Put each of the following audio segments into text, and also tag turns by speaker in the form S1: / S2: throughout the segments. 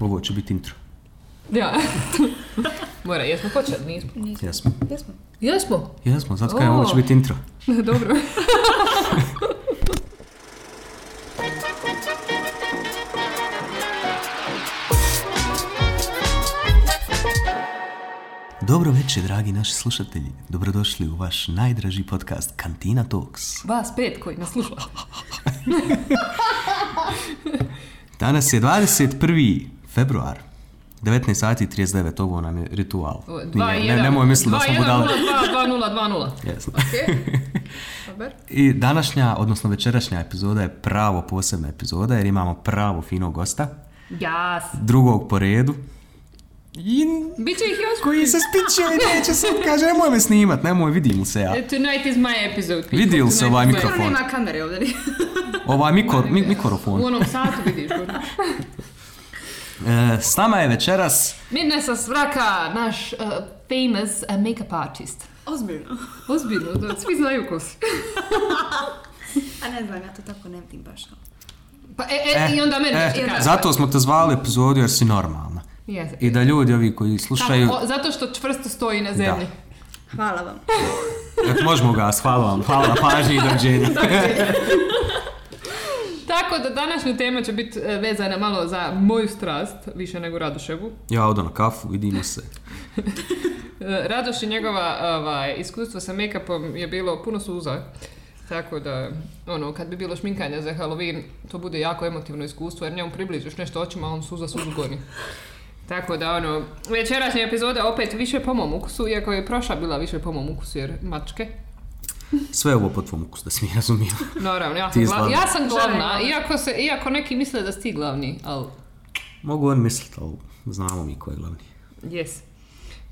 S1: Ovo će biti intro.
S2: Ja. Mora, jesmo počeli? Nismo.
S1: Jesmo.
S3: Jesmo.
S2: Jesmo.
S1: Jesmo, zato kajem, ovo će biti intro.
S2: Dobro.
S1: Dobro večer, dragi naši slušatelji. Dobrodošli u vaš najdraži podcast Kantina Talks.
S2: Vas pet koji nas sluša.
S1: Danas je 21. februar. 19 sati i 39, ovo nam je ritual.
S2: O,
S1: Nije,
S2: dva,
S1: ne,
S2: jedan.
S1: nemoj misliti da
S2: Dva,
S1: smo budali.
S2: nula, dva, dva, nula, dva, nula.
S1: Jesno.
S3: Dobar.
S1: I današnja, odnosno večerašnja epizoda je pravo posebna epizoda jer imamo pravo finog gosta.
S2: Jas.
S1: Drugog po redu. I
S2: Biće ih još.
S1: koji se spičio i neće sad kaže nemoj me snimat, nemoj, vidim se ja.
S2: Tonight is my episode.
S1: Vidi li se ovaj mikrofon?
S3: Nema kamere ovdje.
S1: Ovaj mikro, mi,
S2: U
S1: mikrofon.
S2: onom satu vidiš.
S1: E, s nama je večeras
S2: Mirne sa svraka, naš uh, famous uh, make-up artist.
S3: Ozbiljno.
S2: Ozbiljno, da, svi znaju ko si.
S3: A ne znam, ja to tako ne vidim baš.
S2: Pa, e, e, i onda meni
S1: e,
S2: kaže.
S1: zato smo te zvali epizodu jer si normalna.
S2: Yes.
S1: I da ljudi ovi koji slušaju,
S2: Tako, o, zato što čvrsto stoji na zemlji.
S3: Hvala vam.
S1: Eto, možemo ga, hvala vam, hvala na pažnji i dođenja.
S2: Tako da današnja tema će biti e, vezana malo za moju strast, više nego Radoševu.
S1: Ja odo na kafu, vidimo se.
S2: E, Radoš i njegova ovaj, iskustvo sa make-upom je bilo puno suza. Tako da, ono, kad bi bilo šminkanje za Halloween, to bude jako emotivno iskustvo, jer njemu približiš nešto očima, a on suza suzu goni. Tako da, ono, večerašnja epizoda opet više po mom ukusu, iako je prošla bila više po mom ukusu, jer mačke.
S1: Sve ovo po tvom ukus, da si mi razumio.
S2: Naravno, ja sam, gla-
S1: glavna.
S2: ja sam glavna, iako, se, iako neki misle da si ti glavni, ali
S1: Mogu on misliti, ali znamo mi ko je glavni.
S2: Yes.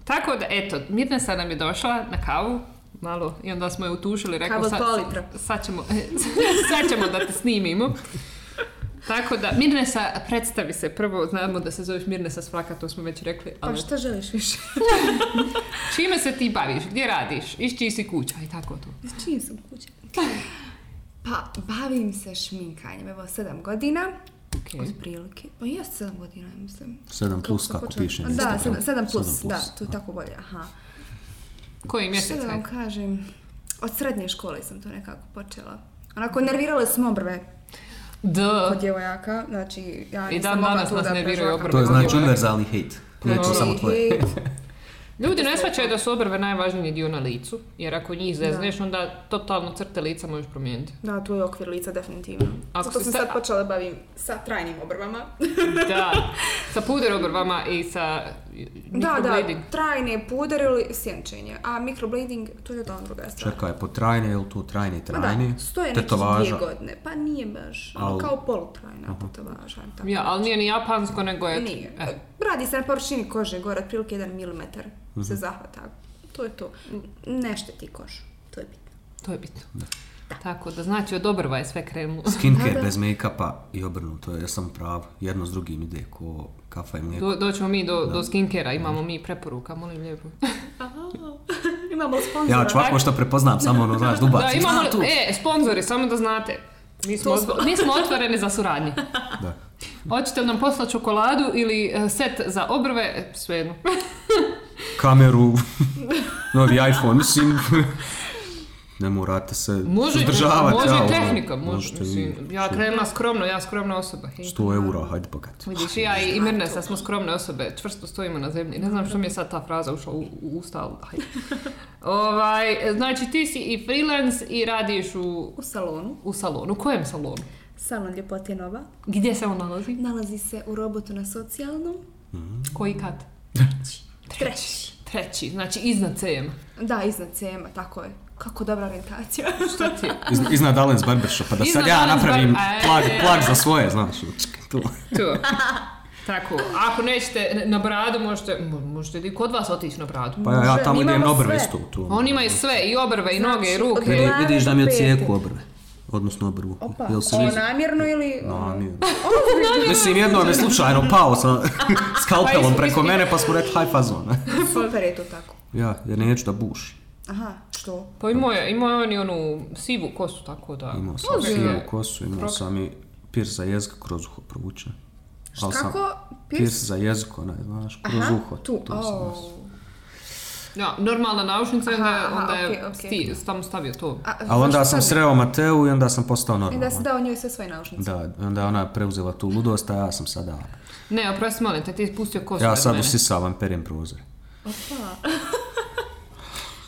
S2: Tako da, eto, Mirnesa nam je došla na kavu, malo, i onda smo je utušili, rekao, sad, sad, ćemo, sad ćemo da te snimimo. Tako da, Mirnesa, predstavi se prvo, znamo da se zoveš Mirnesa Svaka, to smo već rekli,
S3: Pa
S2: ali
S3: šta želiš više?
S2: čime se ti baviš, gdje radiš, iz čiji si kuća i tako to.
S3: S čim sam kuće? Pa, bavim se šminkanjem, evo sedam godina.
S2: Okay.
S3: Otprilike. Pa jest sedam godina, ja mislim.
S1: 7 plus kako
S3: počela?
S1: piše.
S3: Da, sedam, sedam plus,
S1: Sedam
S3: da,
S1: plus,
S3: to je tako bolje, aha.
S2: Koji
S3: Šta
S2: mjesec?
S3: da vam kažem? Od srednje škole sam to nekako počela. Onako, nervirale su me obrve
S2: Da.
S3: kod djevojaka, znači ja
S2: I
S3: nisam
S2: dan
S3: mogla
S2: danas nas
S3: da
S2: nerviraju
S3: prežvakam.
S2: obrve.
S1: To je znači univerzalni. Nije to
S2: Znači,
S1: samo tvoje.
S2: Ljudi ne shvaćaju da su obrve najvažniji dio na licu, jer ako njih zezneš, onda totalno crte lica možeš promijeniti.
S3: Da, tu je okvir lica definitivno.
S2: Ako
S3: Zato sam
S2: sa-
S3: sad počela bavim sa trajnim obrvama.
S2: Da, sa puder obrvama i sa
S3: da, da, trajne puder ili sjenčenje. A microblading, to je totalno druga stvar.
S1: Čekaj, po trajne, je li to trajne,
S3: Ma
S1: trajne?
S3: da, stoje
S1: Tetovaža.
S3: dvije godine. Pa nije baš, ono,
S1: Al-
S3: kao polutrajna tetovaža. tako
S2: Ja, ali nije ni japansko, nego je...
S3: Nije.
S2: E,
S3: Radi se na površini kože, gore otprilike 1 mm
S1: Mhm.
S3: se zahvata. To je to. Ne šteti kožu. To je bitno.
S2: to je bitno. Tako da znači od obrva je sve krenulo.
S1: Skincare
S3: Da, da.
S1: bez make-upa i obrnuto, ja sam pravo. Jedno s drugim ide ko kafa i mlijeko.
S2: Do, doćemo mi do, do skinkera, imamo mi preporuka, molim lijepo.
S3: Imamo sponzora.
S1: Ja ću ovako što prepoznam, samo ono, znaš, da
S2: Da, imamo,
S1: tu.
S2: e, sponzori, samo da znate. Mi smo, mi smo otvoreni za suradnju.
S1: Da.
S2: Hoćete li nam poslati čokoladu ili e, set za obrve, svejedno.
S1: Kameru, novi iPhone, mislim, ne morate se
S2: Može,
S1: suzdržavati.
S2: može
S1: ja,
S2: i
S1: ono,
S2: tehnika, može. Mislim, ja krenula skromno, ja skromna osoba. hej.
S1: 100 eura, hajde bogat.
S2: Vidiš, i ja i Mirnesa smo skromne osobe, čvrsto stojimo na zemlji. Ne znam što mi je sad ta fraza ušla u, u usta, ali hajde. Ovaj, znači ti si i freelance i radiš u,
S3: U salonu.
S2: u salonu. U kojem salonu?
S3: Salon Ljepote Nova.
S2: Gdje se on nalazi?
S3: Nalazi se u robotu na socijalnom.
S2: Koji kat?
S3: Treći.
S2: Treći, znači iznad CM.
S3: Da, iznad CM, tako je. Kako dobra orijentacija.
S2: Šta ti?
S1: Iz, iznad Allen's Barbershopa, da sad
S2: Iznad
S1: ja
S2: Allen's
S1: napravim
S2: Bar-
S1: plag,
S2: E.
S1: plag za svoje, znaš, čekaj, tu.
S2: To. Tako, ako nećete na bradu, možete, mo- možete i kod vas otići na bradu.
S1: Pa ja, ja tamo idem na obrve isto. Tu.
S2: On ima i sve, i obrve, i noge, i
S3: Znači,
S2: ruke.
S1: Vidi- vidiš da mi ocijeku obrve. Odnosno obrvu.
S3: Opa,
S1: Jel se vidi?
S3: namjerno ili... ono,
S1: Namjerno. Mislim, jednom je slučajno pao sa skalpelom
S2: Pa
S1: preko
S2: is-
S1: mene, pa smo rekli haj fazon.
S3: Super je to tako.
S1: Ja, jer neću da buši.
S3: Aha, što?
S2: Pa imao je, imao je on i onu sivu kosu, tako da...
S1: Imao sam
S2: Ozbiljno
S1: sivu
S2: je.
S1: kosu, imao sam i pir za jezik kroz uho provučen. Sam-
S3: Kako?
S1: Pierce za jezik, onaj, znaš, kroz
S3: Aha,
S1: uho.
S3: tu.
S1: to sam
S3: o.
S1: nosio.
S2: Ja, normalna naušnica, onda, je-
S3: Aha,
S2: onda je
S3: okej, okej.
S2: sti- tamo stavio to.
S3: A,
S1: Ali onda sam sreo Mateu i onda sam postao
S3: I da
S1: normalan.
S3: si dao njoj sve svoje naušnice.
S1: Da, onda je ona preuzela tu ludost, a ja sam sada...
S2: Ne, oprosti molim te, ti si pustio kosu
S1: Ja sad usisavam, perjem prozor.
S3: Opa.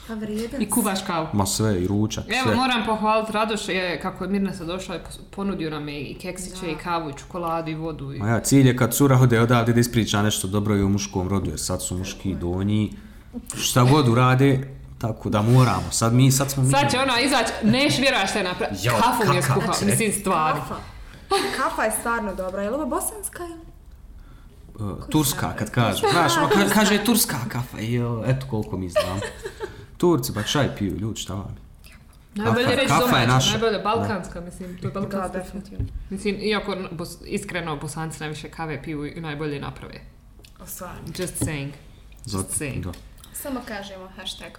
S3: Pa vrijedan
S2: I kuvaš kavu.
S1: Ma sve, i ručak,
S2: Evo,
S1: sve.
S2: moram pohvaliti Radoš je, kako je Mirna sad došla i pos- ponudio nam je i keksiće, i kavu, i čokoladu, i vodu. I...
S1: Ma ja, cilj je kad cura ode odavde da ispriča nešto dobro i o muškom rodu, jer sad su muški donji, šta god urade, tako da moramo. Sad mi, sad smo mi...
S2: Sad će ona izaći, neš vjeruješ šta je napravila. Kafu mi je
S1: će?
S2: mislim stvarno.
S3: Kafa. Kafa je stvarno dobra. Je li ovo bosanska ili?
S1: Uh, turska, kad kažu. Znaš, ma ka- kaže turska kafa, jo, eto koliko mi znamo. Turci pa čaj piju, ljudi, šta vam je?
S2: Najbolje
S1: Kafa-
S2: reći
S1: kafa je
S2: domaća,
S1: naša.
S2: najbolje balkanska, mislim, to je
S3: Da,
S2: balkanska.
S3: definitivno.
S2: Mislim, iako bos, iskreno bosanci najviše kave piju i najbolje naprave.
S3: O, stvarno.
S2: Just saying.
S1: Zato,
S2: Just saying.
S1: da.
S3: Samo kažemo hashtag.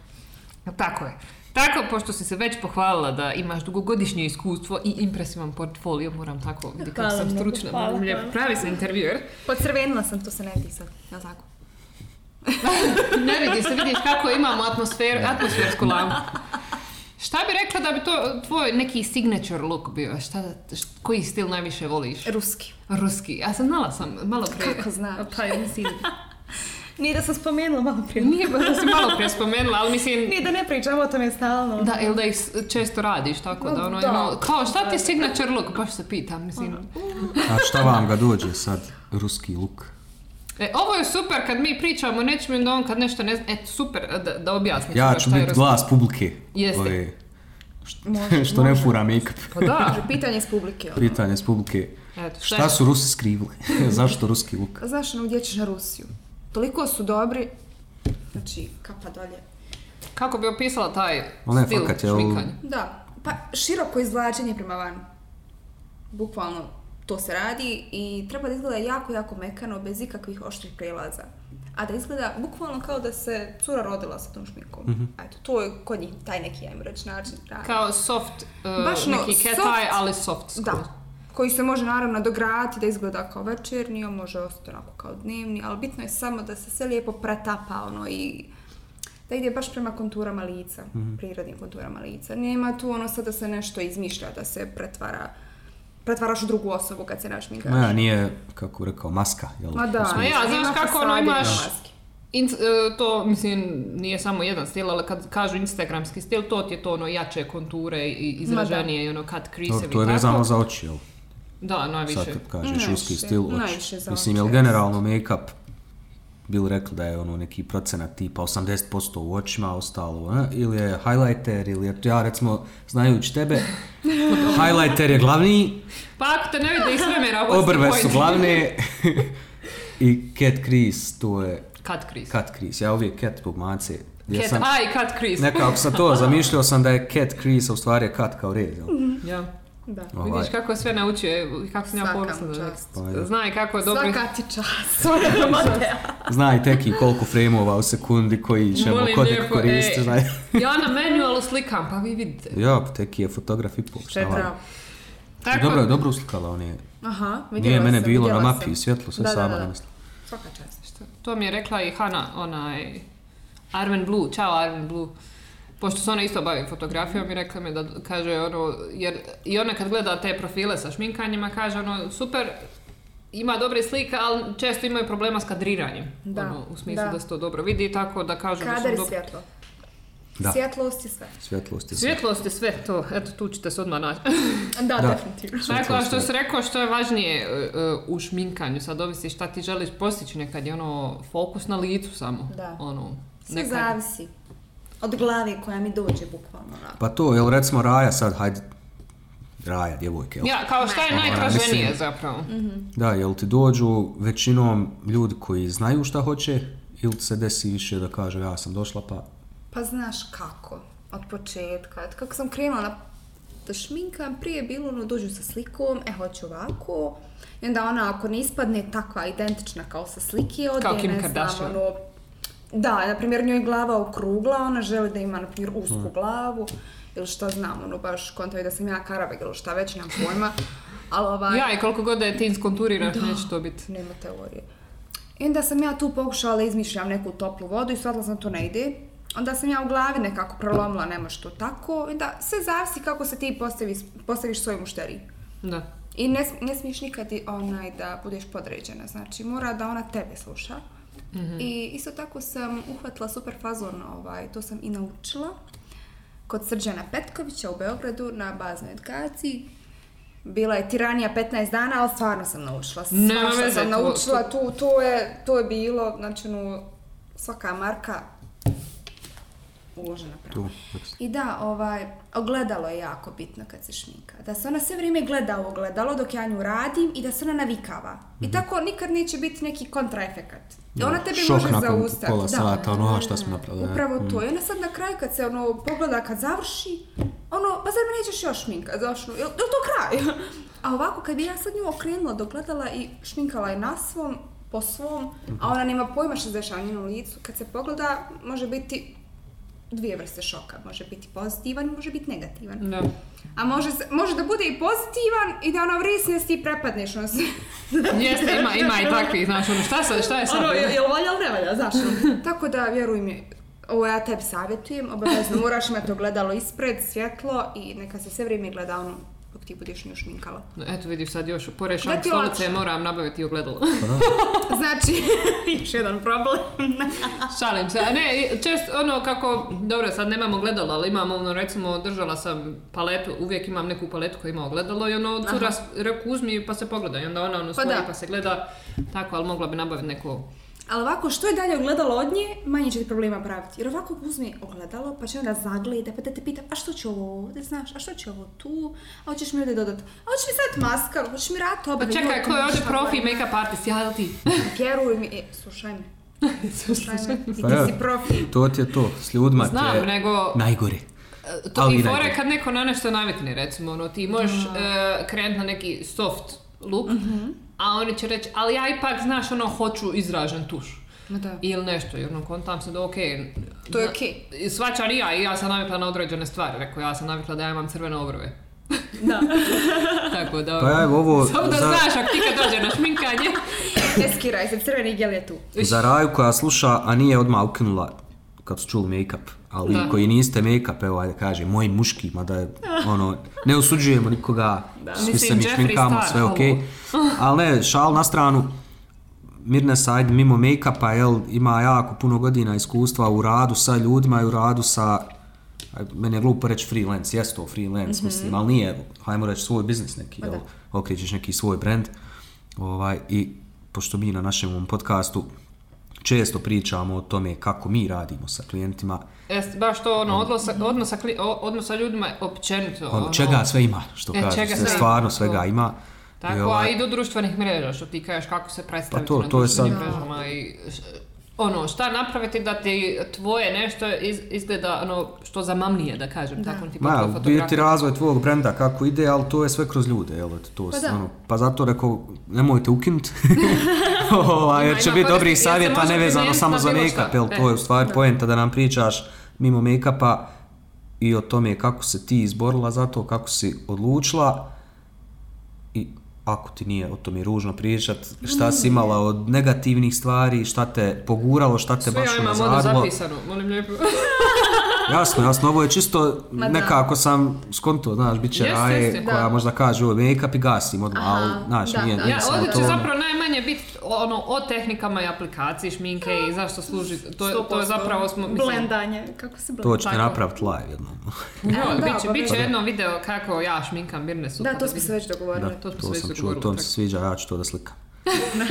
S2: Tako je. Tako, pošto si se već pohvalila da imaš dugogodišnje iskustvo i impresivan portfolio, moram tako vidjeti kako sam stručna,
S3: hvala,
S2: moram
S3: hvala.
S2: pravi sam intervjuer.
S3: Podcrvenila sam, to se ne vidi sad. Jel tako?
S2: Ne vidi se, vidiš kako imamo atmosferu, atmosfersku lampu. Šta bi rekla da bi to tvoj neki signature look bio? Šta, št- koji stil najviše voliš?
S3: Ruski.
S2: Ruski. Ja sam znala sam malo prije.
S3: Kako znaš?
S2: Pa mislim,
S3: Nije da sam spomenula malo prije.
S2: nije baš da si malo prije spomenula, ali mislim,
S3: Nije da ne pričam o tome stalno.
S2: da, ili da ih često radiš, tako da ono,
S3: Da.
S2: ono, kao šta ti je signature look, baš se pitam, mislim.
S1: A šta vam ga dođe sad, ruski luk?
S2: E, ovo je super kad mi pričamo o nečemu onda on kad nešto ne zna, eto super, da, da objasniš.
S1: Ja ću biti glas publike.
S2: Jeste.
S1: Ove, što,
S3: Može,
S1: što ne fura make-up.
S2: Pa da,
S3: pitanje iz publike. ono.
S1: Pitanje s publike.
S2: eto, šta,
S1: Šta su Rusi skrivili? Zašto ruski luk?
S3: Znaš, ono, gdje ćeš na Rusiju? Toliko su dobri. Znači, kapa dolje.
S2: Kako bi opisala taj
S1: Ona je
S2: stil
S1: fakat, jel-
S2: šminkanja?
S3: Da, pa široko izvlačenje prema van. Bukvalno to se radi i treba da izgleda jako, jako mekano, bez ikakvih oštrih prelaza. A da izgleda bukvalno kao da se cura rodila sa tom šminkom.
S1: Mhm.
S3: Eto, to je kod njih taj neki, ajmo reći, način rada.
S2: Kao soft, uh,
S3: Baš ono,
S2: neki cat
S3: soft.
S2: eye, ali soft skroz.
S3: Da, koji se može naravno dograditi da izgleda kao večernji, može ostati onako kao dnevni, ali bitno je samo da se sve lijepo pretapa ono i da ide baš prema konturama lica,
S1: Mhm.
S3: prirodnim konturama lica. Nema tu ono sad da se nešto izmišlja, da se pretvara, pretvaraš u drugu osobu kad se našminkaš.
S1: Ma ja, nije, kako rekao, maska. Jel?
S3: Ma da,
S2: Ma ja, znaš kako ono imaš-. In, e, to, mislim, nije samo jedan stil, ali kad kažu instagramski stil, to ti je to ono jače konture i izraženije i ono cut
S1: Dobro,
S2: creasevi
S1: to je vezano za oči, jel?
S2: Da, najviše.
S1: Sad kad kažeš ruski stil, oči.
S3: najviše za
S1: Mislim, jel generalno make-up bili rekli da je ono neki procenat tipa 80% u očima, ostalo, ne? ili je highlighter, ili je, ja recimo, znajući tebe, highlighter je glavni,
S2: Pa ako te ne vide iz svemira,
S1: obrve su glavne i cat crease, to je
S2: Cut crease.
S1: cat crease, ja uvijek cat zbog mace.
S2: Cat
S1: sam,
S2: eye, cut crease.
S1: nekako sam to zamišljao sam da je cat crease, a u stvari je cat kao rez, jel?
S2: Ja.
S3: Da.
S1: Ovaj.
S2: Vidiš kako je sve naučio i kako sam ja ponosna da.
S1: Pa.
S2: Zna i kako je dobro.
S3: Svaka ti čast. Matea.
S1: Zna i teki koliko frame-ova u sekundi koji ćemo
S2: lijepo,
S1: koristiti, znaj.
S2: Ja na manualu slikam, pa vi vidite.
S1: Ja, teki je fotograf i pol.
S3: Bravo.
S2: Tako,
S1: Dobro je, dobro uslikala, on je.
S3: Aha,
S1: Nije mene
S3: sam,
S1: bilo na mapi, svjetlo, sve
S3: Da, da,
S1: sama
S3: da.
S1: namysla.
S3: Svaka čast.
S2: To mi je rekla i Hana, onaj, Arven Blue, čao Arven Blue. Pošto se ona isto bavi fotografijom i rekla mi da kaže ono, jer i ona kad gleda te profile sa šminkanjima kaže ono, super, ima dobre slike, ali često imaju problema s kadriranjem.
S3: Da,
S2: Ono, u smislu da.
S3: da.
S2: se to dobro vidi, tako da kažu da
S3: Kadar
S2: su
S3: i
S2: dobro.
S3: svjetlo.
S1: Da.
S3: Svjetlost i sve.
S1: Svjetlost je sve.
S2: Svjetlost je sve to, eto tu ćete se odmah naći.
S3: Da,
S1: Da.
S3: definitivno.
S2: Tako, a što si rekao, što je važnije e, e, u šminkanju, sad ovisi šta ti želiš postići, nekad je ono fokus na licu samo.
S3: Da.
S2: Ono,
S3: Sve zavisi. Od glave koja mi dođe bukvalno.
S1: Pa to, jel recimo Raja sad, hajde, Raja, djevojke, jel?
S2: Ja, kao šta je najtraženije zapravo?
S1: Da, jel ti dođu većinom ljudi koji znaju šta hoće ili se desi više da kaže ja sam došla pa
S3: Pa znaš kako, od početka, od kako sam krenula na da šminkam, prije je bilo ono dođu sa slikom, e hoću ovako, i onda ona ako ne ispadne takva identična kao sa slike,
S2: Kim
S3: ne znam,
S2: Kardashian.
S3: ono, da, na primjer njoj glava okrugla, ona želi da ima, na primjer, usku glavu, ili šta znam, ono, baš kontavi da sam ja karabeg ili šta već, nemam pojma. Ali ovaj...
S2: Ja i koliko god da je ti iskonturiraš, neće to biti.
S3: Nema teorije. I onda sam ja tu pokušala da izmišljam neku toplu vodu i shvatila sam to ne ide. Onda sam ja u glavi nekako prolomila, nema što tako. I da sve zavisi kako se ti postaviš, postaviš svoj mušteriji.
S2: Da.
S3: I ne, ne smiješ nikad i, onaj, da budeš podređena, znači mora da ona tebe sluša. I isto tako sam uhvatila super fazon, ovaj, to sam i naučila kod Srđana Petkovića u Beogradu na baznoj edukaciji. Bila je tiranija 15 dana, ali stvarno sam naučila. Svašta
S2: veze,
S3: sam naučila, tu, to, je, to je bilo, znači, ono, svaka marka uložena pravo.
S1: Tu.
S3: I da, ovaj, ogledalo je jako bitno kad se šminka. Da se ona sve vrijeme gleda u ogledalo dok ja nju radim i da se ona navikava. I tako nikad neće biti neki kontraefekat. I ona tebi
S1: Šok
S3: može
S1: nakon
S3: zaustaviti.
S1: pola
S3: Da.
S1: sata, ono, a šta smo napravili. ne?
S3: Upravo to. I onda sad na kraju kad se ono pogleda, kad završi, ono, pa zar me nećeš još šminkat? Zašto? Jel, jel to kraj? A ovako kad bi ja sad nju okrenula dok gledala i šminkala je na svom, po svom, a ona nema pojma što se dešava njenom licu, kad se pogleda, može biti dvije vrste šoka. Može biti pozitivan i može biti negativan.
S2: Da.
S3: A može, može da bude i pozitivan i da ono vrisne ti prepadneš ono se.
S2: Jeste, ima, ima i takvih, znaš, ono, šta, sad, šta je sad?
S3: Ono, jel, jel valja ili ne valja, znaš? Tako da, vjeruj mi, ovo ja tebi savjetujem, obavezno moraš imati ogledalo ispred, svjetlo i neka se sve vrijeme gleda ono dok ti budeš nju šminkala.
S2: Eto vidiš sad još,
S3: ti
S2: stolice moram nabaviti ogledalo.
S3: Znači, još jedan problem.
S2: Šalim se, a ne, čest, ono kako, dobro sad nemamo ogledalo, ali imamo ono recimo držala sam paletu, uvijek imam neku paletu koja ima ogledalo i ono cura reku uzmi pa se pogledaj, i onda ona ono
S3: Pa
S2: stoji
S3: da.
S2: pa se gleda, tako, ali mogla bi nabaviti neko,
S3: Ali ovako, što je dalje ogledalo od nje, manje će ti problema praviti. Jer ovako uzmi ogledalo, pa će onda zagleda, pa da te pita, a što će ovo ovdje, znaš, a što će ovo tu, a hoćeš mi ovdje dodati, a hoćeš mi staviti maskaru, hoćeš mi raditi
S2: pa
S3: obrve.
S2: čekaj, ko je ovdje profi
S3: god.
S2: make-up artist, ja ti?
S3: Vjeruj mi, e, slušaj me. Slušaj me, ti,
S1: Pa
S3: ti si profi.
S1: To ti je to, s ljudima ti
S2: Znam,
S1: je
S2: nego
S1: najgori.
S2: To
S1: Ali
S2: i
S1: i
S2: je kad neko na nešto navikne, recimo, ono, ti možeš e, krenut na neki soft look, a oni će reći, ali ja ipak, znaš, ono, hoću izražen tuš.
S3: Ma da.
S2: Ili nešto, i ono, kontam se da okej.
S3: To je
S2: zna-
S3: okej.
S2: i ja, i ja sam navikla na određene stvari. Rekao, ja sam navikla da ja imam crvene obrve.
S3: Da.
S2: Tako da...
S1: Pa evo ovo,
S2: Samo da
S1: za,
S2: znaš, ako ti kad dođe na šminkanje.
S3: Ne skiraj se, crveni gel je tu.
S1: za Raju koja sluša, a nije odmah ukinula kad su čuli make-up. Ali
S2: Da.
S1: koji niste make-up, evo ajde kaže, moji muški, mada ono, ne osuđujemo nikoga, svi
S2: Mislim,
S1: se mi šminkamo,
S2: Star,
S1: sve okej. Ali ne, šal na stranu, Mirnes, ajde, mimo make-upa, jel, ima jako puno godina iskustva u radu sa ljudima i u radu sa, meni je glupo reći freelance, jest to freelance, mislim, ali nije, hajmo reći svoj biznis neki, jel,
S3: da.
S1: okrećeš neki svoj brand, ovaj, i pošto mi na našem podcastu često pričamo o tome kako mi radimo sa klijentima,
S2: Jest, baš to, ono, odnosa, odnosa, kli- o- odnosa ljudima općenito.
S1: ono,
S2: ono,
S1: čega sve ima, što
S2: E,
S1: kažeš, sve stvarno
S2: ima,
S1: svega ima. I
S2: Tako,
S1: ovaj,
S2: a i do društvenih mreža, što ti kažeš kako se predstaviti
S1: Pa to-
S2: na
S1: to je
S2: društvenim
S1: sad-
S2: mrežama i ono, šta napraviti da ti tvoje nešto iz, izgleda ono što zamamnije, da kažem, tako ti
S1: Ma,
S2: tvoja
S1: u biti
S2: fotografija.
S1: razvoj tvog brenda kako ide, ali to je sve kroz ljude, jel, to
S3: Pa
S1: pa,
S3: da.
S1: ono, pa zato rekao, nemojte ukinut, Ovaj, jer će biti dobrih
S2: se
S1: savjeta
S2: može
S1: nevezano samo za make-up, jel, to je u stvari poenta da nam pričaš mimo make-upa i o tome kako se ti izborila za to, kako si odlučila i ako ti nije o tome ružno pričat, šta si imala od negativnih stvari, šta te poguralo, šta te
S2: Sve
S1: baš
S2: ja imam
S1: unazadilo.
S2: zapisano, molim lijepo.
S1: Jasno, jasno, ovo je čisto
S3: Ma da.
S1: nekako sam skonto, znaš, bit će raje koja
S3: Da.
S1: možda kaže ovo make-up i gasim odmah, ali, znaš,
S3: da,
S1: nije,
S3: da.
S1: nije
S2: Ja, ovdje
S1: to.
S2: će
S1: ono.
S2: zapravo najmanje biti ono, o tehnikama i aplikaciji, šminke i zašto služi, to, je- to je
S3: 100%.
S2: zapravo smo, mislim,
S3: Blendanje, kako se blenda?
S1: To ćete napraviti live jednom.
S2: Ja,
S3: Evo, da,
S2: bit će, bit će jedno video kako ja šminkam Mirne Supa.
S3: Da, to smo se već dogovorili.
S2: to smo
S1: to
S2: se već
S1: sam čuo, to mi
S2: tako.
S1: se sviđa, ja ću to da slikam.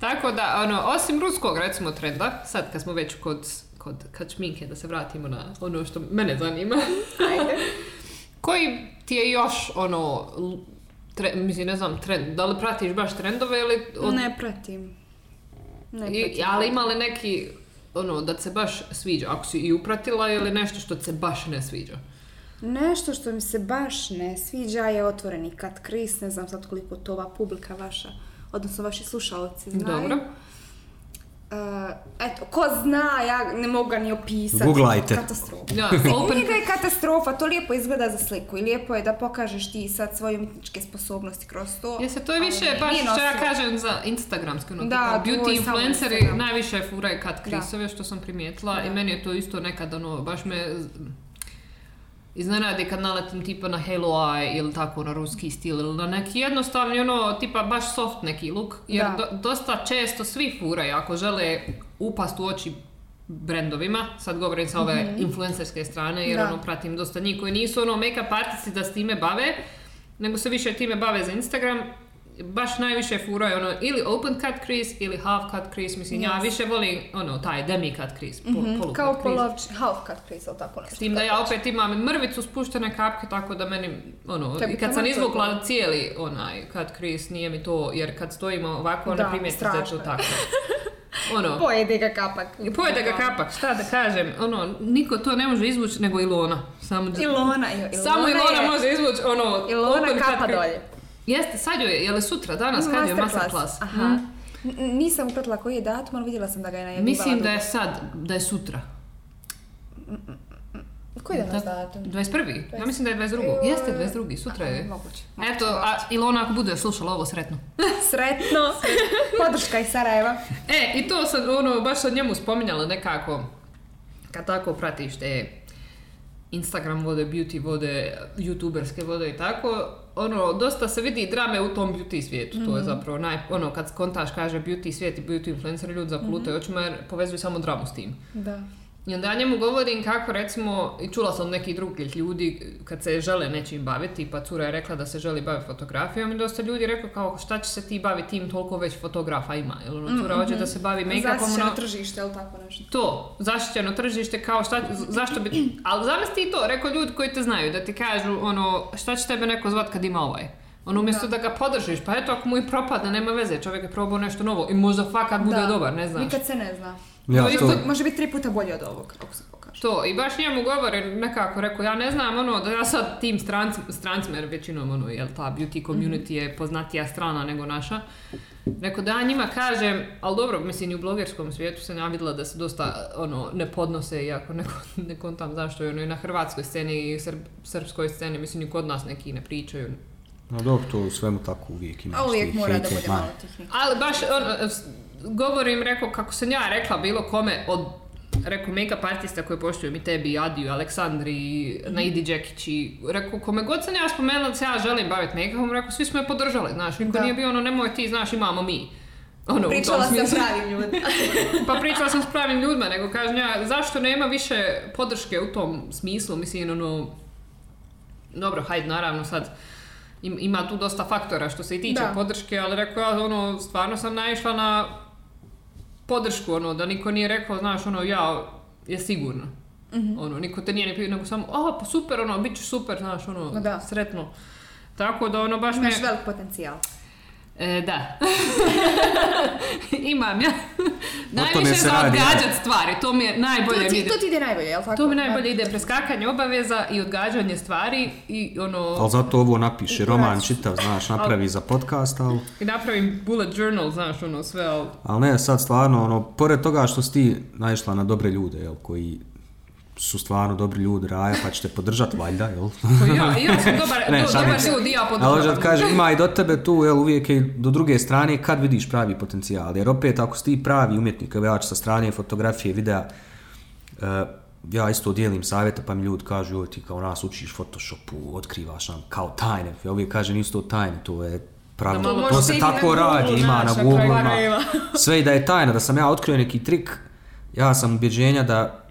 S2: Tako da, ono, osim ruskog, recimo, trenda, sad kad smo već kod, kod kad šminke, da se vratimo na ono što mene zanima,
S3: Ajde.
S2: koji ti je još, ono, tre, mislim, ne znam, trend, da li pratiš baš trendove ili... od-
S3: Ne pratim. Ne
S2: i,
S3: pratim.
S2: ali ima li neki, ono, da se baš sviđa, ako si i upratila ili nešto što se baš ne sviđa?
S3: Nešto što mi se baš ne sviđa je otvoreni kat kris, ne znam sad koliko to ova publika vaša, odnosno vaši slušalci znaju.
S2: Dobro.
S3: Uh, eto, ko zna, ja ne mogu ga ni opisati.
S1: Googlajte.
S3: Katastrofa.
S2: Ja, open,
S3: je katastrofa, to lijepo izgleda za sliku i lijepo je da pokažeš ti sad svoje umjetničke sposobnosti kroz to.
S2: Jeste, to je
S3: ali
S2: više baš
S3: nije
S2: što ja kažem za Instagramski, ono,
S3: Da,
S2: beauty influenceri najviše furaju cut creaseove što sam primijetila i
S3: Da.
S2: meni je to isto nekad ono, baš me iznenadi kad naletim tipa na Hello Eye ili tako na ruski stil ili na neki jednostavni ono tipa baš soft neki look jer
S3: Da.
S2: do- dosta često svi furaju ako žele upast u oči brendovima, sad govorim sa ove influencerske strane jer.
S3: Da.
S2: ono pratim dosta njih koji nisu ono make-up artisti da s time bave nego se više time bave za Instagram baš najviše furaju ono ili open cut crease ili half cut crease mislim ja
S3: Yes.
S2: više volim ono taj demi cut crease po,
S3: Mhm,
S2: polu
S3: Kao polovč, half cut crease, ili tako nešto.
S2: S tim da ja opet imam mrvicu spuštene kapke, tako da meni, ono,
S3: Tebi
S2: kad sam izvukla
S3: je
S2: cijeli onaj cut crease, nije mi to, jer kad stojimo ovako,
S3: Da,
S2: ne primijeti da je to
S3: je.
S2: tako. Ono,
S3: Pojedi ga kapak.
S2: pojede ga kapak, šta da kažem, ono, niko to ne može izvući nego Ilona. Samo,
S3: Ilona, Ilona
S2: samo Ilona
S3: je-
S2: može izvući, ono,
S3: Ilona kapa dolje.
S2: Jeste, sad joj je, je li sutra, danas, kad je masterclass?
S3: Aha.
S2: Mhm.
S3: Nisam upratila koji je datum, ali vidjela sam da ga je najavljivala.
S2: Mislim da je sad, da je sutra.
S3: Koji je danas
S2: Da-
S3: datum?
S2: 21. Ja mislim da je 22.
S3: Joj.
S2: Jeste 22. Sutra je.
S3: Moguće.
S2: Eto, a Ilona ako bude slušala ovo sretno.
S3: Sretno. Podrška iz Sarajeva.
S2: E, i to sam, ono, baš sam njemu spominjala nekako, kad tako pratiš te Instagram vode, beauty vode, youtuberske vode i tako, ono, dosta se vidi drame u tom beauty svijetu, to je
S3: Mhm.
S2: zapravo naj, ono, kad skontaš kaže beauty svijet i beauty influencer, ljudi zapulutaju očima jer povezuju samo dramu s tim.
S3: Da.
S2: I onda ja njemu govorim kako recimo, i čula sam od nekih drugih ljudi kad se žele nečim baviti, pa cura je rekla da se želi baviti fotografijom i dosta ljudi rekao kao šta će se ti baviti tim, toliko već fotografa ima. Jer ono, cura hoće da se bavi make-upom,
S3: Zasićeno
S2: ono,
S3: tržište, ili tako nešto.
S2: to, zaštićeno tržište, kao šta, zašto bi, ali zamisli i to, rekao ljudi koji te znaju, da ti kažu, ono, šta će tebe neko zvat kad ima ovaj? Ono, umjesto da. ga podržiš, pa eto, ako mu i propadne, nema veze, čovjek je probao nešto novo i možda fakat bude
S3: Da.
S2: dobar, ne znaš.
S3: Nikad se ne zna.
S1: Ja,
S2: To
S1: to,
S2: isto-
S3: Može biti tri puta bolji od ovog, kako se pokaže.
S2: To, i baš njemu govore nekako, rekao, ja ne znam, ono, da ja sad tim stranc, strancima, jer većinom, ono, jel, ta beauty community je poznatija strana nego naša, rekao da ja njima kažem, ali dobro, mislim, i u blogerskom svijetu sam ja vidjela da se dosta, ono, ne podnose, iako ne, ne kontam zašto je, ono, i na hrvatskoj sceni i srb- srpskoj sceni, mislim, i kod nas neki ne pričaju,
S1: no dobro, to u svemu tako uvijek ima.
S3: A uvijek mora da bude malo tih nekih.
S2: Ali baš, ono, s- govorim, rekao, kako sam ja rekla bilo kome od rekao make-up artista koje poštujem i tebi, i Adiju, Aleksandri, Naidi Đekić i rekao, kome god sam ja spomenula da se ja želim baviti make-upom, rekao, svi smo je podržali, znaš, niko
S3: Da.
S2: nije bio ono, nemoj ti, znaš, imamo mi. Ono,
S3: Pričala sam
S2: smislu.
S3: pravim ljudima.
S2: Pa pričala sam s pravim ljudima, nego kažem ja, zašto nema više podrške u tom smislu, mislim, ono, dobro, hajde, naravno sad, ima tu dosta faktora što se i tiče
S3: Da.
S2: podrške, ali rekao ja, ono, stvarno sam naišla na podršku, ono, da niko nije rekao, znaš, ono, ja, je sigurno. Ono, niko te nije ni pitao, nego samo, a, pa super, ono, bit će super, znaš, ono,
S3: da.
S2: sretno. Tako da, ono, baš me...
S3: Imaš velik potencijal.
S2: E, da. Imam ja. Najviše za odgađat stvari, to mi je najbolje
S3: To
S2: mi
S3: ti,
S2: ide.
S3: to ti ide najbolje, jel tako?
S2: To mi najbolje ide preskakanje obaveza i odgađanje stvari i ono...
S1: Ali zato ovo napiše roman čitav, znaš, napravi za podcast, ali,
S2: I napravim bullet journal, znaš, ono sve, ali...
S1: ali ne, sad stvarno, ono, pored toga što si ti naišla na dobre ljude, jel, koji su stvarno dobri ljudi, raja, pa ćete podržati valjda, jel?
S2: Pa ja, ja sam dobar,
S1: Ne,
S2: do, dobar ljudi, ja
S1: Ali
S2: podržavam.
S1: hoću da kažem, ima i do tebe tu, jel, uvijek je i do druge strane kad vidiš pravi potencijal. Jer opet, ako si ti pravi umjetnik, evo ja ću sa strane fotografije, videa, eh, ja isto dijelim savjeta, pa mi ljudi kažu, joj ti kao nas učiš Photoshopu, otkrivaš nam kao tajne. Ja uvijek kažem, nisu to tajne, to je pravilo. To se tako radi,
S3: Google,
S1: ima na Google, ima sve i da je tajna, da sam ja otkrio neki trik, ja sam ubjeđenja da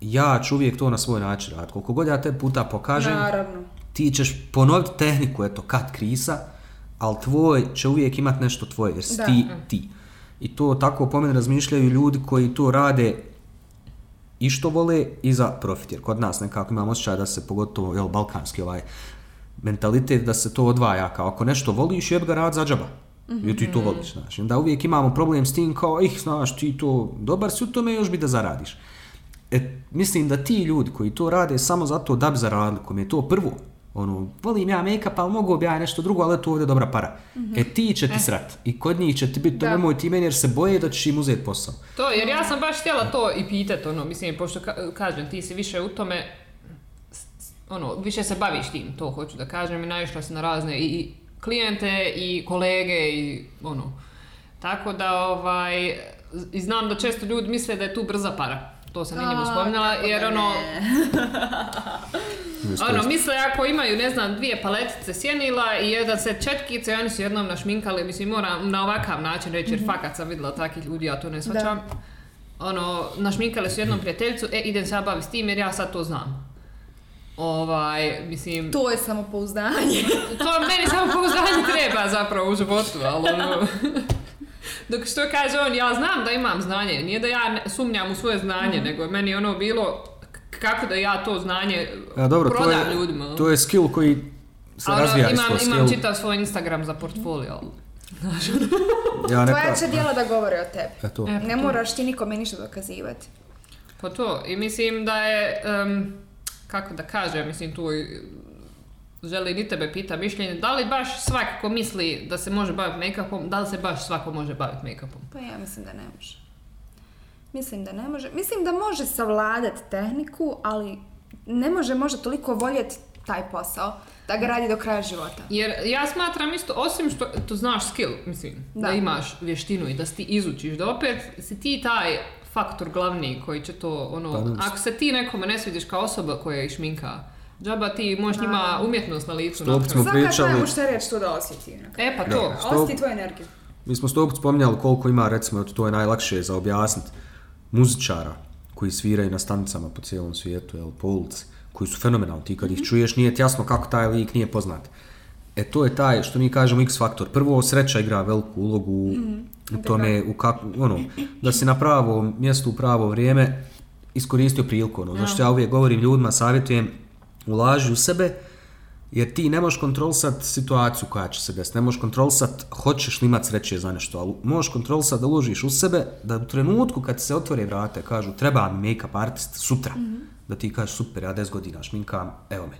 S1: ja ću uvijek to na svoj način raditi. Koliko god ja te puta pokažem,
S3: Naravno.
S1: ti ćeš ponoviti tehniku, eto, kat krisa, ali tvoj će uvijek imat nešto tvoje, jer si
S3: Da.
S1: ti ti. I to tako po meni razmišljaju ljudi koji to rade i što vole i za profit, jer kod nas nekako imam osjećaj da se pogotovo, jel, balkanski ovaj mentalitet da se to odvaja, kao ako nešto voliš, jeb ga rad za džaba. Jer ti to voliš, znaš. I onda uvijek imamo problem s tim kao, ih, znaš, ti to, dobar si u tome, još bi da zaradiš. E, mislim da ti ljudi koji to rade samo zato da bi zaradili, kom je to prvo, ono, volim ja make-up, ali mogu bi ja nešto drugo, ali tu ovdje dobra para. E ti će ti srat. I kod njih će ti biti, to nemoj ti meni jer se boje da ćeš im uzeti posao.
S2: To, jer ja sam baš htjela to i pitat, ono, mislim, pošto ka- kažem, ti si više u tome, ono, više se baviš tim, to hoću da kažem, i naišla si na razne i, i klijente i kolege i ono. Tako da, ovaj, i znam da često ljudi misle da je tu brza para. To sam i njemu
S3: A,
S2: spominjala, jer ono, ono, misle ako imaju, ne znam, dvije paletice sjenila i jedan set četkice i oni su jednom našminkali, mislim, moram na ovakav način reći, jer fakat sam vidjela takvih ljudi, ja to ne shvaćam. Ono, našminkali su jednom prijateljicu, e, idem se ja baviti s tim jer ja sad to znam. Ovaj, mislim,
S3: To je samopouzdanje.
S2: to meni samo pouzdanje treba zapravo u životu, ali ono... Dok što kaže on, ja znam da imam znanje, nije da ja sumnjam u svoje znanje, nego je meni ono bilo kako da ja to znanje
S1: A, dobro, to
S2: prodam
S1: je,
S2: ljudima. ono.
S1: to je skill koji se
S2: ono,
S1: razvija
S2: imam,
S1: isto
S2: imam čitav svoj Instagram za portfolio. ali-
S1: Ja ne
S3: Tvoja će djela da govore o tebi.
S1: E to.
S2: E,
S3: Ne moraš ti nikome ništa dokazivati.
S2: Pa to, i mislim da je, em, kako da kažem, mislim tu i- želim i tebe pita mišljenje, da li baš svako misli da se može baviti make-upom, da li se baš svako može baviti make-upom?
S3: Pa ja mislim da ne može. Mislim da ne može. Mislim da može savladati tehniku, ali ne može možda toliko voljeti taj posao da ga radi do kraja života.
S2: Jer ja smatram isto, osim što to znaš skill, mislim, da,
S3: Da.
S2: imaš vještinu i da si ti izučiš, da opet si ti taj faktor glavni koji će to, ono,
S1: Pa
S2: ako se ti nekome ne svidiš kao osoba koja ih šminka, džaba ti možeš njima umjetnost na licu
S1: Što opet smo
S2: napraviti.
S3: Svaka
S1: pričali-
S3: tvoja mušterija će to da osjeti.
S2: E pa to.
S1: Što-
S3: Osjeti tvoju energiju.
S1: Mi smo sto put spominjali koliko ima, recimo, to je najlakše za objasniti, muzičara koji sviraju na stanicama po cijelom svijetu, jel, po ulici, koji su fenomenalni. Ti kad ih čuješ nije ti jasno kako taj lik nije poznat. E to je taj, što mi kažemo, X faktor. Prvo, sreća igra veliku ulogu u, u tome, u kak, ono, da si na pravo mjestu u pravo vrijeme iskoristio priliku. Ono. Zašto ja uvijek govorim ljudima, savjetujem, ulaži u sebe, jer ti ne možeš kontrolisati situaciju koja će se desiti, ne možeš kontrolisati hoćeš li imati sreće za nešto, ali možeš kontrolisati da uložiš u sebe, da u trenutku kad se otvore vrate, kažu treba mi make-up artist sutra, da ti kažeš super, ja 10 godina šminkam, evo me,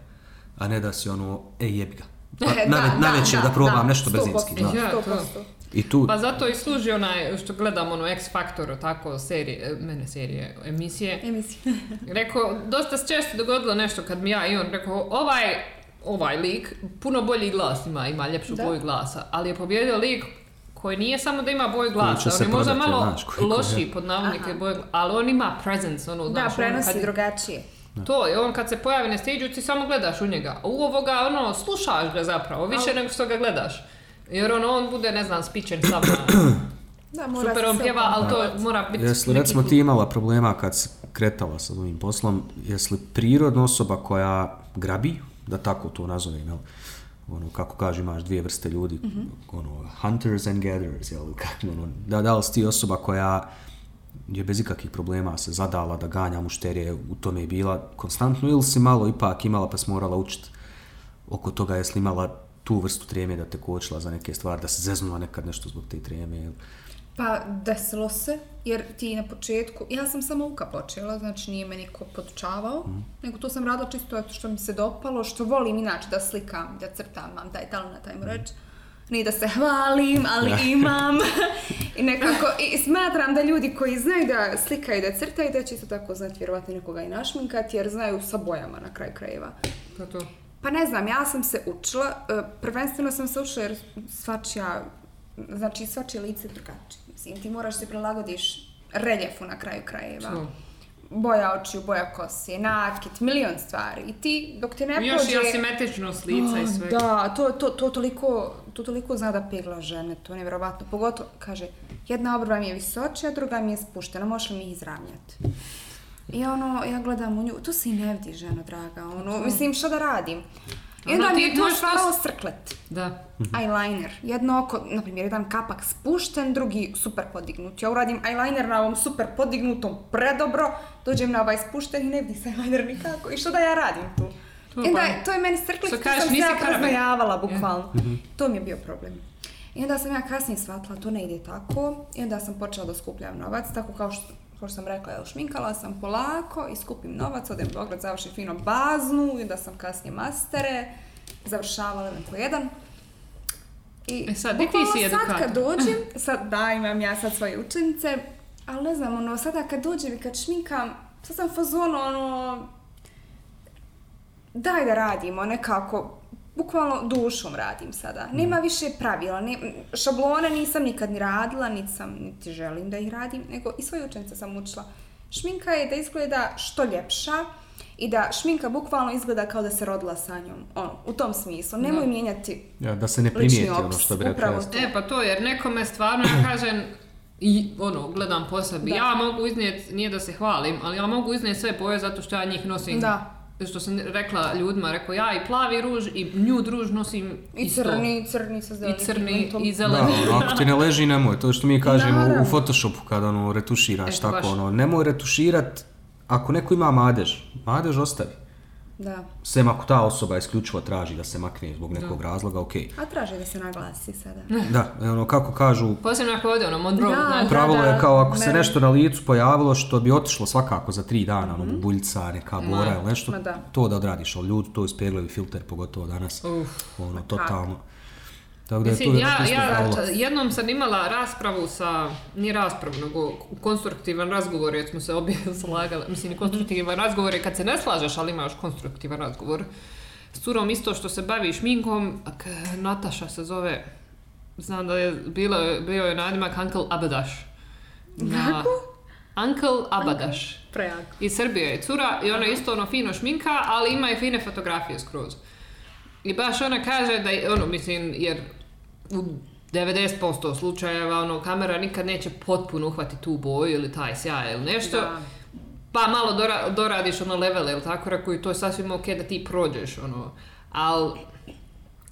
S1: a ne da si ono, ej jebi ga, pa, na,
S3: da,
S1: na večer da, probam
S3: da,
S1: nešto
S3: 100%,
S1: benzinski. Da.
S2: Ja, to.
S3: 100%.
S1: I tu,
S2: Pa zato i služi onaj, što gledam ono X Factor, tako serije, mene serije, emisije.
S3: Emisija.
S2: Rekao, dosta se često dogodilo nešto kad mi ja i on rekao, ovaj, ovaj lik, puno bolji glas ima, ima ljepšu
S3: Da.
S2: boju glasa, ali je pobjedio lik koji nije samo da ima boju
S1: će
S2: glasa, on je možda
S1: prodati,
S2: malo
S1: znaš,
S2: lošiji pod navodnike boje, ali on ima presence, ono,
S3: Da,
S2: znaš, ono,
S3: prenosi
S2: kad-
S3: drugačije.
S2: To je, on kad se pojavi na stage ti samo gledaš u njega. A u ovoga, ono, slušaš ga zapravo, više nego što ga gledaš. Jer ono, on bude, ne znam, spičen sam na...
S3: Da, mora
S2: Super, on pjeva, ali to mora biti
S1: Jesli
S2: neki
S1: recimo ti imala problema kad si kretala sa ovim poslom, jesli prirodna osoba koja grabi, da tako to nazovem, jel? Ono, kako kaže, imaš dvije vrste ljudi, ono, hunters and gatherers, jel? Kako, ono, da, da li si ti osoba koja je bez ikakvih problema se zadala da ganja mušterije, u tome je bila konstantno, ili si malo ipak imala pa si morala učiti oko toga, jesli imala tu vrstu treme da te kočila za neke stvari, da se zeznula nekad nešto zbog te treme?
S3: Pa desilo se, jer ti na početku, ja sam samo uka počela, znači nije me niko podučavao, nego to sam radila čisto eto što mi se dopalo, što volim inače da slikam, da crtam, mam taj talent, ajmo reći. Ni da se hvalim, ali imam. I nekako, i smatram da ljudi koji znaju da slikaju i da crtaju, da će isto tako znati vjerovatno nekoga i našminkati, jer znaju sa bojama na kraju krajeva.
S2: To, to.
S3: Pa ne znam, ja sam se učila, e, prvenstveno sam se učila jer svačija, znači svačije lice je drugačije. Mislim, ti moraš se prilagodiš reljefu na kraju krajeva. Boja očiju, boja kose, nakit, milion stvari. I ti, dok ti ne
S2: Još
S3: pođe...
S2: i asimetričnost lica i
S3: Oh,
S2: sve.
S3: Da, to, to, to, toliko, to toliko zna da pegla žene, to je nevjerovatno. Pogotovo, kaže, jedna obrva mi je visočija, druga mi je spuštena, možeš li mi ih izravnjati? I ono, ja gledam u nju, to se i ne vidi, ženo draga, ono, mislim, šta da radim? I
S2: Ono,
S3: onda mi je stvaralo
S2: to
S3: srklet.
S2: Da.
S3: Eyeliner, jedno oko, na primjer, jedan kapak spušten, drugi super podignut. Ja uradim eyeliner na ovom super podignutom predobro, dođem na ovaj spušten i ne vidi se eyeliner nikako. I što da ja radim tu?
S2: To
S3: I onda
S2: pa-
S3: to je meni
S2: što kažeš,
S3: sam se ja
S2: karabe.
S3: raznojavala bukvalno. To mi je bio problem. I onda sam ja kasnije shvatila, to ne ide tako. I onda sam počela da skupljam novac, tako kao što pošto sam rekla, evo, šminkala sam polako i skupim novac, odem u Beograd, završim fino baznu i da sam kasnije mastere, završavala po jedan. I
S2: E sad, i ti si
S3: sad kad dođem, sad da, imam ja sad svoje učenice, ali ne znam, ono, sada kad dođem i kad šminkam, sad sam u fazonu, ono, daj da radimo nekako, bukvalno dušom radim sada. Nema više pravila, ne, šablone nisam nikad ni radila, niti sam, niti želim da ih radim, nego i svoje učenice sam učila. Šminka je da izgleda što ljepša i da šminka bukvalno izgleda kao da se rodila sa njom. Ono, u tom smislu. Nemoj mijenjati
S1: Ja, da se ne primijeti ono što bi rekla.
S2: E pa to, jer nekome stvarno, ja kažem, i ono, gledam po sebi.
S3: Da.
S2: Ja mogu iznijeti, nije da se hvalim, ali ja mogu iznijeti sve boje zato što ja njih nosim.
S3: Da.
S2: Što sam rekla ljudima, rekao ja i plavi ruž i nju ruž nosim
S3: I
S2: isto.
S3: crni, i crni sa
S2: I
S3: zelenim
S2: crni,
S3: pigmentom.
S2: i
S1: Da,
S2: zeleni.
S1: ono, ako ti ne leži, nemoj. To je što mi kažemo u. Photoshopu kada ono retuširaš
S2: Eto,
S1: tako,
S2: baš.
S1: ono, nemoj retuširat ako neko ima madež, madež ostavi.
S3: Da.
S1: Sem ako ta osoba isključivo traži da se makne zbog nekog razloga, ok.
S3: A traži da se naglasi sada.
S1: Da, ono, kako kažu,
S2: Posebno ako ode ono Monroe,
S3: Da,
S1: pravilo je
S3: da,
S1: kao ako se nešto na licu pojavilo što bi otišlo svakako za tri dana, ono, buljca, neka bora ili nešto,
S3: Ma da.
S1: to da odradiš, ali ljudi to ispeglaju filter, pogotovo danas,
S2: Uf.
S1: ono, totalno. Tako da je
S2: Mislim,
S1: tu
S2: ja, ja jednom sam imala raspravu sa, nije raspravu, nego konstruktivan razgovor, jer smo se obje slagali, mislim, konstruktivan razgovor je kad se ne slažeš, ali imaš konstruktivan razgovor. S curom isto što se bavi šminkom, a k- Nataša se zove, znam da je bilo, bio je nadimak Uncle Abadaš. Na, Uncle Abadaš.
S3: Prejako.
S2: Iz Srbije je cura i ona isto ono fino šminka, ali ima i fine fotografije skroz. I baš ona kaže da je, ono, mislim, jer u 90% slučajeva, ono, kamera nikad neće potpuno uhvatiti tu boju ili taj sjaj ili nešto.
S3: Da.
S2: Pa malo dora, doradiš ono levele ili tako, rekao i to je sasvim ok da ti prođeš, ono. Al,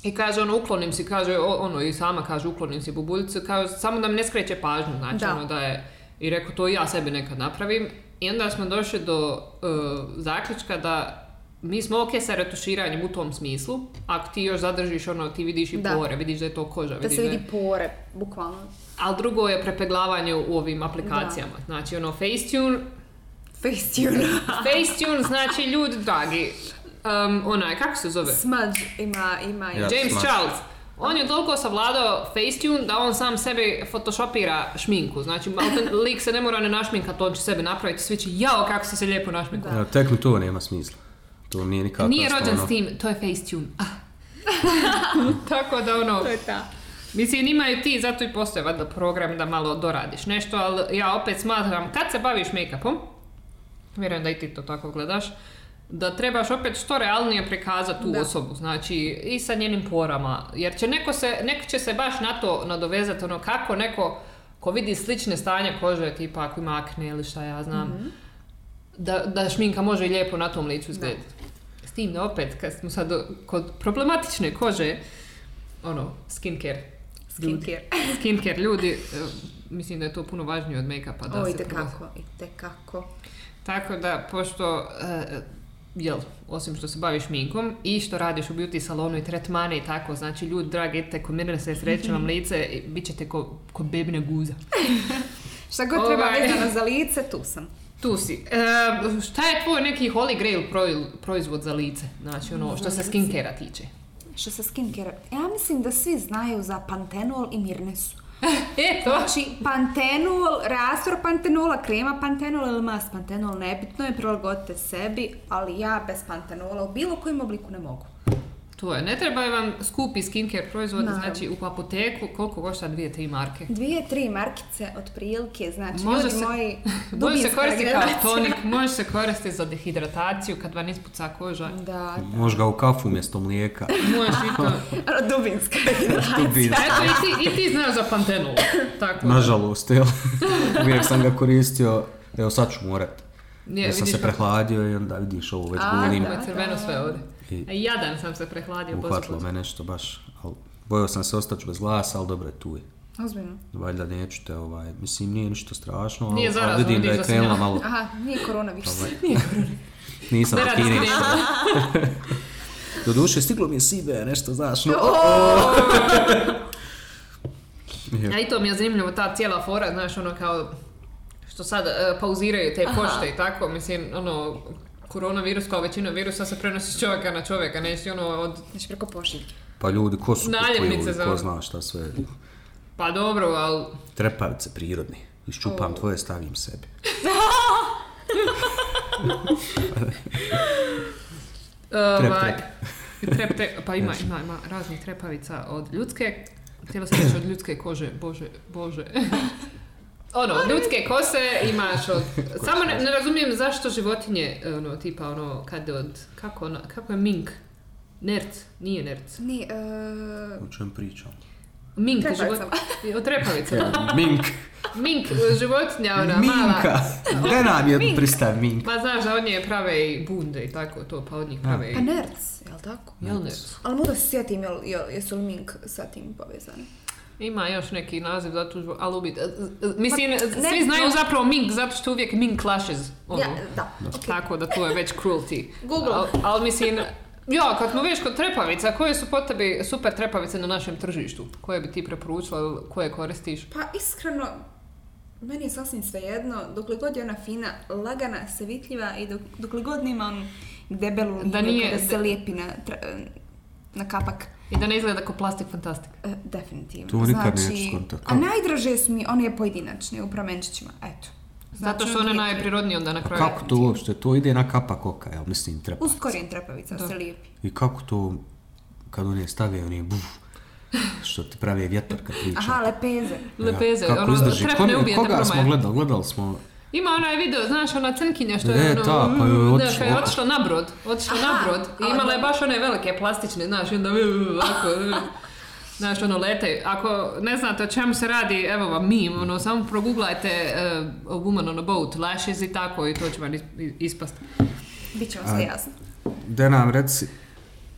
S2: i kaže ono, uklonim si, kaže, ono, i sama kaže, uklonim si bubuljicu, kaže, samo da mi ne skreće pažnju, znači,
S3: Da.
S2: ono, da je, i rekao, to i ja sebi nekad napravim. I onda smo došli do uh, zaključka da mi smo ok sa retuširanjem u tom smislu, ako ti još zadržiš ono, ti vidiš i
S3: Da.
S2: pore, vidiš da je to koža,
S3: Da
S2: vidiš
S3: se
S2: da
S3: vidi pore, bukvalno.
S2: Ali drugo je prepeglavanje u ovim aplikacijama. Znači ono Facetune,
S3: Facetune.
S2: Facetune znači ljudi dragi. Um, onaj, kako se zove?
S3: Smudge ima, ima.
S1: Ja.
S2: James
S1: Smudge.
S2: Charles. On je toliko savladao Facetune da on sam sebi photoshopira šminku. Znači, lik se ne mora ne našminkat, on će sebe napraviti, svi će, jao, kako si se lijepo našminkao.
S1: Evo, Tek li to nema smisla. To nije nikako.
S2: Nije rođen s tim, to je Facetune. Ah. Tako da ono,
S3: To je ta.
S2: Mislim, imaju ti, zato i postoje valjda program da malo doradiš nešto, ali ja opet smatram, kad se baviš make-upom, vjerujem da i ti to tako gledaš, da trebaš opet što realnije prikazati tu
S3: Da.
S2: osobu, znači i sa njenim porama, jer će neko se, neko će se baš na to nadovezati, ono kako neko ko vidi slične stanje kože, tipa ako ima akne ili šta ja znam, da, da šminka može i lijepo na tom licu izgledati. Tim da opet, kad smo sad do- kod problematične kože, ono, skincare.
S3: Skincare.
S2: Skincare ljudi, e, mislim da je to puno važnije od make-upa. Da
S3: O,
S2: se
S3: i
S2: proba-
S3: tekako, i tekako.
S2: Tako da, pošto, e, jel, osim što se baviš šminkom i što radiš u beauty salonu i tretmane i tako, znači ljudi, dragi, idite kod mene se sreće vam lice i bit ćete ko, ko bebine guza.
S3: Šta god treba
S2: Ovaj.
S3: vezano za lice, tu sam.
S2: Tu si. E, šta je tvoj neki holy grail proi- proizvod za lice? Znači, ono, što se skincare tiče.
S3: Što se skincare, ja mislim da svi znaju za pantenol i mirnesu.
S2: E, to.
S3: Znači, pantenol, rastor pantenola, krema pantenol ili mas pantenol, nebitno je, prilagodite sebi, ali ja bez pantenola u bilo kojem obliku ne mogu.
S2: To je. Ne trebaju vam skupi skincare proizvodi,
S3: Naravno.
S2: znači u apoteku koliko košta dvije, tri marke.
S3: Dvije, tri markice otprilike, znači,
S2: Može
S3: ljudi
S2: se-
S3: moji,
S2: Može se koristiti kao tonik, može se koristiti za dehidrataciju kad vam ispuca koža.
S3: Da,
S1: Možeš ga u kafu umjesto mlijeka.
S2: Možeš i to.
S3: da. dubinska.
S1: Dubinska.
S2: Eto, i ti, i ti znaš za pantenol. Tako da.
S1: Nažalost, jel? Uvijek sam ga koristio, evo sad ću morat. Jer sam se prehladio i onda vidiš ovo već
S3: A,
S1: gulim.
S3: da.
S2: Crveno sve ovdje.
S1: I-
S2: A Jadan sam se prehladio.
S1: Uhvatilo me nešto baš, ali bojao sam se ostati bez glasa, ali dobro je tu je.
S3: Ozbiljno.
S1: Valjda neću te, ovaj, mislim nije ništa strašno, ali,
S2: Nije
S1: ali
S2: zarazno,
S1: vidim da je
S2: da
S1: krenula
S2: ja.
S1: malo,
S3: Aha, nije koronavirus.
S1: Ovaj. nisam
S2: Ne radi
S1: pakirao.
S2: skriveno.
S1: Do duše, stiglo mi je sibe, nešto znaš, no,
S2: A i to mi je zanimljivo, ta cijela fora, znaš, ono kao što sad e, pauziraju te pošte i tako, mislim, ono, koronavirus kao većina virusa se prenosi s čovjeka na čovjeka, neći ono od...
S3: Znači preko pošiljke.
S1: Pa ljudi, ko su kupuju,
S2: za-
S1: ko zna šta sve.
S2: Pa dobro, ali...
S1: Trepavice prirodni. Iščupam tvoje, stavim sebi. Trep,
S2: Ovaj,
S1: trep.
S2: trep, trep, pa ima, ima, ima raznih trepavica od ljudske, htjela sam reći od ljudske kože, bože, bože. Ono, ljudske kose imaš od... Samo ne, ne razumijem zašto životinje, ono, tipa ono, kad od... Kako, ono, kako je mink? Nerc, nije nerc.
S3: Ni, uh,
S1: O čem pričam?
S2: Mink,
S3: Trepavicama.
S2: život, o trepavicama.
S1: Mink.
S2: Mink, životinja, ona mala.
S1: Minka. Gde nam jednu pristav Minka?
S2: Pa znaš da od nje prave i bunde i tako to, pa od njih prave i...
S3: pa nerc, jel tako?
S2: Jel nerc?
S3: Ali možda se sjetim, jel, jel, jesu li mink sa tim povezani?
S2: Ima još neki naziv za tu, ali ubit. Mislim, svi znaju zapravo mink, zato što uvijek mink clashes. Ono.
S3: Ja, da, ok.
S2: Tako da tu je već cruelty.
S3: Google.
S2: Al, ali mislim, ja, kad smo već kod trepavica, koje su po tebi super trepavice na našem tržištu? Koje bi ti preporučila, ili koje koristiš?
S3: Pa iskreno, meni je sasvim svejedno, dokle god je ona fina, lagana, sevitljiva i dok, dokle god nema on debelu
S2: Da nije-
S3: kada se lijepi na, na kapak.
S2: I da ne izgleda kao plastik fantastik.
S3: E, definitivno.
S1: To nikad neću
S3: znači,
S1: skontat.
S3: A najdraže su mi one pojedinačne u pramenčićima, eto.
S2: Zato što
S3: ono
S2: one najprirodnije onda na kraju.
S1: Kako to uopšte? To ide na kapak oka, jel mislim trepa.
S3: Uz korijen trepavica se lijepi.
S1: I kako to, kad one stave, one buf, što ti pravi vjetar kad priča.
S3: Aha, lepeze.
S2: Lepeze,
S1: Kako
S2: ono,
S1: izdrži?
S2: trep
S1: Ko-
S2: ne ubije te
S1: koga smo gledali? Gledali smo
S2: Ima onaj video, znaš, ona crnkinja što je
S1: E,
S2: ono,
S1: ta, pa joj je
S2: da,
S1: otišla
S2: kad je otišla na brod, otišla na
S3: Aha,
S2: brod i imala je
S3: da.
S2: baš one velike plastične, znaš, i onda ovako, znaš, ono, lete. Ako ne znate o čemu se radi, evo vam meme, ono, samo proguglajte uh, a woman on a boat, lashes i tako i to će vam is- ispasti.
S3: Biće vam sve jasno.
S1: Da nam reci,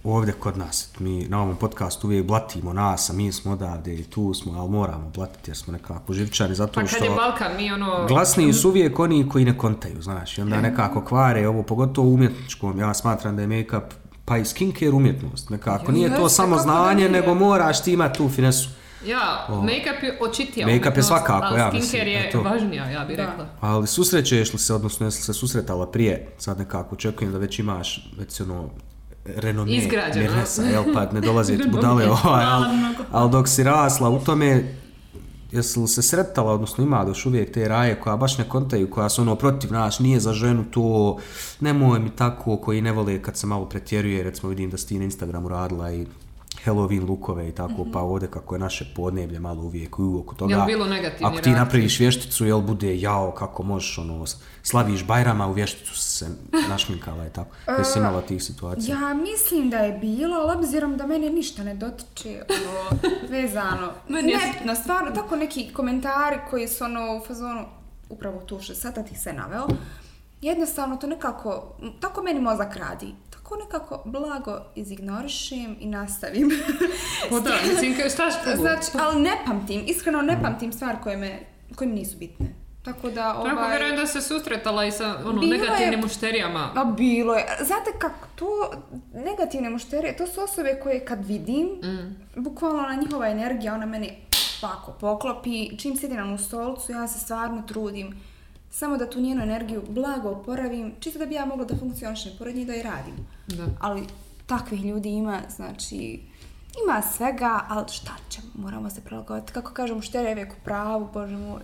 S1: ovdje kod nas, mi na ovom podcastu uvijek blatimo nas, a mi smo odavde i tu smo, ali moramo blatiti jer smo nekako živčani, zato
S2: Pa kad
S1: što
S2: je Balkan, mi ono...
S1: glasniji su uvijek oni koji ne kontaju, znaš, i onda nekako kvare ovo, pogotovo u umjetničkom, ja smatram da je make-up pa i skincare umjetnost, nekako, nije to samo znanje, nego moraš ti imati tu finesu.
S2: Ja, make-up je očitija
S1: Make-up je
S2: umjetnost,
S1: svakako,
S2: ali
S1: ja
S2: skincare
S1: mislim,
S2: je
S1: eto.
S2: važnija, ja bih rekla.
S1: Ali susrećeš li se, odnosno jesi li se susretala prije, sad nekako očekujem da već imaš, već ono, renomije,
S2: Izgrađeno.
S1: jel, pa ne dolaze ti budale, ovaj, ali, ali dok si rasla u tome, jesi li se sretala, odnosno ima još uvijek te raje koja baš ne kontaju, koja su ono protiv naš, nije za ženu to, nemoj mi tako, koji ne vole kad se malo pretjeruje, recimo vidim da si ti na Instagramu radila i Halloween lukove i tako, pa ovdje kako je naše podneblje malo uvijek u oko toga.
S2: Jel bilo negativnih
S1: Ako ti napraviš vješticu, jel bude jao, kako možeš, ono, slaviš Bajrama, u vješticu si se našminkala i tako. Jesi imala tih situacija?
S3: Ja mislim da je bilo, ali obzirom da mene ništa ne dotiče, ono, vezano. Nebitno, stvarno, tako neki komentari koji su ono u fazonu, upravo tu što sada ti se naveo, jednostavno to nekako, tako meni mozak radi. Tako nekako blago izignorišem i nastavim.
S2: Pa da, mislim, šta što?
S3: znači, ali ne pamtim, iskreno ne pamtim stvari koje, me, koje mi nisu bitne. Tako da, ovaj...
S2: Tako vjerujem da se susretala i sa ono,
S3: Bilo je-
S2: negativnim mušterijama.
S3: A bilo je. Znate kako, to negativne mušterije, to su osobe koje kad vidim, bukvalno na njihova energija, ona mene ovako poklopi, čim sjedim na stolcu, ja se stvarno trudim samo da tu njenu energiju blago oporavim, čisto da bi ja mogla da funkcionišem pored nje da i radim.
S2: Da.
S3: Ali takvih ljudi ima, znači, ima svega, ali šta ćemo, moramo se prilagoditi. Kako kažem, mušterija je uvijek u pravu, bože moj.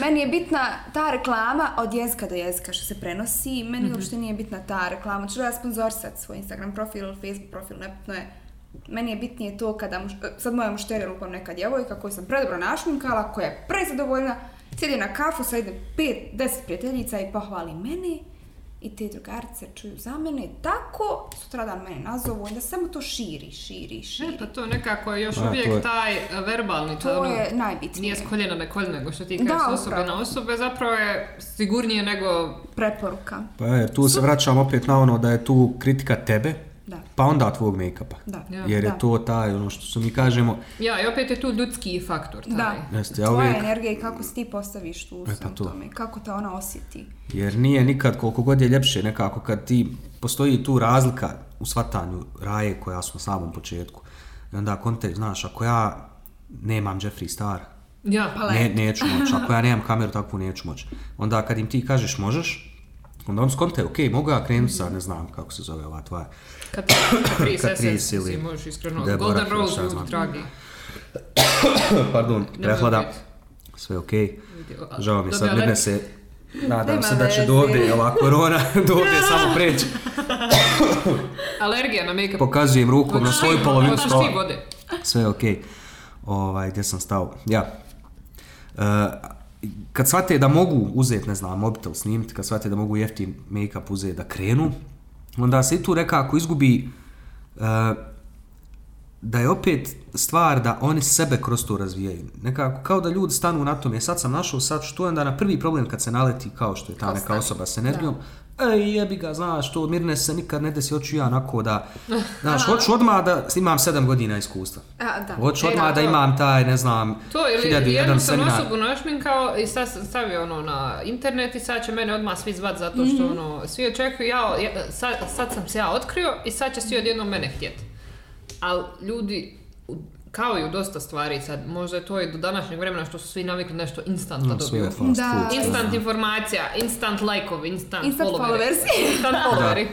S3: Meni je bitna ta reklama od jezika do jezika što se prenosi. Meni uopšte nije bitna ta reklama. Ću da ja sponzorisati svoj Instagram profil, Facebook profil, nebitno je. Meni je bitnije to kada, muš- e, sad moja mušterija lupam neka djevojka koju sam predobro našminkala, koja je prezadovoljna, sjedi na kafu sa jedne pet, deset prijateljica i pohvali mene i te drugarice čuju za mene tako, sutradan mene nazovu, onda samo to širi, širi, širi.
S2: E, pa to nekako je još
S1: A,
S2: uvijek
S1: je-
S2: taj e, verbalni,
S3: To je najbitnije.
S2: Nije s koljena na koljena, nego što ti kažeš osobe
S3: upravo.
S2: na osobe, zapravo je sigurnije nego...
S3: Preporuka.
S1: Pa je, tu se vraćam opet na ono da je tu kritika tebe,
S3: Da.
S1: pa onda tvog make-upa.
S3: Da.
S2: Ja.
S1: Jer je
S3: Da.
S1: to taj, ono što su mi kažemo,
S2: Ja, i opet je tu ljudski faktor. Taj.
S3: Da.
S1: Jeste, ja
S3: Tvoja
S1: uvijek-
S3: energija i kako se ti postaviš tu u
S1: E, pa to.
S3: tome. Kako te ona osjeti.
S1: jer nije nikad koliko god je ljepše nekako kad ti postoji tu razlika u shvatanju raje koja su na samom početku. I onda kontekst, znaš, ako ja nemam Jeffree Star,
S2: Ja.
S3: Palet.
S1: Ne, neću moći. Ako ja nemam kameru takvu, neću moći. Onda kad im ti kažeš možeš, onda on skonte, ok, mogu ja krenuti sa, ne znam kako se zove ova tvoja.
S2: Catrice
S1: Catrice
S2: SS,
S1: ili
S2: si možeš iskreno.
S1: Deborah
S2: Golden Rose, dragi.
S1: Pardon, prehlada. Sve ok.
S2: Vidi, a-
S1: Žao mi je sad,
S2: lep-
S1: se, nadam
S3: Nema
S1: se da će do ovdje ova korona, do ovdje samo preći.
S2: Alergija na make-up.
S1: Pokazujem rukom na svoju polovinu stola. Sve je okej. Ovaj, gdje sam stao? Ja. E, kad shvate da mogu uzeti, ne znam, mobitel snimiti, kad shvate da mogu jeftin make-up uzeti da krenu, onda se i tu nekako izgubi e, da je opet stvar da oni sebe kroz to razvijaju. Nekako, kao da ljudi stanu na tome, sad sam našao, sad što je onda na prvi problem kad se naleti kao što je ta neka osoba s energijom, ej jebi ga, znaš, to mirne se nikad ne desi, hoću ja onako da, znaš, hoću odmah da imam sedam godina iskustva.
S3: A, da.
S1: Hoću
S2: E,
S1: odmah
S2: da,
S1: imam taj, ne znam,
S2: To ili jednu sam osobu našminkao i sad sam stavio ono na internet i sad će mene odmah svi zvat zato što
S1: Mhm.
S2: ono, svi očekuju, ja, sad, sad sam se ja otkrio i sad će svi odjednom mene htjeti. Ali ljudi, kao i u dosta stvari sad, možda je to i do današnjeg vremena što su svi navikli nešto instant da
S1: No,
S2: dobiju.
S3: Da.
S2: Instant informacija, instant lajkovi, instant,
S3: Instant followers.
S2: Instant followeri.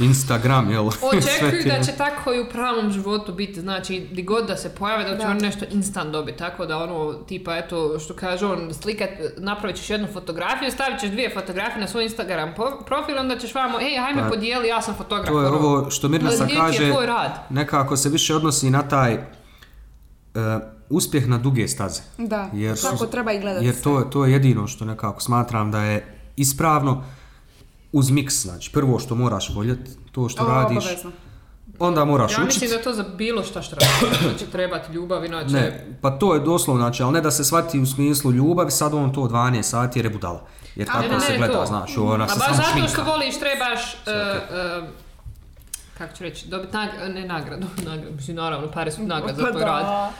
S1: Instagram, jel?
S2: Očekuju da će tako i u pravom životu biti, znači di god da se pojave da će
S3: Da.
S2: on nešto instant dobiti, tako da ono tipa eto što kaže on slikat, napravit ćeš jednu fotografiju, stavit ćeš dvije fotografije na svoj Instagram profil, onda ćeš vamo, ej hajme
S1: Pa,
S2: podijeli, ja sam fotograf.
S1: To je
S2: ono.
S1: ovo što Mirna kaže, nekako se više odnosi na taj uspjeh na duge staze.
S3: Da,
S1: Jer su-
S3: tako treba i gledati
S1: Jer to, to je jedino što nekako smatram da je ispravno uz miks, znači prvo što moraš voljeti, to što
S3: O,
S1: radiš,
S3: obavezno.
S1: onda moraš
S2: Ja
S1: učiti.
S2: mislim da to za bilo šta što radiš, će trebati ljubav, inače...
S1: Ne, pa to je doslovno, znači, ali ne da se shvati u smislu ljubavi, sad on to 12 sati jer je budala. Jer
S2: A,
S1: tako
S2: ne, ne,
S1: se gleda,
S2: to.
S1: znaš, ona
S2: A
S1: se
S2: baš
S1: samo
S2: zato
S1: šminka.
S2: što voliš, trebaš, e, e, kako ću reći, dobiti nag, ne nagradu, nagradu, mislim naravno, pare su nagrada za
S3: Pa
S2: tvoj rad.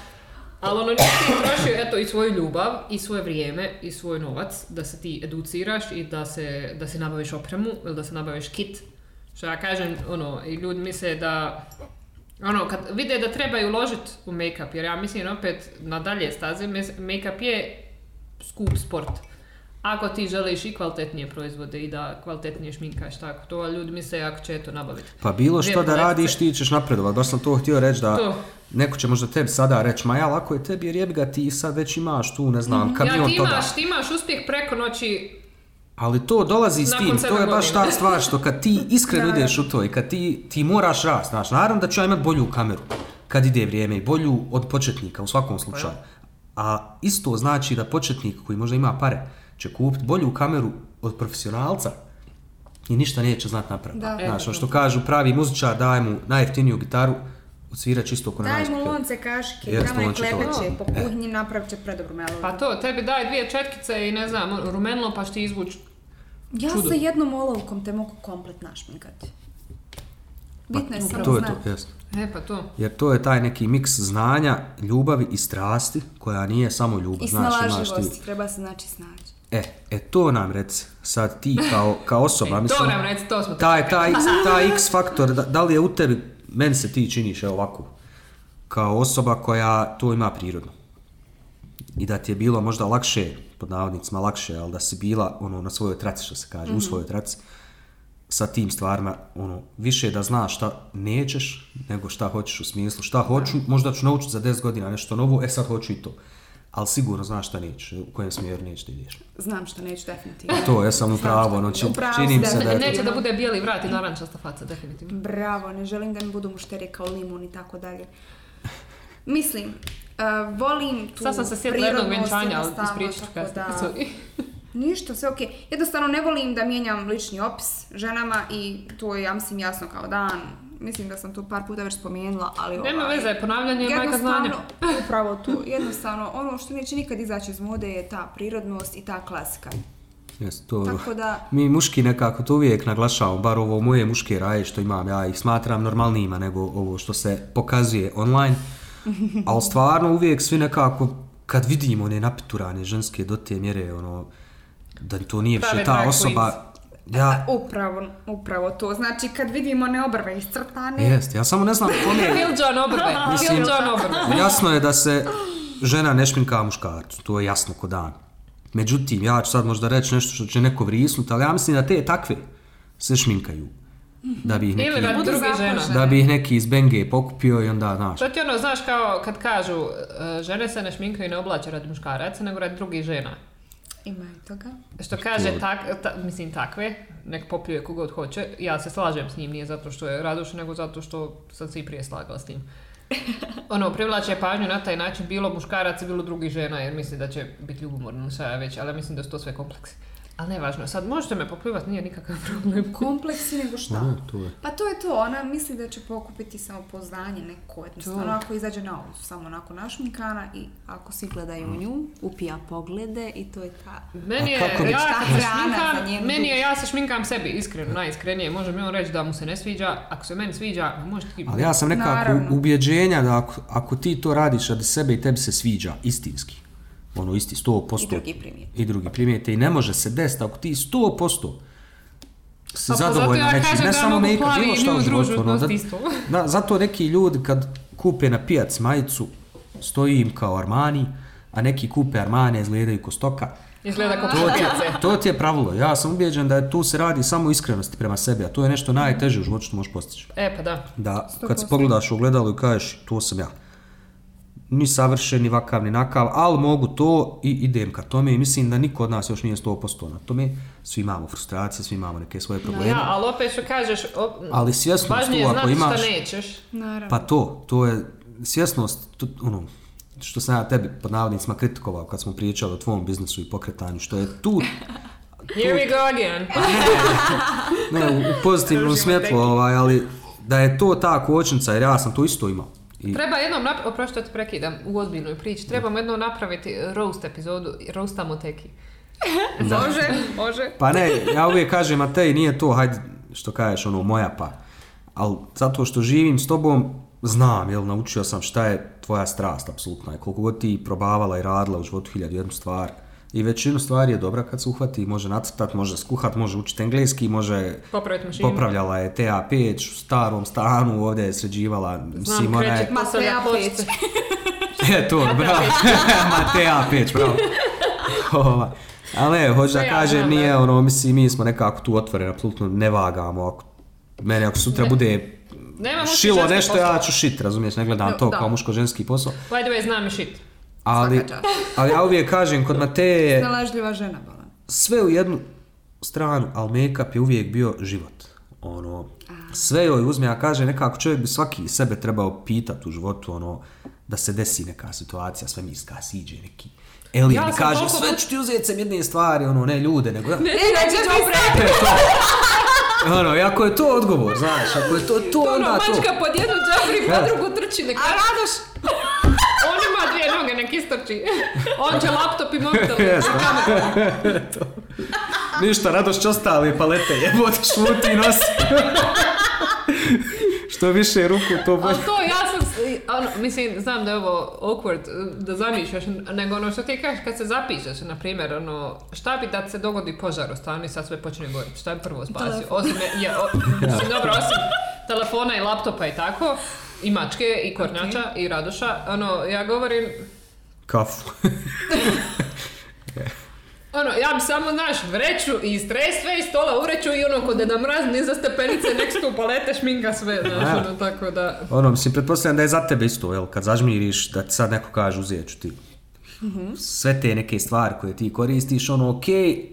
S2: Ali ono nisi ti trošio eto i svoju ljubav i svoje vrijeme i svoj novac da se ti educiraš i da se, da se nabaviš opremu ili da se nabaviš kit. Što ja kažem, ono, i ljudi misle da ono, kad vide da trebaju uložiti u make-up, jer ja mislim opet na dalje staze, make-up je skup sport. Ako ti želiš i kvalitetnije proizvode i da kvalitetnije šminkaš tako to, ljudi misle ako će to nabaviti.
S1: Pa bilo što da radiš, ti ćeš napredovat. Baš sam to htio reći da
S2: To.
S1: neko će možda tebi sada reći, ma ja lako je tebi jer jebi ga ti sad već imaš tu, ne znam,
S2: Ja,
S1: kamion
S2: ti
S1: toga.
S2: imaš, ti imaš uspjeh preko noći,
S1: Ali to dolazi s
S2: Nakon
S1: tim, to je baš ta stvar što kad ti iskreno
S3: Da,
S1: ideš u to i kad ti, ti moraš rast, znaš, naravno da ću ja imati bolju kameru kad ide vrijeme i bolju od početnika u svakom slučaju. A isto znači da početnik koji možda ima pare će kupiti bolju kameru od profesionalca i ništa neće znat napraviti. Znaš, ono što kažu pravi muzičar, daj mu najjeftiniju gitaru, odsvirat čisto ko na
S3: Daj mu lonce,
S1: on će to.
S3: klepeće, po kuhinji napravit će predobru melodiju.
S2: pa to, tebi daj dvije četkice i ne znam, rumenilo pa što ti izvući.
S3: Ja
S2: čudo.
S3: sa jednom olovkom te mogu komplet našminkati. Bitno je samo
S1: Pa To je to, jest.
S2: E pa to.
S1: Jer to je taj neki miks znanja, ljubavi i strasti koja nije samo ljubav.
S3: I
S1: znaš, imaš ti-
S3: snalažljivosti, treba se znači snaći.
S1: E, e to nam reci, sad ti kao, kao osoba,
S2: E,
S1: mislim,
S2: to nam reci, to smo
S1: taj, taj, taj x faktor, da, da li je u tebi, meni se ti činiš evo ovako, kao osoba koja to ima prirodno. I da ti je bilo možda lakše, pod navodnicima lakše, ali da si bila ono na svojoj traci, što se kaže, u svojoj traci, sa tim stvarima, ono, više da znaš šta nećeš, nego šta hoćeš u smislu, šta hoću, možda ću naučiti za 10 godina nešto novo, e sad hoću i to. Ali sigurno znaš šta nećeš, u kojem smjeru nećeš da ideš.
S3: Znam što neću definitivno.
S1: To, ja sam u pravu, ono, či,
S3: u pravu
S1: čini mi
S3: si,
S1: se da je to-
S3: definitivno.
S2: Neće da bude bijeli vrat i narančasta faca, definitivno.
S3: Bravo, ne želim da mi budu mušterije kao limun i tako dalje. Mislim, uh, volim tu
S2: Sad sam se sjetila jednog vjenčanja, ali ispričat ću kasnije.
S3: Ništa, sve okej. Jednostavno ne volim da mijenjam lični opis ženama i to je, ja mislim, jasno kao dan. Mislim da sam to par puta već spomenula, ali
S2: Nema
S3: ovaj,
S2: veze, ponavljanje je majka znanja.
S3: Upravo tu. Jednostavno, ono što neće nikad izaći iz mode je ta prirodnost i ta klasika.
S1: Jes, to,
S3: Tako da-
S1: Mi muški nekako to uvijek naglašavamo, bar ovo moje muške raje što imam, ja ih smatram normalnijima nego ovo što se pokazuje online. Ali stvarno uvijek svi nekako, kad vidimo one napiturane ženske do te mjere, ono, da to nije više ta osoba... Ja,
S3: Upravo, upravo to. Znači, kad vidimo one obrve iscrtane,
S1: jest, ja samo ne znam kome...
S2: Phil John obrve, Phil John obrve.
S1: Jasno je da se žena ne šminka muškarcu, to je jasno ko dan. Međutim, ja ću sad možda reći nešto što će neko vrisnut, ali ja mislim da te takve se šminkaju. Da bi ih neki,
S2: Ili druge žena.
S1: da bi ih neki iz Benge pokupio i onda, znaš,
S2: To ti ono, znaš, kao kad kažu e, žene se ne šminkaju i ne oblače radi muškaraca, nego radi drugih žena.
S3: Ima i toga.
S2: Što kaže, tak, ta- mislim takve, nek popljuje kogod hoće, ja se slažem s njim, nije zato što je Radoš, nego zato što sam se i prije slagala s tim. Ono, privlače pažnju na taj način, bilo muškaraca, bilo drugih žena, jer mislim da će biti ljubomorno ja već, ali mislim da su to sve kompleksi. Ali nevažno, sad možete me popljuvati, nije nikakav problem.
S3: Kompleksi nego šta?
S1: to je.
S3: Pa to je to, ona misli da će pokupiti samopouzdanje neko jednostavno,
S2: To.
S3: ako izađe na ulicu, samo onako našminkana i ako svi gledaju u nju, upija poglede i to je ta...
S2: Meni je,
S1: kako
S2: ja se šminkam, meni je, ja se šminkam sebi, iskreno, najiskrenije. Može mi on reći da mu se ne sviđa, ako se meni sviđa, može ti...
S1: Ali ja sam nekako
S3: Naravno.
S1: ubjeđenja da ako, ako ti to radiš radi sebe i tebi se sviđa istinski, ono isti 100%.
S3: I drugi primijete.
S1: I drugi primijete i ne može se desiti ako ti 100% si
S2: Pa,
S1: zadovoljna nečim, ne samo
S2: plavi
S1: bilo šta u životu. Ono, da, zato neki ljudi kad kupe na pijac majicu, stoji im kao Armani, a neki kupe Armani, izgledaju ko stoka.
S2: Izgleda kao
S1: To ti, to ti je pravilo. Ja sam ubijeđen da je tu se radi samo o iskrenosti prema sebi, a to je nešto najteže u životu što možeš postići.
S2: E, pa da.
S1: Da, kad se pogledaš u ogledalo i kažeš, to sam ja. Ni savršen, ni vakav, ni nakav, ali mogu to i idem ka tome i mislim da niko od nas još nije 100% na tome. Svi imamo frustracije, svi imamo neke svoje probleme.
S2: Ja, ali opet što kažeš, op,
S1: Ali svjesnost
S2: važnije
S1: tu
S2: je
S1: ako imaš...
S2: šta nećeš.
S3: Naravno.
S1: Pa to, to je svjesnost, to, ono, što sam ja tebi pod navodnicima kritikovao kad smo pričali o tvom biznisu i pokretanju, što je tu,
S2: Here we go again.
S1: ne, u, u pozitivnom svjetlu, ovaj, ali da je to ta kočnica, jer ja sam to isto imao. I,
S2: Treba jednom napraviti, oprosti što te prekidam u ozbiljnoj priči, trebamo jednom napraviti roast epizodu, roastamo teki.
S3: Može, može.
S1: Pa ne, ja uvijek kažem, a tej nije to, hajde, što kažeš, ono, moja pa. Ali zato što živim s tobom, znam, jel, naučio sam šta je tvoja strast, apsolutno. I koliko god ti probavala i radila u životu hiljadu jednu stvar. I većinu stvari je dobra kad se uhvati, može nacrtat, može skuhat, može učiti engleski, može...
S2: Popraviti mašinu.
S1: Popravljala je TA5 u starom stanu, ovdje je sređivala, mislim, ona je...
S2: kreće
S3: Matea
S2: pločice.
S1: E, to, bravo. Matea Peć, bravo. Ova. Ali ne, hoću da kažem,
S2: znam,
S1: nije ono, mislim, mi smo nekako tu otvoreni, apsolutno ne vagamo. Ako, mene ako sutra bude
S2: Nema
S1: šilo nešto,
S2: posao.
S1: ja ću šit, razumiješ, ne gledam
S3: Da,
S1: to
S3: da.
S1: kao muško-ženski posao.
S2: By the way, znam i shit.
S1: Ali, ali ja uvijek kažem, kod Mateje je
S3: Snalažljiva žena, Bolan.
S1: sve u jednu stranu, ali make-up je uvijek bio život. Ono, sve joj uzme, ja kažem, nekako čovjek bi svaki sebe trebao pitati u životu, ono, da se desi neka situacija, svemirska, siđe neki alien
S2: Ja
S1: i
S2: sam
S1: kaže, sve ću ti uzeti sem jedne stvari, ono, ne ljude, nego...
S3: E, neće to pre...
S1: E, to. Ono, i ako je to odgovor, znaš, ako je to to,
S2: Ono,
S1: onda to.
S2: mačka pod jednu džabri,
S1: Da.
S2: pod drugu trči, nek...
S3: A Radoš,
S2: On ima dvije noge, nek istrči. On će laptop i mobitel.
S1: Ništa, Radoš će ostale palete, jebote, šuti i nosi. Što više ruku, to bolje.
S2: Ali to ja sam, ono, mislim, znam da je ovo awkward, uh, da zamišljaš, nego ono što ti kažeš kad se zapišeš, na primjer, ono, šta bi da se dogodi požar u stanu i sad sve počne goriti, šta bi prvo spasio? Osim, je, o, mislim, dobro, osim telefona i laptopa i tako, i mačke, i kornjača, i radoša, ono, ja govorim,
S1: Kafu.
S2: ono, ja bi samo, znaš, vreću i stres sve iz stola ureću i ono, kod da mraz niza stepenice, nek tu palete, šminka, sve, znaš,
S1: Ja.
S2: ono, tako da...
S1: Ono, mislim, pretpostavljam da je za tebe isto, jel, kad zažmiriš, da ti sad neko kaže uzet ću ti. Sve te neke stvari koje ti koristiš, ono, ok,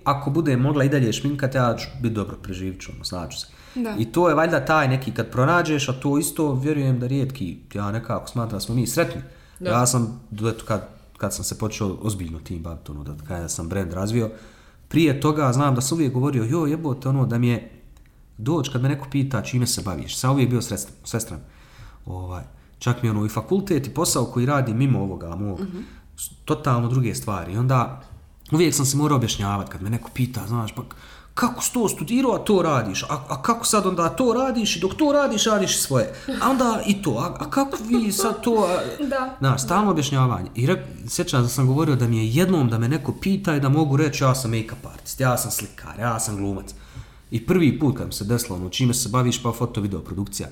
S1: ako bude mogla i dalje šminkati, ja ću biti dobro, preživit ću, ono, snaću se.
S3: Da.
S1: I to je valjda taj neki kad pronađeš, a to isto vjerujem da rijetki, ja nekako smatram da smo mi sretni.
S2: Da.
S1: Ja sam, eto, kad, kad sam se počeo ozbiljno tim baviti, ono, da kada sam brand razvio, prije toga znam da sam uvijek govorio, jo jebote, ono, da mi je doć kad me neko pita čime se baviš, sam uvijek bio svestran. Ovaj, čak mi ono i fakultet i posao koji radi mimo ovoga mog, s- totalno druge stvari. I onda uvijek sam se morao objašnjavati kad me neko pita, znaš, pa kako si to studirao, a to radiš, a, a kako sad onda to radiš i dok to radiš, radiš svoje. A onda i to, a, a kako vi sad to... A,
S3: Da.
S1: Znaš, stalno objašnjavanje. I rek, sjećam da sam govorio da mi je jednom da me neko pita i da mogu reći ja sam make-up artist, ja sam slikar, ja sam glumac. I prvi put kad mi se desilo, ono, čime se baviš, pa foto, video, produkcija.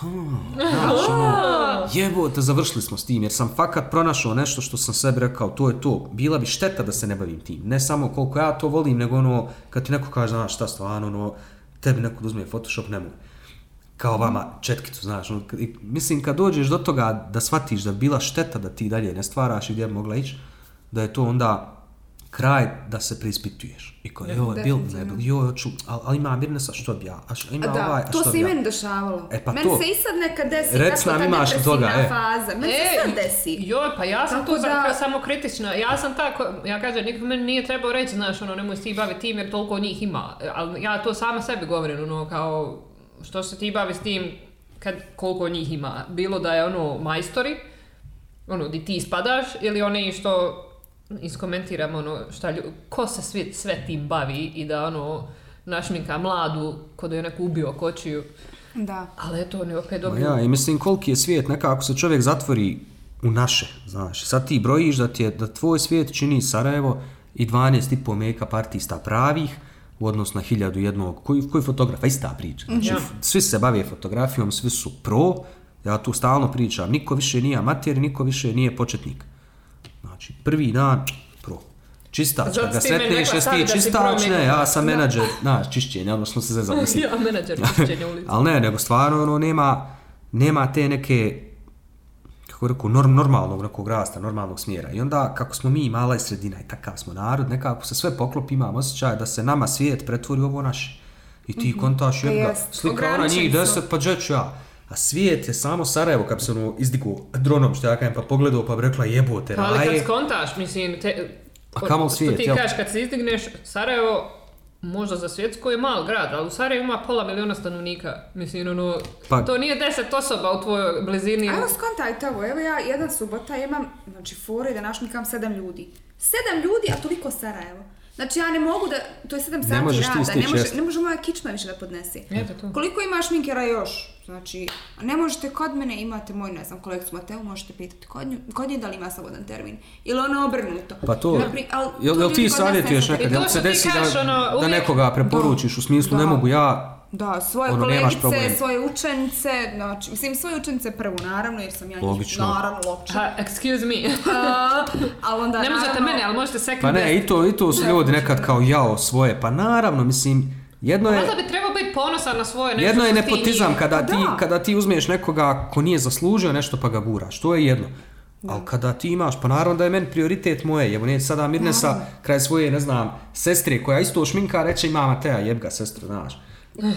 S1: Znaš, ono, Jebote, završili smo s tim, jer sam fakat pronašao nešto što sam sebi rekao, to je to. Bila bi šteta da se ne bavim tim. Ne samo koliko ja to volim, nego ono, kad ti neko kaže, znaš šta stvarno, ono, tebi neko da uzme Photoshop, nemoj. Kao vama četkicu, znaš. Ono, mislim, kad dođeš do toga da shvatiš da bi bila šteta da ti dalje ne stvaraš i gdje bi mogla ići, da je to onda kraj da se preispituješ. I kao, joj, bil, ne bil, joj, hoću, ali, ali ima Mirnesa, što bi ja, a što, ima
S3: A da,
S1: ovaj, a
S3: to
S1: što
S3: se
S1: bi
S3: i meni dešavalo.
S1: E, pa
S3: meni
S1: to.
S3: se i sad nekad desi,
S1: Rec
S3: tako
S1: nam,
S3: ta
S1: imaš toga, e.
S3: faza. Meni se sad desi.
S2: Joj, pa ja sam
S3: Tako
S2: tu
S3: da-
S2: samo kritična. Ja sam tako, ja kažem, niko meni nije trebao reći, znaš, ono, nemoj se ti baviti tim jer toliko njih ima. Ali ja to sama sebi govorim, ono, kao, što se ti bavi s tim kad koliko njih ima. Bilo da je, ono, majstori, ono, di ti spadaš, ili oni što iskomentiram, ono, šta lju, ko se svi, sve tim bavi i da, ono, našminka mladu, ko da je neko ubio kočiju.
S3: Da.
S2: Ali eto, oni opet
S1: Ma
S2: dobiju...
S1: ja, i mislim koliki je svijet, nekako se čovjek zatvori u naše, znaš. Sad ti brojiš da, ti je, da tvoj svijet čini Sarajevo i 12,5 make-up artista pravih, u odnosu na hiljadu jednog, koji, koji fotografa, ista priča. Znači,
S2: Ja.
S1: f- svi se bave fotografijom, svi su pro, ja tu stalno pričam, niko više nije amater, niko više nije početnik. Znači, prvi dan, pro. Čistač, kad ga sretneš,
S2: sad
S1: ti čistač,
S2: pro
S1: ne, ja sam menadžer, znaš, čišćenja, ono smo se zezali, mislim.
S2: Ja, menadžer čišćenja ulica.
S1: Ali ne, nego stvarno ono nema, nema te neke, kako rekao, norm, normalnog nekog rasta, normalnog smjera. I onda, kako smo mi mala i sredina i takav smo narod, nekako se sve poklopi, imam osjećaj da se nama svijet pretvori u ovo naše. I ti kontaš,
S3: Pa
S1: jebga, slika ona njih deset, pa džet ću ja. A svijet je samo Sarajevo, kad bi se ono izdigu dronom, što ja kažem, pa pogledao, pa bi rekla jebote,
S2: Pa Ali kad
S1: raje.
S2: skontaš, mislim, te,
S1: A kamo
S2: što
S1: svijet,
S2: ti kažeš, kad se izdigneš, Sarajevo, možda za svjetsko je mal grad, ali u Sarajevu ima pola miliona stanovnika. Mislim, ono,
S1: Pa-
S2: to nije deset osoba u tvojoj blizini.
S3: Evo skontajte ovo, evo ja jedan subota imam, znači fore da našmikam sedam ljudi. Sedam ljudi, a toliko Sarajevo. Znači ja ne mogu da, to je sedam sati
S1: možeš
S3: rada, ne može, ne može moja kičma više da podnese.
S2: Eto to.
S3: Koliko ima šminkera još? Znači, ne možete kod mene, imate moj, ne znam, kolegicu Mateu, možete pitati kod nje, kod nje da li ima slobodan termin. Ili ono obrnuto.
S1: Pa to,
S3: Napri- al
S1: jel, jel ti savjetuješ nekad, jel se desi da,
S2: ono,
S1: da nekoga preporučiš u smislu
S3: Da.
S1: ne mogu ja,
S3: Da, svoje
S1: Ono,
S3: kolegice, svoje učenice, znači, mislim svoje učenice prvo naravno, jer sam ja njih,
S1: Logično.
S3: naravno, logično.
S2: Ha, excuse me.
S3: A, ali onda
S2: ne možete
S3: naravno-
S2: mene, ali možete second
S1: Pa ne, i to, i to su ljudi nekad kao jao svoje, pa naravno, mislim, jedno je,
S2: Možda bi trebao biti ponosan na svoje nešto
S1: jedno je nepotizam
S2: nije.
S1: kada ti,
S3: da.
S1: kada ti uzmeš nekoga ko nije zaslužio nešto pa ga guraš, to je jedno. Ali kada ti imaš, pa naravno da je meni prioritet moje, evo neće sada Mirnesa kraj svoje, ne znam, sestre koja isto šminka reće ima Matea, jeb ga sestru, znaš.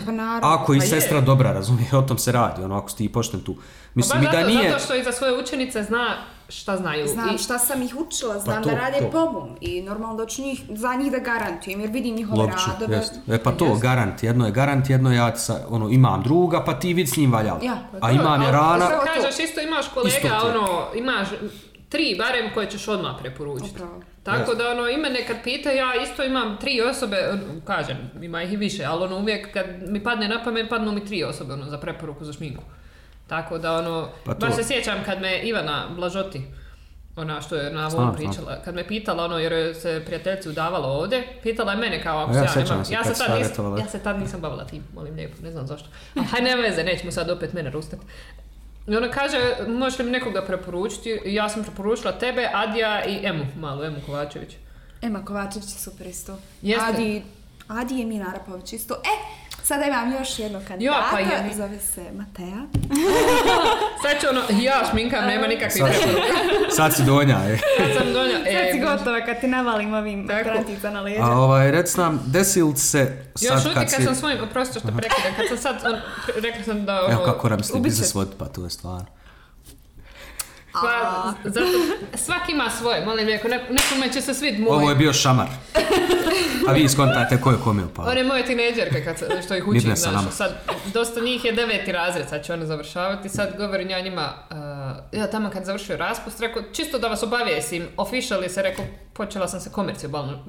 S3: Pa naravno.
S1: Ako i
S2: Pa je.
S1: sestra dobra, razumije, o tom se radi, ono, ako si ti pošten tu.
S2: Pa
S1: Mislim,
S2: baš
S1: i da
S2: zato,
S1: nije...
S2: zato što i za svoje učenice zna šta znaju.
S3: Znam
S2: I-
S3: šta sam ih učila, znam
S1: to,
S3: da rade
S1: to.
S3: pomom i normalno da ću njih, za njih da garantujem jer vidim njihove
S1: Logično,
S3: radove.
S1: jest. E pa to, garant, jedno je garant, jedno ja sa, ono, imam druga, pa ti vid s njim valjao.
S3: Ja,
S1: A imam je rana.
S2: Kažeš, isto imaš kolega, ono, imaš tri barem koje ćeš odmah preporučiti.
S3: Upravo.
S2: Tako da, ono, i mene kad pita, ja isto imam tri osobe, ono, kažem, ima ih i više, ali ono, uvijek kad mi padne na pamet, padnu mi tri osobe, ono, za preporuku za šminku. Tako da, ono,
S1: Pa
S2: baš se sjećam kad me Ivana Blažoti, ona što je na ovom pričala, kad me pitala, ono, jer se prijateljci udavalo ovdje, pitala je mene kao ako
S1: ja
S2: ja, nemam, ja se tad nisam, ja se tad nisam bavila tim, molim lijepo, ne znam zašto. A haj nema veze, nećemo sad opet mene rustat. I ona kaže, možeš li mi nekoga preporučiti? Ja sam preporučila tebe, Adija i Emu, malu Emu Kovačević.
S3: Ema Kovačević je super isto.
S2: Jeste.
S3: Adi, Adi je Mina Arapović isto. E, sada imam još jednog kandidata,
S2: Jo, pa je.
S3: zove se Matea.
S2: Sad ću ono, ja šminkam, nema nikakvih
S1: Sad- si donja, e.
S2: Sad sam donja,
S3: Sad si
S2: e,
S3: gotova kad ti navalim ovim
S2: Tako.
S3: krantica na leđa.
S1: A ovaj, rec nam, desi li se
S2: Još
S1: sad
S2: šuti
S1: kad
S2: kad
S1: si...
S2: sam svojim, oprosti što prekidam, kad sam sad, on, rekla sam da ono...
S1: Evo kako nam
S3: će.
S1: biznis voditi, pa to je stvarno.
S2: Pa, zato, svaki ima svoje, molim lijepo, ne, nekome će se svid moj.
S1: Ovo je bio šamar. A vi iskontate ko je kome upao.
S2: One moje tineđerke kad, se- što ih učim, znaš, sad, dosta njih je deveti razred, sad će one završavati, sad govorim ja njima, uh, ja tamo kad završio raspust, rekao, čisto da vas obavijestim, officially se rekao, počela sam se komercijalno.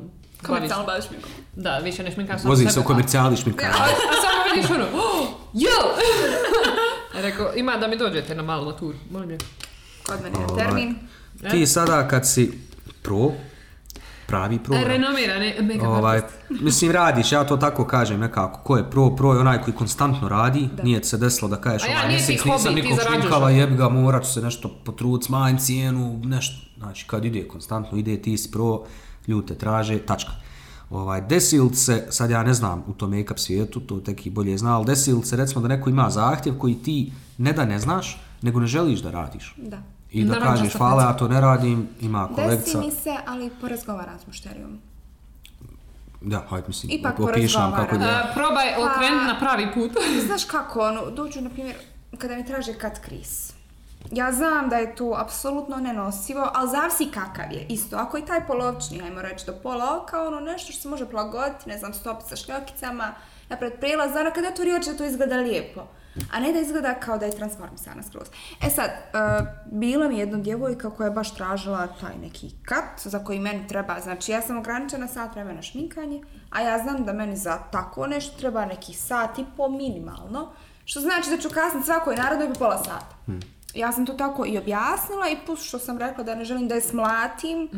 S3: Komercijalno baviš mi.
S2: Da, više ne šminkam sam
S1: Vozi
S2: sebe,
S1: se u komercijali šminka.
S2: A, a samo vidiš ono, oh, jo! rekao, ima da mi dođete na malu maturu, molim lijepo.
S3: Kod mene je
S1: Ovaj.
S3: termin.
S1: Ti sada kad si pro, pravi pro.
S2: Renomirani make-up
S1: Ovaj,
S2: artist.
S1: mislim, radiš, ja to tako kažem nekako, ko je pro, pro je onaj koji konstantno radi, nije ti se desilo da kažeš
S2: ja,
S1: ovaj
S2: nije
S1: mjesec
S2: hobi,
S1: nisam nikog šminkala, jebi ga, morat ću se nešto potrudit, smanjiti cijenu, nešto, znači kad ide konstantno, ide ti si pro, ljudi te traže, tačka. Ovaj, desi li se, sad ja ne znam u tom make-up svijetu, to teki bolje zna, ali desi li se recimo da neko ima zahtjev koji ti ne da ne znaš, nego ne želiš da radiš.
S3: Da.
S1: I da kažeš, hvala, ja to ne radim, ima
S3: Desi
S1: kolegica.
S3: mi se, ali porazgovaram s mušterijom.
S1: Da, hajde mislim,
S3: Ipak
S1: opišem kako
S3: porazgovaram.
S1: je.
S2: A, probaj
S3: Pa-
S2: okrenuti na pravi put.
S3: Znaš kako, ono, dođu, na primjer, kada mi traže cut crease. Ja znam da je to apsolutno nenosivo, ali zavisi kakav je. Isto, ako je taj polovični, ajmo reći do pola oka, ono nešto što se može prilagoditi, ne znam, stopiti sa šljokicama, napred prijelaz, ono kada oči da to izgleda lijepo. A ne da izgleda kao da je transformisana skroz. E sad, uh, bila mi jedna djevojka koja je baš tražila taj neki kat za koji meni treba, znači ja sam ograničena sat vremena šminkanje, a ja znam da meni za tako nešto treba neki sat i po minimalno, što znači da ću kasniti svakoj narodnoj po pola sata. Ja sam to tako i objasnila i plus što sam rekla da ne želim da je smlatim,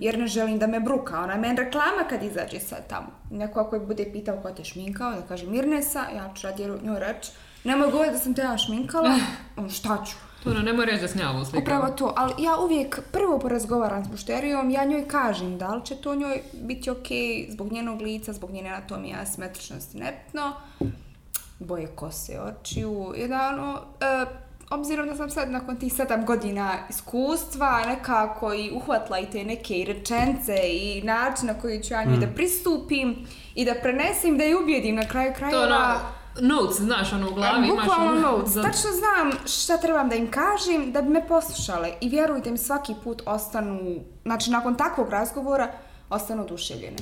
S3: jer ne želim da me bruka. Ona je meni reklama kad izađe sad tamo. Neko ako je bude pitao ko te šminkao, da kaže Mirnesa, ja ću radi njoj reći, nemoj govoriti da sam te ja šminkala, ono, šta ću?
S2: To ono, nemoj reći da snjavu slikam.
S3: Upravo to, ali ja uvijek prvo porazgovaram s mušterijom, ja njoj kažem da li će to njoj biti ok zbog njenog lica, zbog njene anatomije, asimetričnosti, nebitno, boje kose, očiju, jedano, e, obzirom da sam sad nakon tih sedam godina iskustva nekako i uhvatila i te neke i rečence i način na koji ću ja njoj da pristupim i da prenesem, da je ubijedim na kraju
S2: To
S3: krajeva.
S2: Notes, znaš, ono u glavi imaš
S3: Bukvalno
S2: ono...
S3: notes.
S2: za-
S3: Tačno znam šta trebam da im kažem da bi me poslušale. I vjerujte mi, svaki put ostanu, znači nakon takvog razgovora, ostanu oduševljene.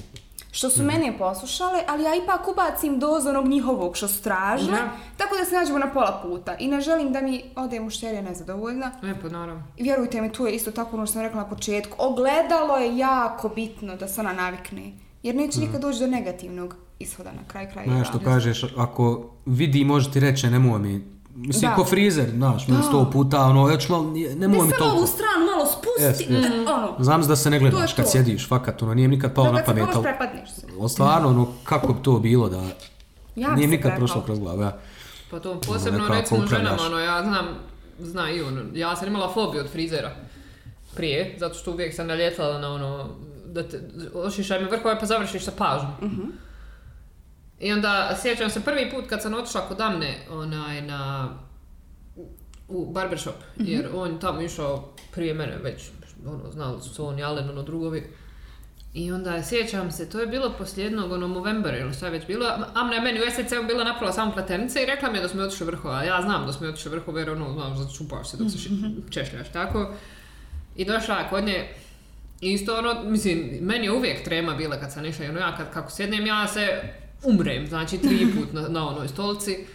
S3: Što su mene poslušale, ali ja ipak ubacim dozu onog njihovog što su tražile,
S2: Da.
S3: tako da se nađemo na pola puta. I ne želim da mi ode mušterija nezadovoljna.
S2: E, pa naravno.
S3: Vjerujte mi, tu je isto tako ono što sam rekla na početku. Ogledalo je jako bitno da se ona navikne. Jer neće nikad doći do negativnog ishoda na kraj krajeva.
S1: Ne, što kažeš, ako vidi, može ti reći, nemoj mi, mislim,
S3: Da.
S1: ko frizer, znaš, mi sto puta, ono, ja ću malo, nemoj
S3: Ne
S1: mi
S3: samo ovu
S1: toliko.
S3: stranu malo spusti,
S1: Jest, jest.
S3: e, ono.
S1: Znam da se ne gledaš kad
S3: to.
S1: sjediš, fakat, ono, nije nikad palo
S3: Da
S1: na
S3: kad se
S1: pamet,
S3: pomoć
S1: ali,
S3: prepadneš se.
S1: ali stvarno, ono, kako bi to bilo da,
S3: Ja
S1: nije
S3: se
S1: nikad prošlo kroz glavu, ja.
S2: Pa to posebno
S1: nekako
S2: recimo
S1: upravljaš.
S2: ženama, ono, ja znam, zna i ono, ja sam imala fobiju od frizera prije, zato što uvijek sam naljetala na ono, da te, ošišaj me vrhove pa završiš sa pažnjom. I onda sjećam se prvi put kad sam otišla kod Amne, onaj, na, u barbershop, jer on tamo išao prije mene već, ono, znali su on i Alen, ono, drugovi. I onda sjećam se, to je bilo poslije jednog ono Movembera ili šta je već bilo. Amna je meni u SCC-u bila napravila samo pletenice i rekla mi je da smo otišli vrhova. Ja znam da smo otišli vrhova jer ono, znam, začupaš se dok se ši- češljaš, tako. I došla kod nje isto ono, mislim, meni je uvijek trema bila kad sam išla, ono ja kad, kako sjednem ja se umrem, znači tri put na, na onoj stolici.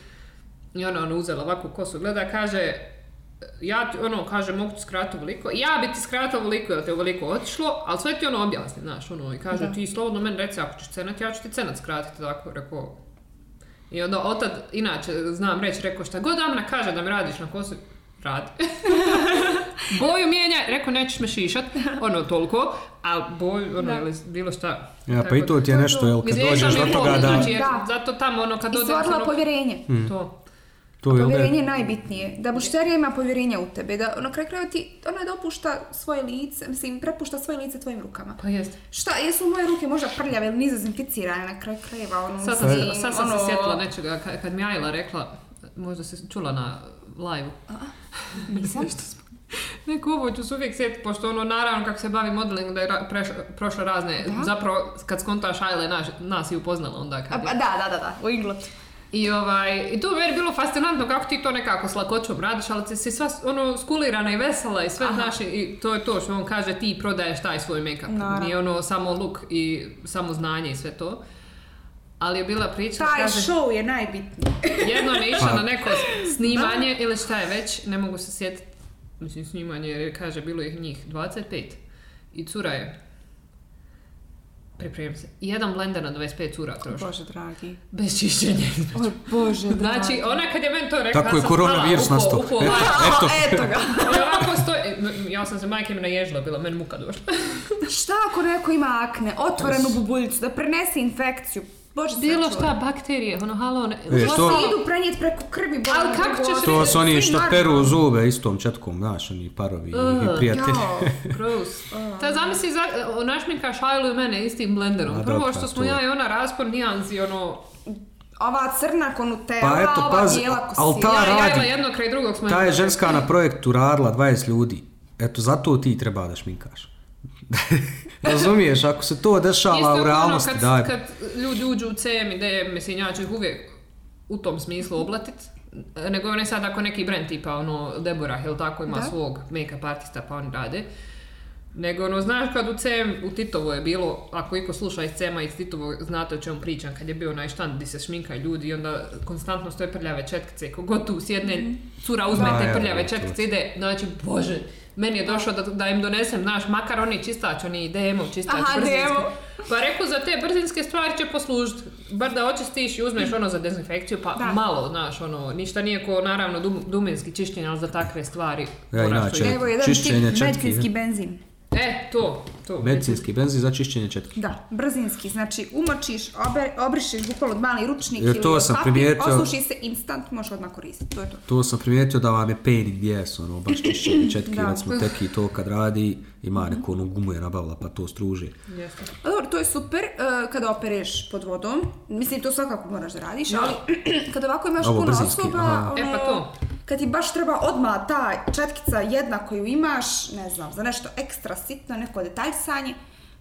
S2: I ona ono uzela ovakvu kosu, gleda, kaže, ja ti, ono, kaže, mogu ti skratiti ovoliko. Ja bi ti skratila ovoliko, jer te ovoliko otišlo, ali sve ti ono objasni, znaš, ono, i kaže, ti slobodno meni reci ako ćeš cenat, ja ću ti cenat skratiti, tako, rekao. I onda otad, inače, znam reći, rekao, šta god Amna kaže da mi radiš na kosu, radi. boju mijenja, rekao, nećeš me šišat, ono, toliko, ali boju, ono,
S3: Da.
S2: ili bilo šta.
S1: Ja, pa i to ti je
S3: to-
S1: nešto, jel, kad dođeš do
S2: i
S1: toga da,
S2: znači, jer
S3: Da.
S2: zato tamo, ono, kad
S3: I
S2: odem,
S3: stvorila
S2: ono,
S3: povjerenje.
S2: to.
S1: to je,
S3: Povjerenje je najbitnije. Da mušterija ima povjerenja u tebe. Da na kraju krajeva ti, ona dopušta svoje lice, mislim, prepušta svoje lice tvojim rukama.
S2: Pa jest.
S3: Šta, jesu moje ruke možda prljave ili nizozinficirane na kraju krajeva, ono,
S2: Sad sam, se- sad sam se
S3: ono-
S2: sjetila nečega, ka- kad mi Ajla rekla, možda se čula na live
S3: Nisam.
S2: Neko ovo ću se uvijek sjetiti, pošto ono, naravno kako se bavi modeling, da je ra- preš- prošla razne,
S3: Da.
S2: zapravo kad skontaš Ajla je naš, nas i upoznala onda
S3: A,
S2: kad je.
S3: da, da, da, da, u England.
S2: I, ovaj, I to je meni bilo fascinantno kako ti to nekako s lakoćom radiš, ali si sva ono, skulirana i vesela i sve znaš i- i to je to što on kaže ti prodaješ taj svoj make-up.
S3: Naravno.
S2: Nije ono samo look i samo znanje i sve to. Ali je bila priča,
S3: Taj
S2: kaže,
S3: show je najbitniji.
S2: jednom je išla
S1: Pa.
S2: na neko snimanje ili šta je već, ne mogu se sjetiti, mislim snimanje jer je, kaže bilo je njih 25 i cura je pripremim se. I jedan blender na 25 cura troši.
S3: Bože dragi.
S2: Bez čišćenja.
S3: O Bože dragi.
S2: Znači, ona kad je meni to rekla,
S1: tako je koronavirus nastao. E,
S2: ovako,
S1: Eto,
S3: Eto ga.
S2: i ovako stoji, ja sam se majke mi naježila, bila meni muka došla.
S3: Šta ako neko ima akne, otvorenu bubuljicu, da prenese infekciju? Bože,
S2: Bilo šta, bakterije, ono, halo, ne,
S1: E,
S3: To idu prenijeti preko krvi. Bože,
S2: Ali kako ćeš-
S1: To su oni što peru zube istom četkom, znaš, oni parovi i prijatelji.
S3: Jao.
S2: gross. Ta zamisli, za, našminka Šajlu i mene istim blenderom. Prvo
S1: dobro,
S2: što smo
S1: to-
S2: ja i ona raspon nijansi, ono,
S3: Ova crna ko Nutella,
S1: Pa eto,
S3: ova
S1: pazi,
S3: bijela ko
S1: al
S3: sir.
S1: ta-
S2: ja, ja
S1: radi.
S2: ima jedno kraj drugog smo...
S1: Ta je ženska na projektu radila 20 ljudi. Eto, zato ti treba da šminkaš. Razumiješ, ako se to dešava
S2: Isto
S1: u
S2: ono
S1: realnosti,
S2: kad,
S1: daj.
S2: kad ljudi uđu u CM i DM, mislim, ja ću ih uvijek u tom smislu oblatit. Nego ne sad ako neki brand tipa ono Deborah ili tako ima
S3: Da.
S2: svog make-up artista pa oni rade. Nego ono, znaš kad u CM, u Titovo je bilo, ako iko sluša iz CM-a iz Titovo, znate o čemu pričam, kad je bio onaj štand gdje se šminkaju ljudi i onda konstantno stoje prljave četkice, kogod tu sjedne, cura uzme
S1: Da,
S2: te prljave četkice, ide, znači, bože, meni je došlo da, da im donesem, znaš, makar oni čistač, oni DM-ov čistač,
S3: Aha,
S2: brzinski.
S3: DM-ov.
S2: Pa rekao, za te brzinske stvari će poslužiti. Bar da očistiš i uzmeš ono za dezinfekciju, pa
S3: Da.
S2: malo, znaš, ono, ništa nije ko, naravno, dum, duminski čišćenje, ali za takve stvari.
S1: Ja, inače,
S3: Evo jedan
S1: Čišćenje
S3: tip,
S1: četki,
S3: medicinski benzin.
S2: E, to, to.
S1: Medicinski benzin za čišćenje četki.
S3: Da, brzinski, znači umočiš, ober, obrišeš bukvalno mali ručnik
S1: Jer to
S3: ili
S1: sam
S3: papir,
S1: primijetio.
S3: osuši se instant, možeš odmah koristiti, to je to.
S1: To sam primijetio da vam je pain in the ass, ono, baš čišćenje četki,
S3: Da.
S1: recimo teki to kad radi, ima neko ono gumu je nabavila pa to struži.
S2: Jeste.
S3: Pa dobro, to je super uh, kada opereš pod vodom. Mislim, to svakako moraš da radiš, ali kada ovako imaš
S1: Ovo
S3: puno
S1: brzinski,
S3: osoba,
S1: aha.
S3: ono,
S2: E, pa to.
S3: Kad ti baš treba odmah ta četkica jedna koju imaš, ne znam, za nešto ekstra sitno, neko detaljsanje,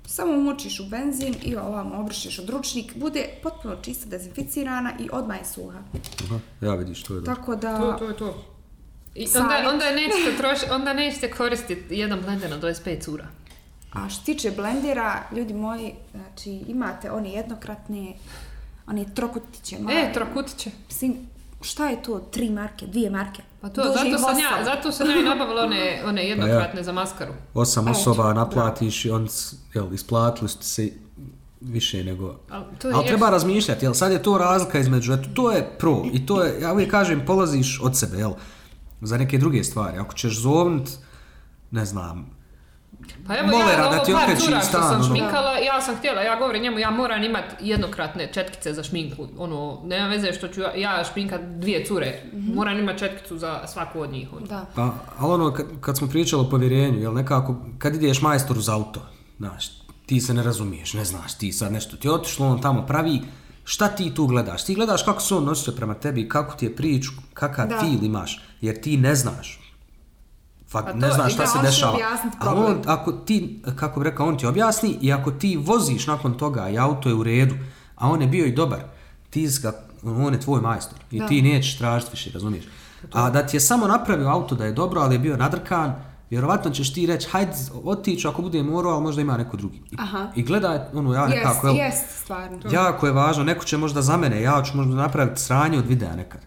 S3: samo umočiš u benzin i ovamo obrišeš od ručnik, bude potpuno čista, dezinficirana i odmah je suha.
S1: Aha, ja vidiš, to je.
S3: Tako da...
S2: To, to je to. I onda, onda, nećete troš, onda nećete koristiti jedan blender na 25 cura.
S3: A što se tiče blendera, ljudi moji, znači imate one jednokratne, one trokutiće male.
S2: E, trokutiće.
S3: Mislim, šta je to? Tri marke, dvije marke?
S2: Pa to,
S3: Duži
S2: zato sam, ja, zato sam ja i nabavila one, one jednokratne za maskaru.
S1: Osam osoba naplatiš i on, jel, isplatili ste se više nego...
S2: Ali to je
S1: Ali treba razmišljati, jel, sad je to razlika između, eto, to je pro i to je, ja uvijek kažem, polaziš od sebe, jel, za neke druge stvari. Ako ćeš zovnut, ne znam,
S2: Pa evo
S1: Molera
S2: ja,
S1: da
S2: ovo
S1: ti
S2: par cura što sam
S1: ono.
S2: šminkala, ja sam htjela, ja govorim njemu, ja moram imat jednokratne četkice za šminku. Ono, nema veze što ću ja, ja šminkat dvije cure, moram imat četkicu za svaku od njih. ono.
S3: Da.
S1: Pa, ali ono, kad, kad smo pričali o povjerenju, jel nekako, kad ideš majstoru za auto, znaš, ti se ne razumiješ, ne znaš, ti sad nešto ti je otišlo, on tamo pravi, šta ti tu gledaš? Ti gledaš kako se on nosio prema tebi, kako ti je priču, kakav
S3: Da.
S1: feel imaš, jer ti ne znaš. Fakt,
S2: Pa to-
S1: ne znaš
S2: i
S1: šta se dešava. Ali
S3: problem.
S1: on, ako ti, kako bi rekao, on ti objasni i ako ti voziš nakon toga i auto je u redu, a on je bio i dobar, ti ga, on je tvoj majstor i
S3: Da.
S1: ti nećeš tražiti više, razumiješ? A da ti je samo napravio auto da je dobro, ali je bio nadrkan, vjerovatno ćeš ti reći, hajde otići ako bude morao, ali možda ima neko drugi. I,
S3: Aha.
S1: i gledaj, ono, ja nekako, jel,
S3: jest, stvarno.
S1: jako je važno, neko će možda za mene, ja ću možda napraviti sranje od videa nekad.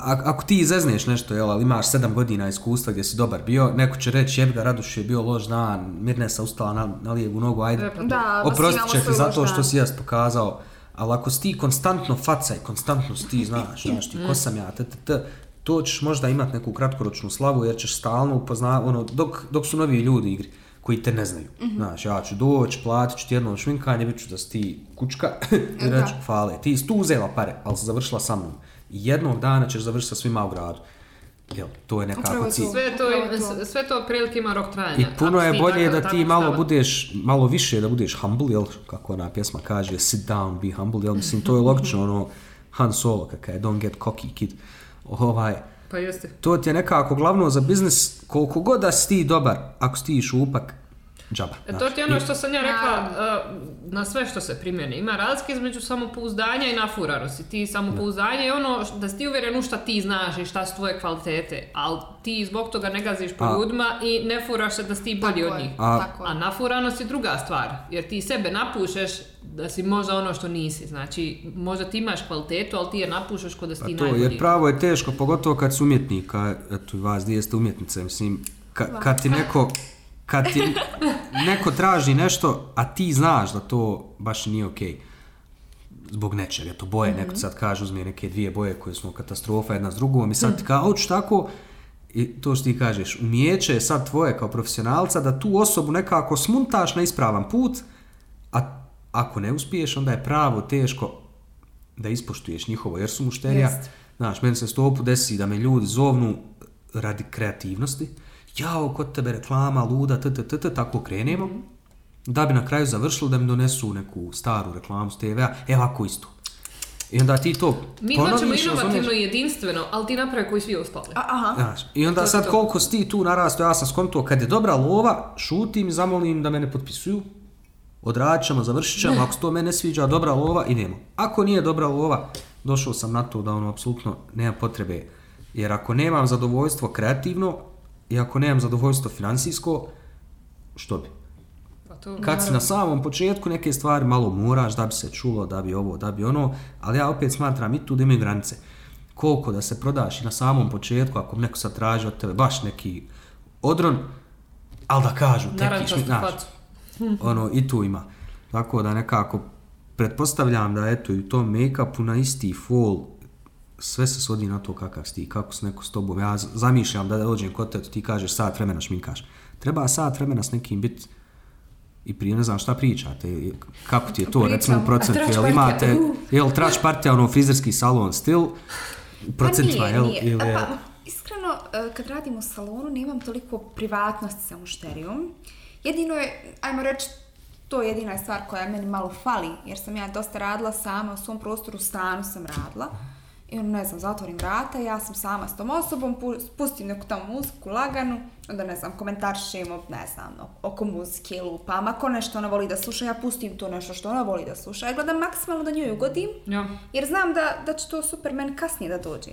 S1: Ako ti izezneš nešto, jel, ali imaš sedam godina iskustva gdje si dobar bio, neko će reći, jebi ga, Raduš je bio loš dan, Mirnesa ustala na, na lijevu nogu, ajde,
S2: E, pa.
S3: Da,
S1: oprostit
S3: imamo
S1: će
S3: svoj
S1: zato što si jest pokazao, ali ako si ti konstantno facaj, konstantno si ti znaš, znaš ti ko sam ja, t, t, t, to ćeš možda imati neku kratkoročnu slavu jer ćeš stalno upoznavati, ono, dok, dok su novi ljudi igri koji te ne znaju. Znaš, ja ću doći, platit ću ti jedno šminkanje, bit ću da si ti kučka i
S3: Da.
S1: reću, fale, ti si tu uzela pare, ali si završila sa mnom. Jednog dana ćeš završiti sa svima u gradu. Jel, to je nekako cilj.
S2: Sve to, sve to otprilike ima rok trajanja.
S1: I puno je bolje
S2: tako-
S1: da ti malo
S2: stava.
S1: budeš, malo više da budeš humble, jel, kako ona pjesma kaže, sit down, be humble, jel, mislim, to je logično, ono, Han Solo, kakav je, don't get cocky, kid, ovaj,
S2: Pa jeste.
S1: to ti je nekako glavno za biznis, koliko god da si ti dobar, ako si ti iš upak, džaba.
S2: E, to ti je ono što sam ja rekla, uh, na sve što se primjeni. Ima razlike između samopouzdanja i nafuranosti. Ti samopouzdanje je ono da si ti uvjeren u šta ti znaš i šta su tvoje kvalitete, ali ti zbog toga ne gaziš po
S1: A-
S2: ljudima i ne furaš se da si ti bolji od njih.
S1: A-
S3: tako.
S2: A nafuranost je druga stvar, jer ti sebe napušeš da si možda ono što nisi. Znači, možda ti imaš kvalitetu, ali ti je napušeš kod da si
S1: Pa
S2: ti
S1: to,
S2: najbolji.
S1: jer pravo je teško, pogotovo kad si umjetnik, a eto i vas gdje ste umjetnice, mislim, ka, kad ti neko, kad ti neko traži nešto, a ti znaš da to baš nije okej. Zbog nečega, to boje, neko ti sad kaže uzme neke dvije boje koje su katastrofa jedna s drugom i sad ti kao, hoću tako, i to što ti kažeš, umijeće je sad tvoje kao profesionalca da tu osobu nekako smuntaš na ispravan put, a ako ne uspiješ, onda je pravo teško da ispoštuješ njihovo, jer su mušterija,
S3: Jest.
S1: znaš, meni se stopu desi da me ljudi zovnu radi kreativnosti, jao, kod tebe reklama, luda, t, t, t, t, tako krenemo, da bi na kraju završilo da mi donesu neku staru reklamu s TV-a, evo ako isto. I onda ti to
S2: Mi
S1: ponoviš,
S2: hoćemo inovativno i jedinstveno, ali ti napravi koji svi ostali.
S3: Aha.
S1: Znaš, I onda
S2: To
S1: sad
S2: to.
S1: koliko si ti tu narastao, ja sam skonto, kad je dobra lova, šutim i zamolim da mene potpisuju, odradit ćemo, završit ćemo, ako se to mene sviđa, dobra lova, idemo. Ako nije dobra lova, došao sam na to da ono, apsolutno nema potrebe, jer ako nemam zadovoljstvo kreativno i ako nemam zadovoljstvo financijsko, što bi?
S2: Pa to,
S1: Kad si na samom početku neke stvari malo moraš da bi se čulo, da bi ovo, da bi ono, ali ja opet smatram i tu da imaju granice. Koliko da se prodaš i na samom početku, ako neko sad traži od tebe baš neki odron, ali da kažu, tekiš mi, znaš, ono, i tu ima. Tako da nekako, pretpostavljam da eto i u tom make-upu na isti fall, sve se svodi na to kakav si ti, kako se neko s tobom, ja zamišljam da dođem kod tebe, ti kažeš sat vremena šminkaš. Treba sat vremena s nekim bit i prije ne znam šta pričate, kako ti je to, recimo u procentu, jel imate,
S3: uh.
S1: jel trač partija, ono, frizerski salon stil, u procentima,
S3: pa nije,
S1: jel, ili
S3: Pa, iskreno, e, kad radim u salonu, nemam toliko privatnosti sa mušterijom. Jedino je, ajmo reći, to je jedina stvar koja meni malo fali, jer sam ja dosta radila sama, u svom prostoru u stanu sam radila. I ono, ne znam, zatvorim vrata, ja sam sama s tom osobom, pu- pustim neku tamo muziku laganu, onda ne znam, komentaršimo, ne znam, oko muzike, lupam, ako nešto ona voli da sluša, ja pustim to nešto što ona voli da sluša, ja gledam maksimalno da njoj ugodim,
S2: Ja.
S3: jer znam da, da će to super meni kasnije da dođe.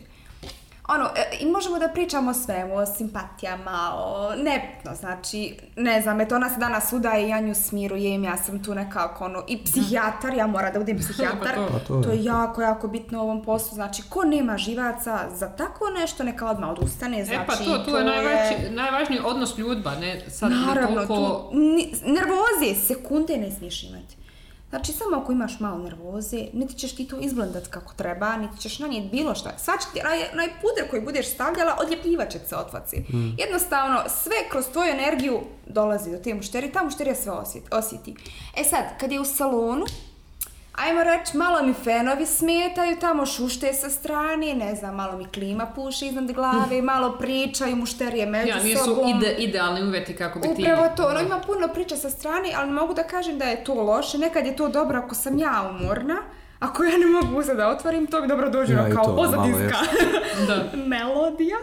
S3: Ono, e, i možemo da pričamo o svemu, o simpatijama, o nebitno, znači, ne znam, eto ona se danas udaje, ja nju smirujem, ja sam tu nekako, ono, i psihijatar, ja moram da budem psihijatar,
S2: Pa to.
S1: Pa to je.
S3: to je jako, jako bitno u ovom poslu, znači, ko nema živaca za tako nešto, neka odmah odustane, znači,
S2: E pa to, tu je najveći, najvažniji odnos ljudba, ne sad
S3: Naravno,
S2: toliko...
S3: tu, nervoze, sekunde ne smiješ imati. Znači, samo ako imaš malo nervoze, niti ćeš ti to izblendat kako treba, niti ćeš nanijeti bilo šta. Sad će ti, onaj, puder koji budeš stavljala, odljepljivat će se od faci. Jednostavno, sve kroz tvoju energiju dolazi do te mušterije, ta mušterija sve osjeti. osjeti. E sad, kad je u salonu, Ajmo reći, malo mi fenovi smetaju, tamo šušte sa strane, ne znam, malo mi klima puši iznad glave, malo pričaju mušterije među
S2: Ja, nisu
S3: sobom.
S2: ide, idealni uvjeti kako bi ti...
S3: Upravo to, ono ima puno priča sa strane, ali ne mogu da kažem da je to loše, nekad je to dobro ako sam ja umorna, ako ja ne mogu uzeti da otvorim, to mi dobro dođe
S1: Ja,
S3: ono kao
S1: to, malo
S3: pozadinska
S2: Da.
S3: melodija.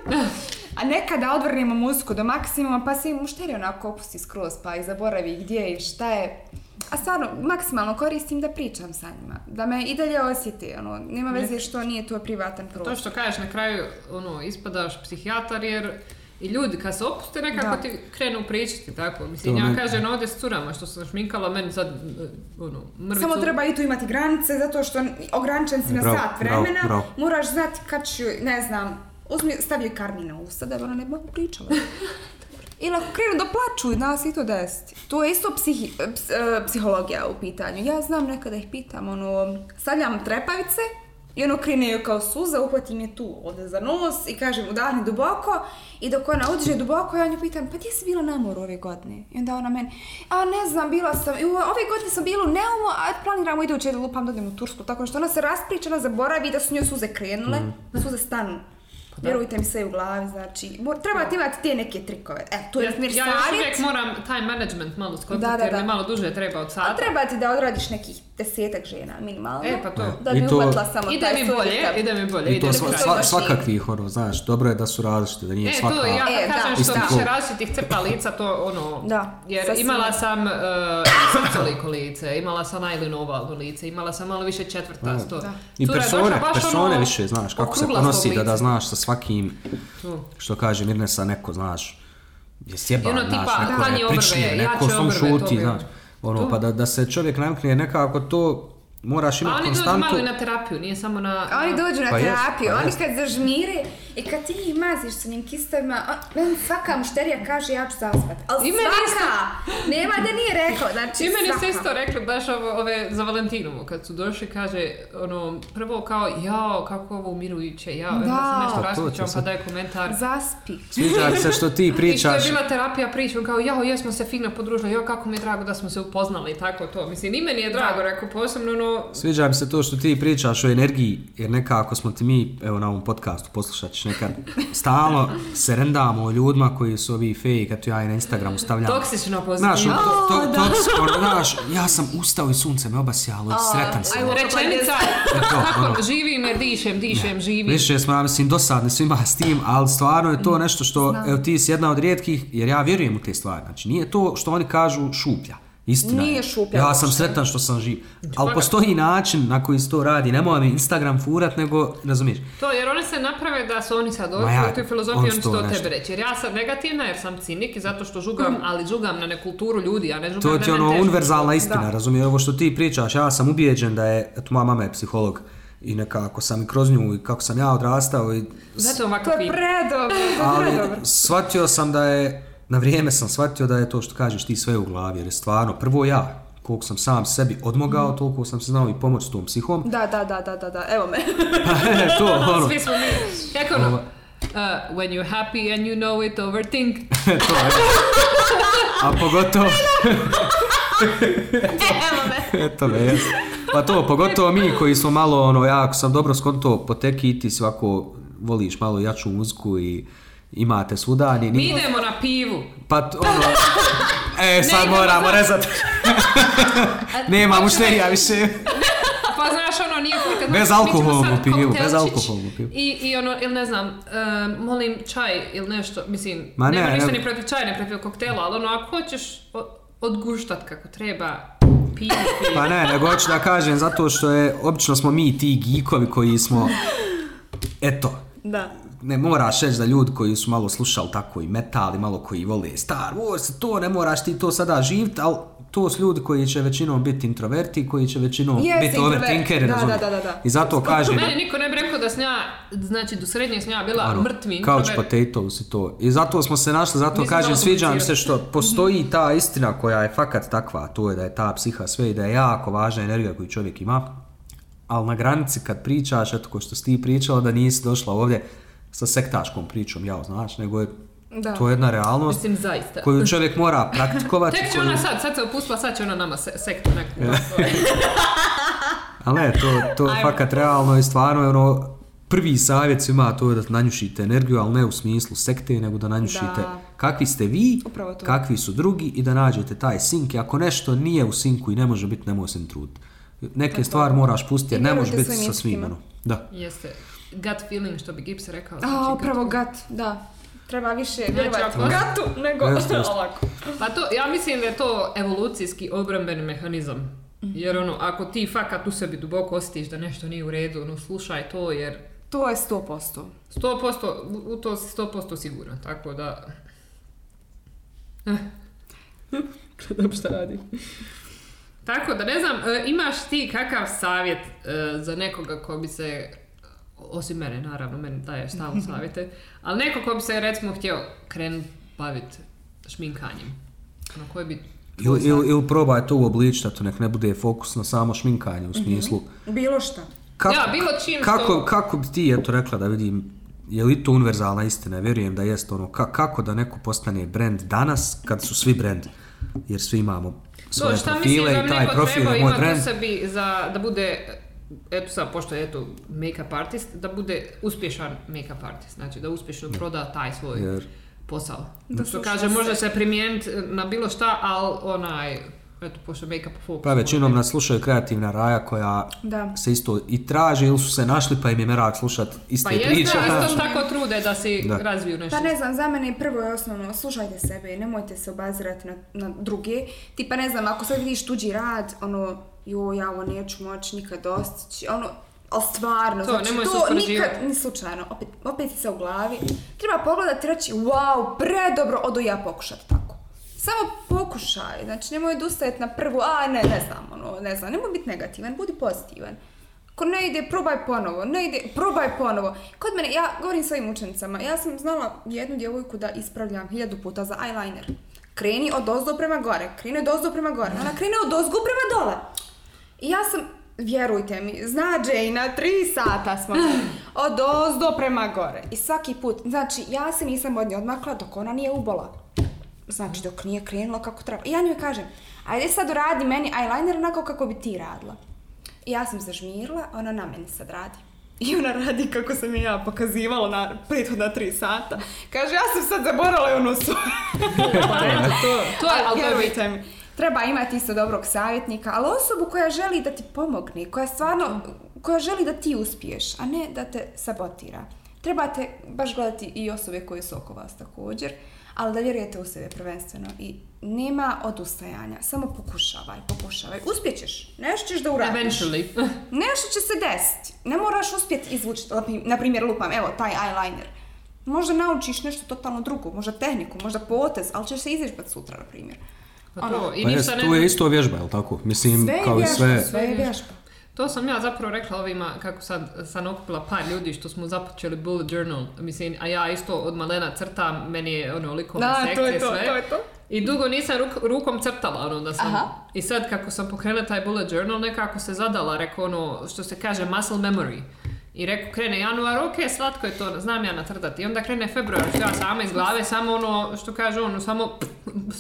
S3: A nekada odvrnemo muziku do maksimuma, pa se i mušteri onako opusti skroz, pa i zaboravi gdje je i šta je. A stvarno, maksimalno koristim da pričam sa njima, da me i dalje osjeti, ono, nema veze što nije to privatan prostor.
S2: To što kažeš na kraju, ono, ispadaš psihijatar jer i ljudi kad se opuste nekako
S3: Da.
S2: ti krenu pričati, tako. Mislim,
S1: To
S2: ja kažem ovdje s curama što sam šminkala, meni sad, ono, mrvicu...
S3: Samo treba i tu imati granice, zato što ograničen si na
S1: Bravo,
S3: sat vremena,
S1: bravo.
S3: moraš znati kad ću, ne znam, uzmi, stavi joj karmi na usta da ona ne mogu pričala. Ili ako krenu da plaču, da se i to desiti. To je isto psihi, ps- e, psihologija u pitanju. Ja znam nekada ih pitam, ono, stavljam trepavice i ono krene joj kao suza, uhvatim je tu ovdje za nos i kažem udahni duboko i dok ona uđe duboko ja nju pitam pa gdje si bila na moru ove godine? I onda ona meni, a ne znam, bila sam, i u- ove godine sam bila u Neumu, a planiramo iduće lupam da odem u Tursku, tako što ona se raspričala, zaboravi da su njoj suze krenule, da suze stanu. Vjerujte mi sve u glavi, znači, trebate imati te neke trikove. E, to je
S2: Ja,
S3: na primjer
S2: ja još
S3: savjet.
S2: uvijek moram time management malo skontati
S3: Da, da,
S2: jer mi
S3: da.
S2: malo duže treba od
S3: A
S2: sata.
S3: treba ti da odradiš nekih desetak žena, minimalno.
S2: E, pa to.
S3: Da
S1: I
S3: bi
S1: to-
S3: uhvatila samo
S2: Ide
S3: taj
S2: mi
S3: svoj
S2: bolje, ide mi bolje,
S1: I
S2: ide
S1: to sva, sva- svakakvih, ono, znaš, dobro je da su različite, da nije
S2: E,
S1: svaka...
S2: to ja
S3: E,
S2: kad
S3: da.
S2: kažem što
S1: Isto
S2: više različitih crta lica, to ono...
S3: Da,
S2: Jer
S3: sasvim.
S2: imala sam uh, srcoliko lice, imala sam najlin ovalno lice, imala sam malo više četvrtasto.
S3: Da.
S1: I
S2: Cura
S1: persone,
S2: došla baš
S1: persone
S2: ono
S1: više, znaš, kako se ponosi, da, da znaš sa svakim, što kaže Mirnesa, neko, znaš, je sjeban,
S2: I ono
S1: znaš,
S2: tipa,
S1: neko
S2: klanje
S1: je
S2: jače
S1: neko svom
S2: to
S1: šuti, znaš, ono, pa da, da se čovjek namkne, jer nekako to moraš imati
S2: oni dođu
S1: konstantu.
S2: malo i na terapiju, nije samo na...
S3: Oni dođu na
S1: Pa jest,
S3: terapiju,
S1: pa
S3: oni
S1: jest.
S3: kad zažmire, I kad ti ih maziš sa njim kistovima, meni svaka mušterija kaže ja ću zaspat. Ali
S2: I meni
S3: svaka! Nema da nije rekao, znači
S2: I meni
S3: svaka.
S2: isto rekli baš ovo, ove za Valentinovu, kad su došli, kaže, ono, prvo kao, jao, kako ovo umirujuće, jao, da.
S3: Da.
S2: se nešto
S1: Pa
S2: raspričam, pa
S1: sad-
S2: daj komentar.
S3: Zaspi.
S1: Sviđa se što ti
S2: I što je
S1: pričaš.
S2: bila terapija pričom, kao, jao, jesmo se fino podružili, jao, kako mi je drago da smo se upoznali i tako to. Mislim, i meni je drago, rekao, posebno, ono,
S1: Sviđa mi se to što ti pričaš o energiji, jer nekako smo ti mi, evo na ovom podcastu, poslušat nekad, stalno se rendamo o ljudima koji su ovi fake, kad ja i na Instagramu stavljam.
S2: toksično
S1: Znaš,
S2: pozitivno.
S1: ono, to, to, to, znaš, ja sam ustao i sunce me obasjalo i sretan sam.
S3: ajmo.
S2: Rečenica,
S1: to, ono.
S2: kako živim, jer dišem, dišem, živim.
S1: Više smo, ja mislim, dosadni svima s tim, ali stvarno je to nešto što, evo ti si jedna od rijetkih, jer ja vjerujem u te stvari. Znači, nije to što oni kažu šuplja. Istina
S3: Nije
S1: je.
S3: šuplja
S1: Ja sam sretan što sam živ. Ali
S2: Fakat.
S1: postoji način na koji se to radi. Nemoj mi Instagram furat, nego, razumiješ,
S2: To, jer oni se naprave da su oni sad ovdje
S1: ja,
S2: u toj filozofiji,
S1: oni
S2: oni
S1: to
S2: to
S1: nešto.
S2: tebe reći. Jer ja sam negativna, jer sam cinik i zato što žugam, ali žugam na nekulturu ljudi, a ne žugam
S1: to
S2: na
S1: ti je ono univerzalna istina,
S3: Da.
S1: razumiješ, ovo što ti pričaš, ja sam ubijeđen da je, eto moja mama je psiholog i nekako sam i kroz nju i kako sam ja odrastao i
S2: Zato je
S3: To
S2: ovako
S3: je
S2: fin.
S3: predobro, to je
S1: ali
S3: predobro.
S1: shvatio sam da je, na vrijeme sam shvatio da je to što kažeš ti sve u glavi, jer je stvarno, prvo ja, koliko sam sam sebi odmogao, toliko sam se znao i pomoći s tom psihom.
S3: Da, da, da, da, da, da, evo me.
S1: to, ono,
S2: Svi smo mi. Jako ono, uh, when you're happy and you know it, overthink.
S1: to je. A pogotovo,
S3: evo me.
S1: eto me, jes. Pa to, pogotovo mi koji smo malo, ono, ja ako sam dobro skonto poteki i ti svako voliš malo jaču muziku i imate svuda, ni,
S2: Mi idemo na pivu.
S1: pa ono, e, sad moramo
S2: za-
S1: rezati. Nema mušterija više.
S2: Pa znaš, ono, nije furka.
S1: Bez alkoholnu pivu, bez alkoholnu pivu.
S2: I, I ono, ili ne znam, molim čaj ili nešto, mislim,
S1: Ma ne,
S2: nema ništa
S1: ne.
S2: ni protiv čaja, ni protiv koktela, ali ono, ako hoćeš odguštat kako treba.
S1: Pa ne, nego hoću da kažem zato što je, obično smo mi ti geekovi koji smo, eto,
S3: Da.
S1: Ne moraš reći da ljudi koji su malo slušali tako i metal i malo koji vole Star Wars, to ne moraš ti to sada živjeti, ali to su ljudi koji će većinom biti introverti, koji će većinom
S3: Jeste
S1: biti overthinkeri,
S3: da, da, da, da.
S1: I zato kažem,
S2: Meni niko ne bi rekao da sam ja, znači do srednje sam ja bila
S1: ono,
S2: mrtvi
S1: couch potatoes i to. I zato smo se našli, zato
S2: Nisam
S1: kažem, sviđa mi se što postoji ta istina koja je fakat takva, to je da je ta psiha sve i da je jako važna energija koju čovjek ima. Ali na granici kad pričaš, eto ko što si ti pričala, da nisi došla ovdje sa sektaškom pričom, jao, znaš, nego je
S3: Da.
S1: to je jedna realnost
S2: Mislim, zaista.
S1: koju čovjek mora praktikovati.
S2: Tek će
S1: koju-
S2: ona sad, sad se opustila, sad će ona nama se, sektu neku.
S1: Ali ne, to, to je fakat realno i stvarno je ono, prvi savjet svima to je da nanjušite energiju, ali ne u smislu sekte, nego da nanjušite
S3: Da.
S1: kakvi ste vi, kakvi su drugi i da nađete taj sink. I ako nešto nije u sinku i ne može biti, nemoj se truditi. Neke stvari moraš pustiti jer ne može biti sa svim. Ono. Da.
S2: Jeste. Gut feeling, što bi Gibbs rekao.
S3: A,
S2: znači
S3: upravo
S2: gut
S3: gat, da. Treba više vjerovati
S2: ako-
S3: gatu nego ovako.
S2: Pa to, ja mislim da je to evolucijski obrambeni mehanizam. Jer ono, ako ti fakat u sebi duboko osjetiš da nešto nije u redu, ono, slušaj to jer
S3: To je 100%.
S2: 100%, u u to si 100% siguran, tako da... Eh. Gledam šta radi. Tako da, ne znam, e, imaš ti kakav savjet e, za nekoga ko bi se, osim mene, naravno, meni daje stalno savjete, ali neko ko bi se, recimo, htio krenuti baviti šminkanjem. Ono, koji bi...
S1: Ili, ili, ili probaj to uobličiti, to nek ne bude fokus na samo šminkanje u smislu.
S3: Bilo šta.
S1: Kako,
S2: Ja, bilo čim
S1: kako,
S2: što-
S1: kako bi ti eto rekla da vidim, je li to univerzalna istina? Vjerujem da jest ono, ka- kako da neko postane brand danas kad su svi brand? Jer svi imamo svoje
S2: To, šta
S1: profile i taj profil je moj
S2: imati u
S1: brand.
S2: sebi za, da bude, eto sad, pošto je eto make-up artist, da bude uspješan make-up artist, znači da uspješno proda taj svoj
S1: Jer
S2: posao.
S3: Da
S2: što kaže,
S3: se.
S2: može se primijeniti na bilo šta, ali onaj, eto, pošto make-up fokus.
S1: pa većinom nas slušaju kreativna raja koja
S3: Da.
S1: se isto i traže ili su se našli pa im je merak slušat iste
S2: Pa
S1: priče.
S2: jeste, ali
S1: znaš.
S2: isto tako trude da si
S1: Da.
S2: razviju nešto.
S3: Pa ne znam, za mene prvo je osnovno, slušajte sebe nemojte se obazirati na, na druge. Tipa ne znam, ako sad vidiš tuđi rad, ono, jo, ja ovo neću moći nikad dostići, ono, ali stvarno,
S2: To,
S3: znači to nikad, ni slučajno, opet, opet se u glavi. Treba pogledati i reći, wow, predobro, odu ja pokušati tako. Samo pokušaj, znači nemoj odustajati na prvu, a ne, ne znam, ono, ne znam, nemoj biti negativan, budi pozitivan. Ko ne ide, probaj ponovo, ne ide, probaj ponovo. Kod mene, ja govorim svojim učenicama, ja sam znala jednu djevojku da ispravljam hiljadu puta za eyeliner. Kreni od ozdo prema gore, kreni od ozdo prema gore, ona krene od ozgo prema dole. I ja sam, vjerujte mi, zna Jane, tri sata smo od ozdo prema gore. I svaki put, znači, ja se nisam od nje odmakla dok ona nije ubola. Znači, dok nije krenula kako treba. I ja njoj kažem, ajde sad uradi meni eyeliner onako kako bi ti radila. I ja sam zažmirila, ona na meni sad radi. I ona radi kako sam je ja pokazivala na prethodna tri sata. Kaže, ja sam sad zaborala i svoju.
S2: Pa eto, to, to je,
S3: Ali
S2: to je
S3: vjerujte mi, treba imati isto dobrog savjetnika, ali osobu koja želi da ti pomogne, koja stvarno, koja želi da ti uspiješ, a ne da te sabotira. Trebate baš gledati i osobe koje su oko vas također, ali da vjerujete u sebe prvenstveno i nema odustajanja, samo pokušavaj, pokušavaj. Uspjećeš, nešto ćeš da uradiš.
S2: eventually.
S3: Nešto će se desiti. Ne moraš uspjeti izvući, na primjer lupam, evo taj eyeliner. Možda naučiš nešto totalno drugo, možda tehniku, možda potez, ali ćeš se izvježbati sutra, na primjer.
S2: Pa to, i
S1: Pa
S2: ništa
S1: tu je isto vježba, jel tako? Mislim,
S3: Sve je
S1: kao i
S3: vježba,
S1: sve...
S3: sve je vježba.
S2: To sam ja zapravo rekla ovima, kako sad sam okupila par ljudi što smo započeli bullet journal, mislim, a ja isto od malena crtam, meni je ono likovne
S3: Da,
S2: sekcije
S3: to je to,
S2: sve.
S3: to je to.
S2: I dugo nisam ruk- rukom crtala, ono da sam...
S3: Aha.
S2: I sad kako sam pokrenula taj bullet journal, nekako se zadala, rekao ono, što se kaže muscle memory. I rekao, krene januar, ok, slatko je to, znam ja natrtati. I onda krene februar, što ja sama iz glave, samo ono, što kaže ono, samo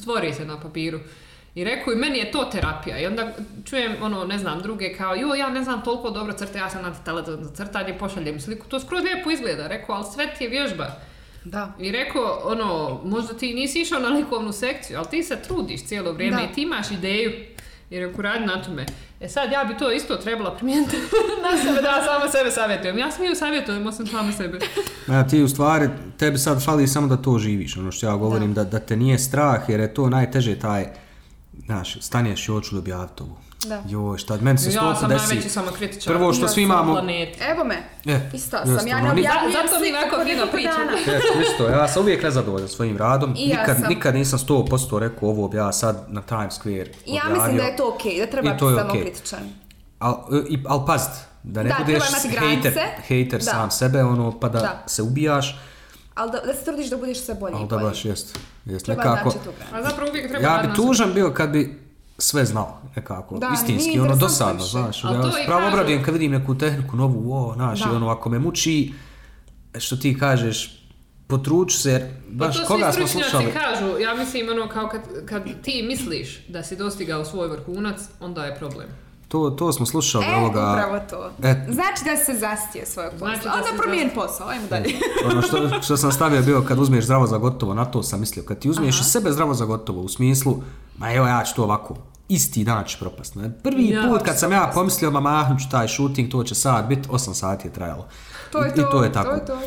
S2: stvori se na papiru. I rekao, i meni je to terapija. I onda čujem, ono, ne znam, druge kao, jo, ja ne znam toliko dobro crta, ja sam za za crtanje, pošaljem sliku. To skroz lijepo izgleda, rekao, ali sve ti je vježba.
S3: Da.
S2: I rekao, ono, možda ti nisi išao na likovnu sekciju, ali ti se trudiš cijelo vrijeme
S3: Da.
S2: i ti imaš ideju. I rekao, radi na tome. E sad, ja bi to isto trebala primijeniti na sebe, da ja sama sebe savjetujem. Ja sam ju savjetujem, osim sama sebe.
S1: Ja, ti u stvari, tebi sad fali samo da to živiš, ono što ja govorim, da, da te nije strah, jer je to najteže taj, znaš, staneš i hoću objaviti ovo.
S3: Da.
S1: Joj, šta, meni se
S2: Ja sam
S1: desi.
S2: najveći samokritičar
S1: Prvo što
S2: na
S1: svi imamo-
S2: planeti.
S3: Evo me,
S1: E,
S3: isto
S1: jeste,
S3: sam, ja
S1: ono,
S3: ne objavljujem
S2: Zato mi ovako fino pričam.
S1: Jeste, isto, ja sam uvijek nezadovoljan svojim radom,
S3: I ja
S1: nikad,
S3: sam.
S1: nikad nisam 100% rekao ovo bi ja sad na Times Square
S3: I ja
S1: objavio.
S3: mislim da je to okej, da treba biti
S1: to je
S3: samo
S1: okej.
S3: kritičan.
S1: Al, i, al pazit, da ne
S3: Da,
S1: budeš
S3: granice.
S1: hejter
S3: Da.
S1: sam sebe, ono, pa da,
S3: Da.
S1: se ubijaš,
S3: Ali da, da se trudiš da budeš sve bolji
S1: ali da baš jest, jest
S3: Treba
S1: nekako.
S3: tu granicu.
S2: A zapravo uvijek treba
S1: Ja
S2: raditi
S1: bi tužan bio kad bi sve znao, nekako,
S3: Da,
S1: istinski, ono dosadno, znaš, ja pravo obradujem kad vidim neku tehniku novu, o, znaš,
S3: Da.
S1: i ono, ako me muči, što ti kažeš, potruču se,
S2: Pa
S1: baš
S2: to
S1: koga smo slušali,
S2: kažu, ja mislim ono kao kad, kad ti misliš da si dostigao svoj vrhunac, onda je problem.
S1: to, to smo slušali
S3: E,
S1: ovoga,
S3: upravo to.
S1: E.
S3: Znači da se zastije svojeg posla.
S2: Znači da
S3: Onda
S2: se
S3: promijeni posao, ajmo dalje.
S1: ono što, što sam stavio bio kad uzmeš zdravo za gotovo, na to sam mislio, kad ti uzmeš i sebe zdravo za gotovo, u smislu, ma evo ja ću to ovako, isti dan ću propast. Ne? Prvi
S2: Ja,
S1: put kad sam ja pomislio, ma mahnut ću taj shooting, to će sad biti, 8 sati je trajalo.
S3: To je
S1: I, I
S3: to,
S1: to je
S3: to
S1: tako.
S3: je to.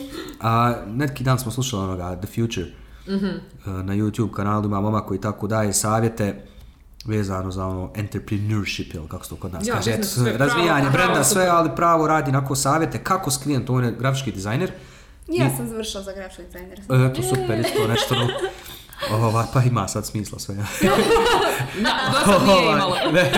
S1: A neki dan smo slušali onoga The Future,
S3: Mhm.
S1: uh, na YouTube kanalu ima momak koji tako daje savjete vezano za ono entrepreneurship ili kako se to kod nas
S2: Ja,
S1: kaže, eto,
S2: sve,
S1: razvijanje
S2: pravo,
S1: brenda,
S2: pravo,
S1: sve, ali pravo radi nako savjete kako s klijentom, on je grafički dizajner,
S3: Ja sam završila za grafičkog dizajnera.
S1: Eto, super, isto nešto. Ova, pa ima sad smisla sve.
S2: Da, do sad nije
S1: Ovaj,
S2: imalo.
S1: ne,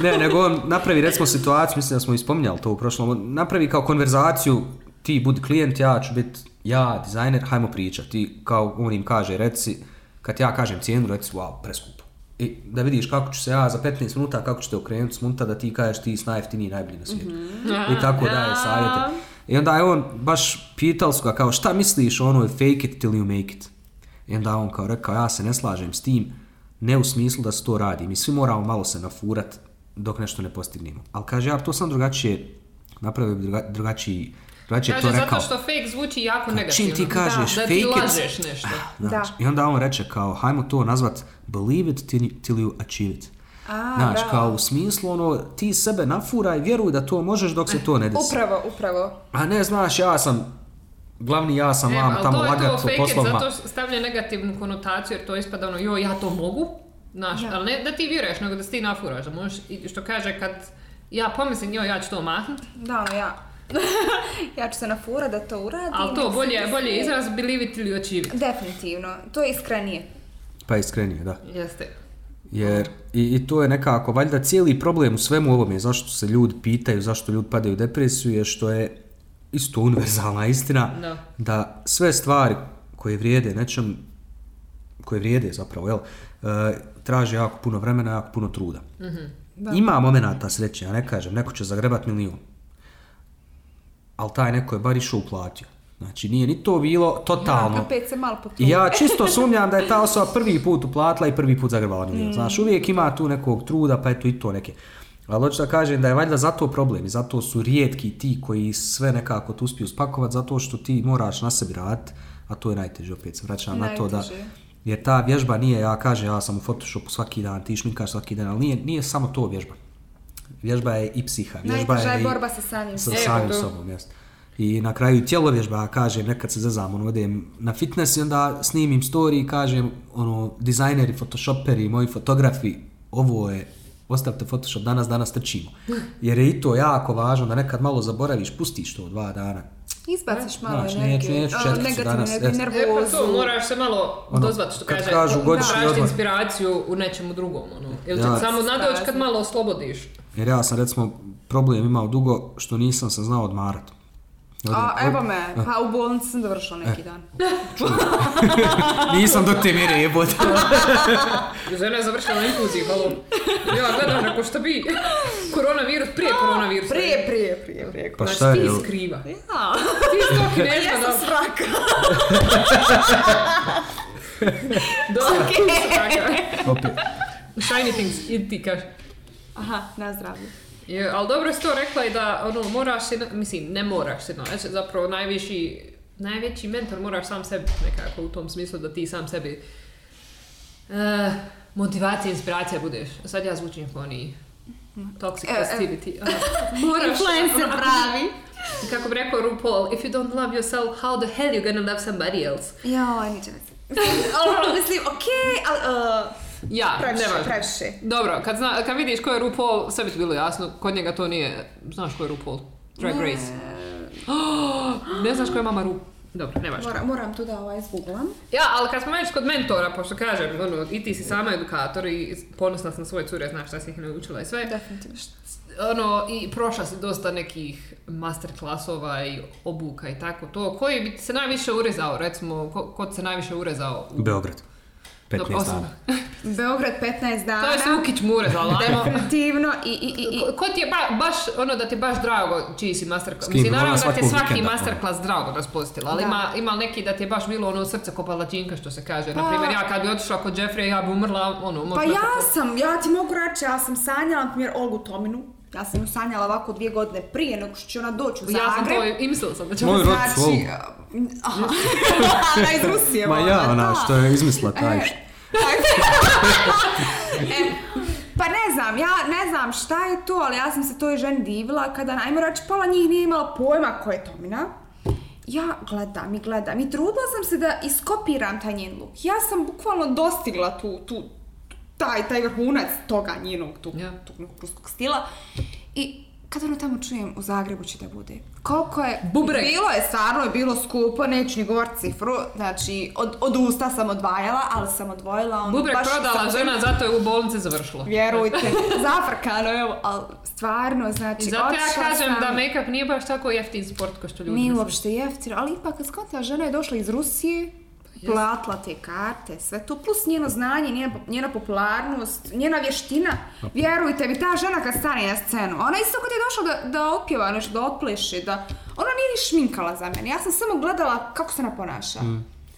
S1: ne, nego on napravi recimo situaciju, mislim da smo ispominjali to u prošlom, napravi kao konverzaciju, ti budi klijent, ja ću biti ja, dizajner, hajmo pričati. Ti kao on im kaže, reci, kad ja kažem cijenu, reci, wow, preskupo. I da vidiš kako ću se ja za 15 minuta, kako ću te okrenuti s munta da ti kažeš ti si najjeftiniji, najbolji na svijetu. I tako daje savjete. I onda je on baš pitali su ga kao šta misliš o onoj fake it till you make it. I onda on kao rekao ja se ne slažem s tim, ne u smislu da se to radi. Mi svi moramo malo se nafurat dok nešto ne postignemo. Ali kaže ja to sam drugačije napravio druga, drugačiji, drugačije
S2: Kaže,
S1: to
S2: zato
S1: rekao.
S2: što fake zvuči jako
S1: Čim
S2: negativno.
S1: ti kažeš
S2: da, da
S1: fake
S2: ti
S1: it,
S2: lažeš nešto.
S1: Znaš,
S3: Da.
S1: I onda on reče kao, hajmo to nazvat believe it till, till you achieve it.
S3: A,
S1: Znaš,
S3: bravo.
S1: kao u smislu ono, ti sebe nafuraj, vjeruj da to možeš dok se to ne desi.
S3: Upravo, upravo.
S1: A ne, znaš, ja sam, glavni ja sam
S2: E,
S1: vam
S2: ali
S1: tamo
S2: to je to
S1: lagat
S2: it,
S1: poslovima.
S2: zato stavlja negativnu konotaciju jer to ispada ono, joj, ja to mogu, znaš,
S3: Da.
S2: ali ne da ti vjeruješ, nego da se ti nafuraš, da možeš, što kaže, kad ja pomislim, joj, ja ću to mahnut,
S3: Da, ono ja. ja ću se nafura da to uradim.
S2: ali to bolje, bolje izraz believe it ili achieve it.
S3: Definitivno, to je iskrenije.
S1: Pa iskrenije, da.
S2: Jeste.
S1: Jer i, i to je nekako, valjda cijeli problem u svemu ovome, zašto se ljudi pitaju, zašto ljudi padaju u depresiju, je što je isto univerzalna istina,
S2: Da.
S1: da sve stvari koje vrijede nečem, koje vrijede zapravo, jel, e, traže jako puno vremena, jako puno truda. Ima momenata sreće, ja ne kažem, neko će zagrebat milijun. Ali taj neko je bar išao uplatio. Znači, nije ni to bilo totalno.
S3: Opet se malo
S1: I ja čisto sumnjam da je ta osoba prvi put uplatila i prvi put zagrebala milion. Znaš, uvijek ima tu nekog truda, pa eto i to neke. Ali hoću da kažem da je valjda zato problem i zato su rijetki ti koji sve nekako tu uspiju spakovati, zato što ti moraš na sebi raditi, a to je najteže, opet se vraćam na to da...
S3: Najteže.
S1: Jer ta vježba nije, ja kažem, ja sam u Photoshopu svaki dan, ti šminkaš svaki dan, ali nije, nije samo to vježba. Vježba je i psiha, vježba
S3: Najteža je
S1: i
S3: borba sa samim
S1: sa samim sobom, jest. I na kraju i tjelovježba, ja kažem, nekad se zezam, ono, odem na fitness i onda snimim story i kažem, ono, dizajneri, photoshoperi, moji fotografi, ovo je, ostavite Photoshop danas, danas trčimo. Jer je i to jako važno da nekad malo zaboraviš, pustiš to dva dana.
S3: Izbaciš malo
S1: Znaš,
S3: energije,
S1: neću- neću danas,
S3: energiju,
S1: jest.
S2: E pa
S3: nervozu.
S2: to, moraš se malo
S1: Ono,
S2: dozvati što
S1: kad
S2: kaže,
S1: kažu godišnji
S2: tražiti
S1: odmor.
S2: inspiraciju u nečemu drugom, ono. Ili
S1: Ja.
S2: samo nadoći kad malo oslobodiš.
S1: Jer ja sam, recimo, problem imao dugo što nisam se znao odmarat.
S3: A, evo me, pa u bolnici sam dovršila neki dan.
S1: Nisam do te mjere jebote.
S2: Žena je završila na infuziji, halo. Ja gledam neko što bi. Koronavirus, prije koronavirusa.
S3: Prije, prije, prije, prije.
S1: Pa šta je,
S2: ti skriva.
S3: Ja,
S2: Ti si to
S3: ja
S2: kinezma
S3: sam
S2: da...
S3: svraka.
S2: Dobro, svaka.
S1: Opet.
S2: Shiny things, i ti kaš.
S3: Aha, na zdravlje.
S2: Je, ali dobro si to rekla i da ono, moraš na- mislim, ne moraš si naći, zapravo najviši, najveći mentor moraš sam sebi nekako u tom smislu da ti sam sebi uh, motivacija, inspiracija budeš. Sad ja zvučim kao oni toxic
S3: E, e.
S2: positivity. Aha. Moraš,
S3: Influencer
S2: ono,
S3: pravi.
S2: Kako bi rekao RuPaul, if you don't love yourself, how the hell you gonna love somebody else?
S3: Joj, niče Ono, mislim, okej, ali...
S2: Ja,
S3: Previše.
S2: Dobro, kad, zna, kad vidiš ko je RuPaul, sve bi ti bilo jasno, kod njega to nije, znaš ko je RuPaul? Drag Race. Ne znaš ko je mama Ru... Dobro, ne važno.
S3: Moram, moram tu da ovaj zgooglam.
S2: Ja, ali kad smo već kod mentora, pošto kažem, ono, i ti si sama edukator i ponosna sam na svoje cure, znaš šta si ih naučila i sve.
S3: Definitivno.
S2: Ono, i prošla si dosta nekih master klasova i obuka i tako to. Koji bi se najviše urezao, recimo, ko, ko se najviše urezao? U...
S1: Beograd. 15
S2: Dobro, osim-
S1: dana.
S3: Beograd 15 dana.
S2: To je Sukić mu urezala, ajmo.
S3: Definitivno i, i, i, i
S2: Ko, ko ti je ba, baš, ono da ti je baš drago čiji si masterclass? Mislim, naravno da ti je svaki
S1: vikenda,
S2: masterclass drago posjetila, ali
S3: Da.
S2: ima, ima neki da ti je baš bilo ono srce ko palačinka što se kaže.
S3: Pa-
S2: Naprimjer, ja kad bi otišla kod Jeffrey, ja bi umrla, ono,
S3: Pa ja sam, ja ti mogu reći, ja sam sanjala, na primjer, Olgu Tominu. Ja sam ju sanjala ovako dvije godine prije nego što će ona doći u Zagreb.
S2: Ja sam to i mislila sam da će...
S1: Moj rod
S3: Znači, aha, ona iz Rusije.
S1: Ma ja,
S3: ona,
S1: ona
S3: da.
S1: što je izmislila taj
S3: E,
S1: što-
S3: e, pa ne znam, ja ne znam šta je to, ali ja sam se toj ženi divila kada, ajmo reći, pola njih nije imala pojma ko je Tomina. Ja gledam i gledam i trudila sam se da iskopiram taj njen luk. Ja sam bukvalno dostigla tu, tu, taj, taj vrhunac toga njenog, tu,
S2: Ja.
S3: tog nekog ruskog stila. I kad ono tamo čujem, u Zagrebu će da bude. Koliko je...
S2: Bubreg.
S3: Bilo je, stvarno je bilo skupo, neću ni govorit cifru. Znači, od, od usta sam odvajala, ali sam odvojila ono
S2: Bubrek
S3: baš
S2: prodala
S3: sa-
S2: žena, zato je u bolnici završila.
S3: Vjerujte, zafrkano, evo, ali stvarno, znači,
S2: I zato ja kažem
S3: sam-
S2: da make-up nije baš tako jeftin sport kao što ljudi
S3: Nije uopšte jeftino, ali ipak kad skontila žena je došla iz Rusije, platila te karte, sve to, plus njeno znanje, njena, njena popularnost, njena vještina. Vjerujte mi, ta žena kad stane na scenu, ona isto kad je došla da, da otpjeva nešto, da otpleši, da... Ona nije ni šminkala za mene, ja sam samo gledala kako se ona ponaša.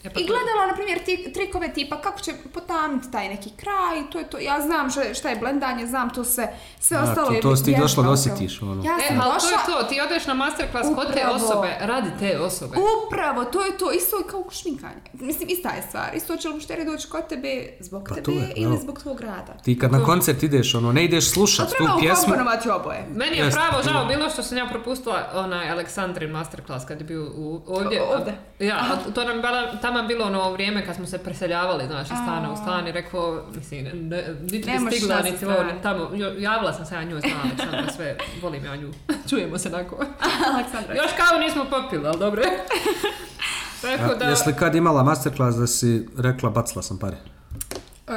S2: E pa
S3: I
S2: to-
S3: gledala, na primjer, ti, trikove tipa kako će potamniti taj neki kraj, to je to. Ja znam šta, šta je blendanje, znam to sve, sve
S1: A,
S3: ostalo
S1: to-
S3: je
S1: to si ti došla da osjetiš, ono.
S3: Ja
S2: E,
S3: sam
S2: ali to
S3: došla,
S2: je to, ti odeš na masterclass kod te osobe, radi te osobe.
S3: Upravo, to je to, isto je kao šminkanje. Mislim, ista je stvar. Isto će li mušteri doći kod tebe zbog
S1: Pa
S3: tebe
S1: to je,
S3: ili
S1: evo.
S3: zbog tvog rada.
S1: Ti kad na koncert ideš, ono, ne ideš
S3: A
S1: slušat tu
S3: treba
S1: pjesmu,
S3: ukomponovati oboje.
S2: Meni je
S1: Jeste.
S2: pravo žao bilo što sam ja propustila onaj Aleksandrin masterclass kad je bio u, ovdje.
S3: O- ovdje?
S2: Ja, a to nam bila, je bilo ono vrijeme kad smo se preseljavali, znaš, iz stana u stan i rekao, mislim, ne, niti
S3: Ne
S2: bi stigla, niti tamo, javila sam se ja njoj, znam Aleksandra, sve, volim ja nju, čujemo se nakon.
S3: Aleksandra.
S2: Još kao nismo popili, ali dobro. Tako da,
S1: jesi li kad imala masterclass da si rekla bacila sam pare?
S3: Uh,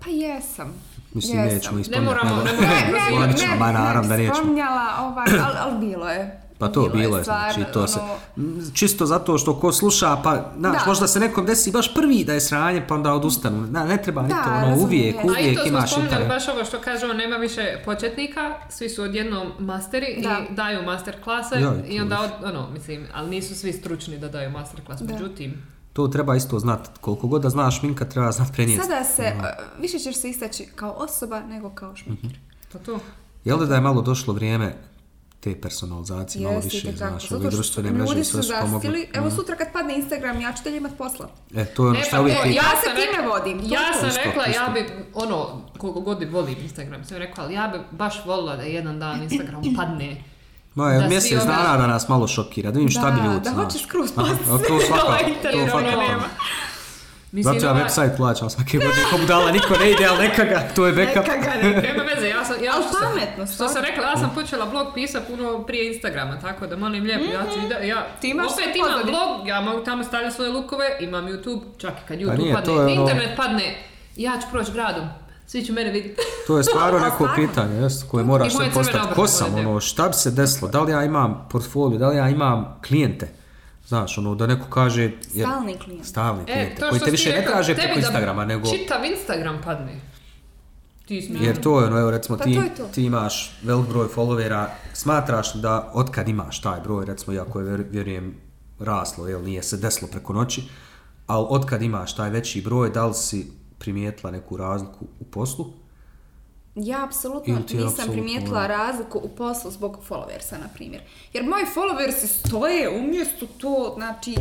S3: Pa jesam.
S1: Mislim,
S3: jesam.
S1: nećemo
S2: Ne
S1: ispominjati.
S2: moramo, ne
S3: Ne,
S2: moramo.
S3: ne, ne,
S1: Zvonit
S3: ne,
S1: ćemo,
S3: bih-
S1: ma naravno
S3: ne
S1: da
S3: bih
S1: nećemo.
S3: spominjala, ovaj, ali, ali bilo je.
S1: Pa to bilo je, znači, to se,
S3: ono,
S1: čisto zato što ko sluša, pa, znaš,
S3: Da.
S1: možda se nekom desi baš prvi da je sranje, pa onda odustanu, na, ne treba ni
S3: Da,
S1: to, ono, uvijek.
S2: A i
S1: uvijek
S2: to smo
S1: imaš internet.
S2: baš ovo što kaže on, nema više početnika, svi su odjednom masteri
S3: Da.
S2: i daju master klase i onda, od, ono, mislim, ali nisu svi stručni da daju master klas,
S3: Da.
S2: međutim,
S1: To treba isto znati, koliko god da znaš šminka, treba znati prenijeti.
S3: Sada se, uh, više ćeš se istaći kao osoba nego kao šminker.
S2: to to.
S1: Jel da je malo došlo vrijeme te personalizacije, malo
S3: Jeste,
S1: više, znaš, ove društvene mreže
S3: su
S1: sve su pomogle.
S3: zastili. Evo sutra kad padne Instagram, ja ću dalje imat posla.
S1: E, to je ono
S2: E,
S1: što
S2: pa
S1: uvijek...
S2: to,
S3: ja se time vodim, to
S2: Ja sam rekla,
S1: isto.
S2: ja bi, ono, koliko god i volim Instagram, sam rekla, ali ja bi baš volila da jedan dan Instagram padne.
S1: Ma, je
S2: da
S1: mjesec
S2: ove-
S1: dana da nas malo šokira, da vidim šta bi
S3: Da,
S1: ljudi,
S3: da
S1: znaš.
S3: hoće skroz
S1: Aha,
S3: pasti
S1: a to svakako,
S2: Ovaj internet, ono nema. Mislim,
S1: Zato ja
S2: ovaj-
S1: website plaćam svake godine, ko budala, niko ne ide, ali neka ga, to je backup.
S3: Neka ga ne.
S2: Nema veze, ja sam, ja
S3: Ali
S2: što sam-
S3: pametno,
S2: Što sam rekla, ja sam počela blog pisati puno prije Instagrama, tako da molim lijepo, ja ću ide, ja
S3: Ti imaš
S2: opet imam
S3: pozadine.
S2: blog, ja mogu tamo stavljati svoje lukove, imam YouTube, čak i kad YouTube
S1: nije,
S2: padne,
S1: to je ono-
S2: internet padne, ja ću proći gradom, svi će mene vidjeti.
S1: To je stvarno neko pitanje, jest, koje moraš
S2: I moje
S1: se
S2: crvene
S1: postaviti.
S2: obrve
S1: Ko sam, ono, šta bi se desilo? Da li ja imam portfolio, da li ja imam klijente? Znaš, ono, da neko kaže... jer-
S3: Stalni klijent.
S1: Stalni
S2: E,
S1: klijente,
S2: to
S1: koji te više ne traže preko Instagrama, nego...
S2: Čitav Instagram padne. Ti.
S1: Jer to je ono, evo recimo
S3: Pa
S1: ti,
S3: to je to.
S1: ti imaš velik broj followera, smatraš da otkad imaš taj broj, recimo iako je vjer- vjerujem raslo, jel nije se desilo preko noći, ali otkad imaš taj veći broj, da li si primijetila neku razliku u poslu?
S3: Ja apsolutno nisam
S1: apsolutno
S3: primijetila razliku u poslu zbog followersa, na primjer. Jer moji followersi stoje umjesto to, znači,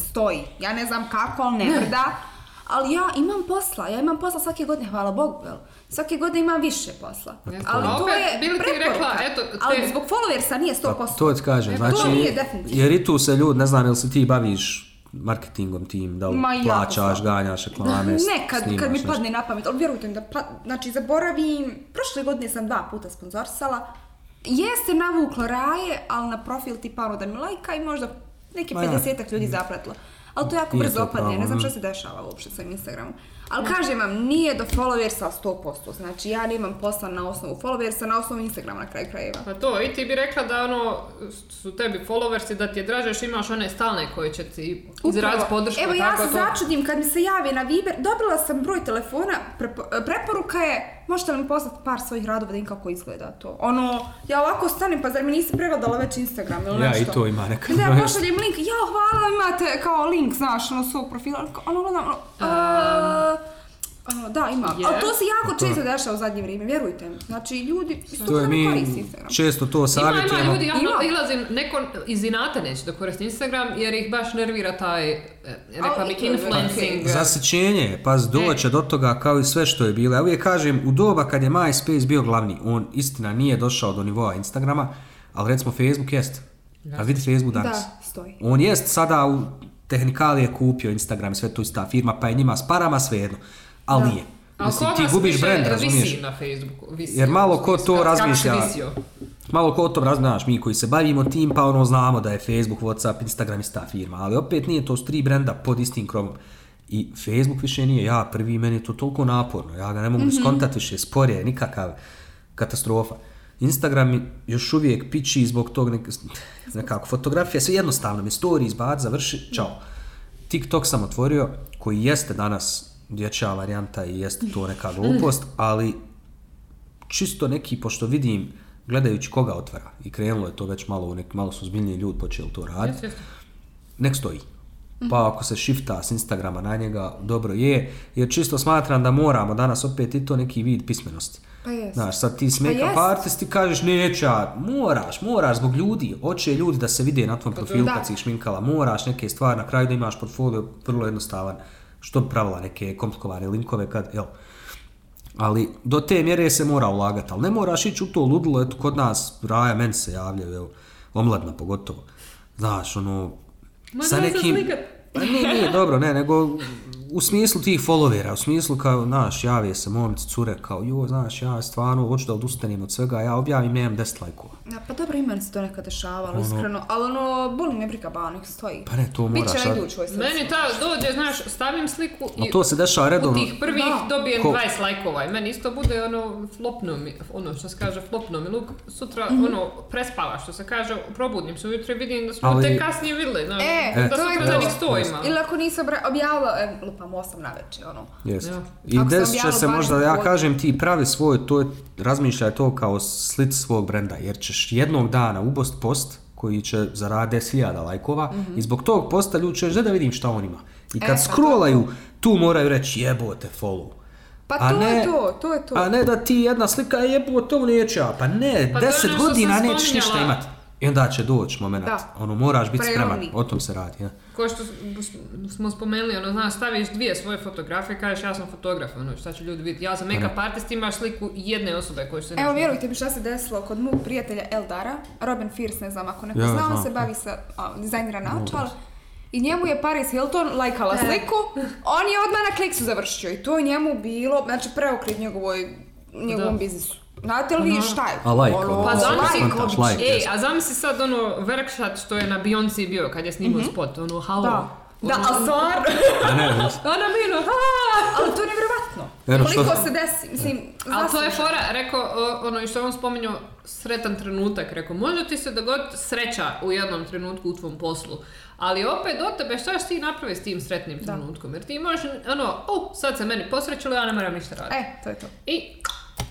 S3: stoji. Ja ne znam kako, ali ne vrda. Ali ja imam posla, ja imam posla svake godine, hvala Bogu, jel? Svake godine imam više posla.
S2: Jeste.
S3: Ali
S2: A
S3: to
S2: opet,
S3: je
S2: bi li ti
S3: preporuka.
S2: rekla, eto, te-
S3: Ali zbog followersa nije 100%.
S1: Pa to ti kažem, znači,
S3: to nije definitivno.
S1: jer i tu se ljudi, ne znam, jel se ti baviš marketingom tim, da li
S3: Ma,
S1: plaćaš, ganjaš reklame,
S3: Ne, kad,
S1: snimaš
S3: kad mi
S1: nešto.
S3: padne na pamet, ali vjerujte mi da, pa, znači zaboravim, prošle godine sam dva puta sponzorisala, jeste navuklo raje, ali na profil tipa ono da mi lajka i možda neki
S1: Ma ja.
S3: 50 ljudi zapratilo. Ali to jako brzo opadne, ne znam
S1: mm.
S3: što se dešava uopšte sa Instagramom. Ali kažem vam, nije do followersa 100%, znači ja nemam posla na osnovu followersa, na osnovu Instagrama na kraju krajeva.
S2: Pa to, i ti bi rekla da ono, su tebi followersi, da ti je draže imaš one stalne koje će ti izraziti podršku.
S3: Evo ja se
S2: to-
S3: začudim kad mi se javi na Viber, dobila sam broj telefona, prepo- preporuka je, možete li mi poslati par svojih radova da vidim kako izgleda to. Ono, ja ovako stanem, pa zar mi nisi pregledala već Instagram ili
S1: Ja,
S3: nešto?
S1: i to ima nekad.
S3: Da ja pošaljem link, ja hvala, imate kao link, znaš, ono svog profila, ono gledam, ono, a, da, imam.
S2: Je.
S3: Ali to se jako
S1: To je-
S3: često dešava u zadnje vrijeme, vjerujte mi. Znači, ljudi,
S1: To je
S3: ne
S1: mi
S3: Instagram.
S1: često to
S2: Ima,
S1: savjetujemo.
S2: ima ljudi, ja
S3: Ima.
S2: ilazim, neko iz inata neće da koristi Instagram jer ih baš nervira taj, e, rekla bih,
S3: i je
S2: influencing.
S1: Zasićenje, pa doće do toga kao i sve što je bilo. Ja uvijek kažem, u doba kad je MySpace bio glavni, on istina nije došao do nivoa Instagrama, ali recimo Facebook jest. A vidi Facebook danas.
S3: Da, stoji.
S1: On jest sada u tehnikalije kupio Instagram, sve to ista firma, pa je njima s parama svejedno. Ali
S3: Da.
S1: nije. Mislim, ti gubiš brand, razumiješ?
S2: Na Facebooku. Visi,
S1: Jer malo ko to razmišlja. Malo ko o tom razmišljaš, mi koji se bavimo tim, pa ono znamo da je Facebook, Whatsapp, Instagram ista firma, ali opet nije to s tri brenda pod istim krovom. I Facebook više nije ja prvi, meni je to toliko naporno, ja ga ne mogu mm skontati više, spor je, nikakav katastrofa. Instagram još uvijek pići zbog tog nek, nekako, fotografija, sve jednostavno, mi story izbaci, završi, čao. TikTok sam otvorio, koji jeste danas dječja varijanta i jeste to neka glupost, ali čisto neki, pošto vidim, gledajući koga otvara, i krenulo je to već malo, nek, malo su zbiljniji ljudi počeli to raditi, nek stoji. Pa ako se shifta s Instagrama na njega, dobro je, jer čisto smatram da moramo danas opet i to neki vid pismenosti.
S3: Pa jest.
S1: Znaš, sad ti s
S3: Pa
S1: make-up artist ti kažeš neću ja, moraš, moraš zbog ljudi, hoće ljudi da se vide na tvom profilu
S3: da.
S1: kad si ih šminkala, moraš neke stvari, na kraju da imaš portfolio vrlo jednostavan, što bi pravila neke komplikovane linkove kad, jel, ali do te mjere se mora ulagati, ali ne moraš ići u to ludilo, eto kod nas, Raja, meni se javljaju, evo, omladna pogotovo, znaš, ono,
S2: Ma
S1: sa nekim, pa nije, nije, dobro, ne, nego u smislu tih followera, u smislu kao, znaš, javije se momci, cure, kao, jo, znaš, ja stvarno hoću da odustanem od svega, ja objavim, nemam 10 lajkova.
S3: Ja, pa dobro, i meni se to nekad dešavalo, iskreno, ali ono, boli me briga ba, nek stoji.
S1: Pa ne, to moraš
S3: Biće
S1: sad-
S3: na idućoj slici.
S2: Meni ta dođe, znaš, stavim sliku i
S1: A to se dešava
S2: u
S1: redovno.
S2: tih prvih
S3: Da.
S2: dobijem
S1: Ko-
S2: 20 lajkova i meni isto bude ono flopno mi, ono što se kaže flopno mi luk, sutra
S3: Mhm.
S2: ono prespava što se kaže, probudim se ujutro i vidim da smo
S1: Ali-
S2: te kasnije vidjeli, znaš,
S3: E,
S2: da
S3: to je
S2: sutra
S3: to.
S2: za njih stojima.
S3: Ili ako nisi obra- objavila, e, lupam 8 na večer, ono.
S1: Jeste.
S2: Ja.
S1: I desit će se
S3: 12
S1: možda, ja kažem ti pravi svoj, to je, razmišljaj to kao slici svog brenda, jer ćeš jednog dana ubost post koji će zaraditi 10.000 lajkova i zbog tog posta ljudi će reći, "Da da vidim šta on ima. I kad.
S3: E, pa to-
S1: scrollaju, tu moraju reći jebote follow.
S3: Pa
S1: A
S3: to
S1: ne-
S3: je to, to je to.
S1: A ne da ti jedna slika jebote, to neću ja. Pa ne,
S2: Pa to je
S1: 10
S2: što
S1: godina nećeš ništa imati. I onda će doći moment.
S3: Da.
S1: Ono, moraš biti spreman. O tom se radi. Ja.
S2: Ko što smo spomenuli, ono, znaš, staviš dvije svoje fotografije, kažeš ja sam fotograf, ono, šta će ljudi vidjeti, ja sam make-up artist, imaš sliku jedne osobe koju se
S3: Evo, vjerujte mi šta se desilo kod mog prijatelja Eldara, Robin Fierce, ne znam ako neko
S1: Ja,
S3: zna, on se bavi sa a, dizajnira naočala. I njemu je Paris Hilton lajkala sliku, on je odmah na kliksu završio i to je njemu bilo, znači preokret njegovoj, njegovom
S2: Da.
S3: biznisu. Znate li vi šta je?
S1: A like,
S3: Ono,
S2: Pa zamisli,
S1: like.
S2: Ej, a zamisli sad ono workshop što je na Beyoncé bio kad je snimao spot, ono, halo.
S3: Da. Da,
S2: Ono,
S3: a stvarno,
S1: A ne, ne.
S2: Ona mi ono, "Ha!"
S3: ali to je nevjerovatno.
S1: Eno,
S3: Koliko
S1: što-
S3: se desi, mislim,
S2: Ali to je fora, rekao, o, ono, i što je on spominjao, sretan trenutak, rekao, može ti se dogoditi sreća u jednom trenutku u tvom poslu, ali opet do tebe šta ćeš ti napraviti s tim sretnim trenutkom, jer ti možeš, ono, u, sad se meni posrećilo, ja ne moram ništa raditi.
S3: E, to je to.
S2: I,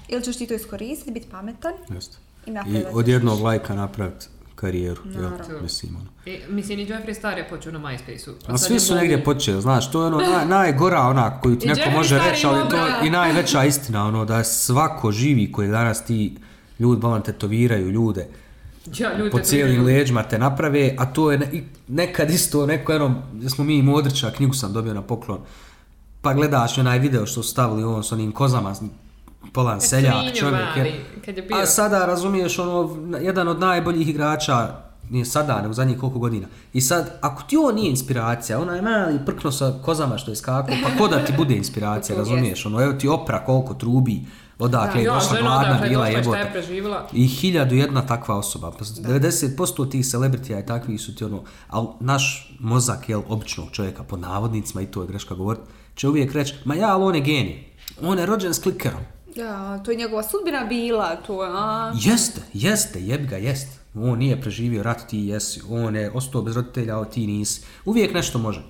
S3: Ili ćeš ti to iskoristiti, biti pametan
S1: Jeste.
S3: i
S1: I od jednog lajka napraviti karijeru. jel? Mislim, ono.
S2: i mislim, i Jeffree Star je počeo na MySpace-u. pa
S1: A
S2: sad
S1: svi su negdje počeli, znaš, to je ono naj, najgora onak koju ti
S2: I
S1: neko može
S2: Star
S1: reći, ali to je i najveća istina, ono, da svako živi koji danas ti ljudi bolan tetoviraju ljude
S2: Ja, ljudi
S1: po cijelim leđima te naprave, a to je ne- nekad isto, neko jednom, smo mi i Modrića, knjigu sam dobio na poklon, pa gledaš onaj video što su stavili on s onim kozama, polan seljak,
S2: Svinjo
S1: čovjek je.
S2: kad je bio.
S1: A sada razumiješ ono, jedan od najboljih igrača, nije sada, nego zadnjih koliko godina. I sad, ako ti on nije inspiracija, onaj mali prkno sa kozama što je skakao, pa ko da ti bude inspiracija, razumiješ? Ono, evo ti opra koliko trubi, odakle je
S2: ja,
S1: došla gladna
S2: je
S1: bila
S2: došla i je
S1: hiljadu jedna takva osoba. Pa 90% tih celebritija i takvih su ti ono, ali naš mozak, jel, običnog čovjeka, pod navodnicima, i to je greška govoriti, će uvijek reći, ma ja, ali on je genij. On je rođen s klikerom.
S3: Ja, to je njegova sudbina bila, to je, a...
S1: Jeste, jeste, jebi ga, jeste. On nije preživio rat, ti jesi. On je ostao bez roditelja, a ti nisi. Uvijek nešto može.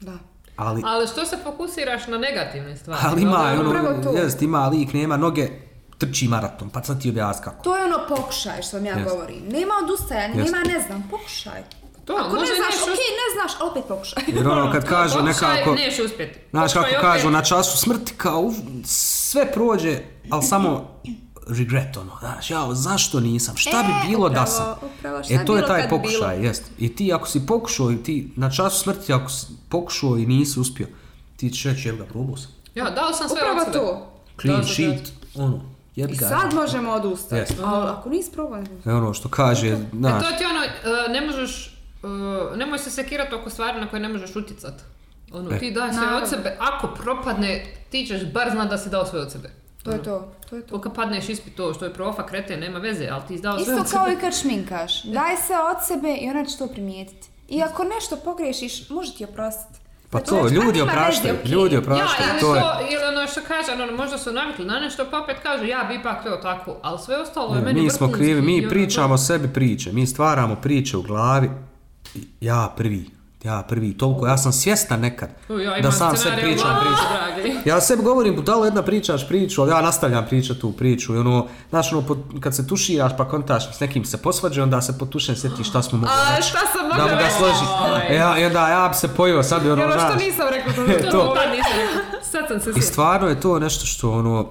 S3: Da.
S1: Ali,
S2: Ali što se fokusiraš na negativne stvari?
S1: ali ima,
S3: upravo
S1: ono, jest, ima lik, nema noge, trči maraton, pa sad ti objasni kako.
S3: To je ono pokušaj što vam ja
S1: Jest.
S3: govorim. Nema odustajanja,
S1: Jest.
S3: nema ne znam, pokušaj.
S2: To,
S3: Ako ne znaš, okej, ne znaš, ali opet pokušaj.
S1: Jer ono kad kažu
S2: Pokušaj,
S1: nekako...
S2: Neš uspjeti.
S1: Znaš kako
S2: Pokušaj
S1: kažu,
S2: opet.
S1: na času smrti kao sve prođe, ali samo regret ono, znaš, jao, zašto nisam, šta bi
S3: E,
S1: bilo da sam?
S3: upravo, šta
S1: e, to je taj pokušaj,
S3: bilo?
S1: jest. I ti ako si pokušao i ti na času smrti, ako si pokušao i nisi uspio, ti ćeš reći, jel ga, probao sam.
S2: Ja, dao sam sve
S3: Upravo
S2: od sebe.
S3: to.
S1: Clean sheet, ono, jebi
S3: I sad možemo odustati.
S1: Jest.
S3: Ali ako nisi probao, ne
S1: E ono što kaže,
S2: E,
S1: znaš,
S2: to ti ono, e, ne možeš, e, nemoj se sekirati oko stvari na koje ne možeš utjecat. Ono,
S1: E.
S2: ti daj sve
S3: Naravno.
S2: od sebe, ako propadne, ti ćeš bar znat da si dao sve od sebe.
S3: To je to, to je to.
S2: Kad padneš ispit to što je profa krete, nema veze, ali ti si dao sve
S3: Isto
S2: od
S3: kao
S2: sebe.
S3: i kad šminkaš. Daj se od sebe i ona će to primijetiti. I ako nešto pogriješiš, može ti oprostiti.
S1: pa
S3: Znači,
S1: to, ljudi
S3: "A nema veze,
S1: opraštaju,
S3: okej."
S1: ljudi
S2: Ja,
S1: opraštaju,
S2: ili,
S1: to je...
S2: to, ili ono što kaže, ono, možda su navikli na nešto, pa opet kažu, ja bi ipak to tako, ali sve ostalo je
S1: Ne,
S2: meni
S1: mi smo krivi, mi
S2: ono,
S1: pričamo sebi priče, mi stvaramo priče u glavi, ja prvi, ja prvi, toliko, ja sam svjestan nekad
S2: U, ja
S1: da sam
S2: u
S1: pričam
S2: dragi.
S1: Ja sebi govorim, budalo jedna pričaš priču, ali ja nastavljam pričati tu priču i ono, znaš ono, kad se tuširaš pa kontaš s nekim se posvađa, onda se potušen sjetiš šta smo mogli
S3: A
S1: reći.
S3: šta sam
S1: Da
S3: mogla
S1: mu ga složi. E, ja, I onda ja bi se pojio sad i ono,
S3: što nisam rekla, to
S1: E,
S2: To,
S1: to.
S2: nisam rekla. Sad sam se
S1: I stvarno je to nešto što ono,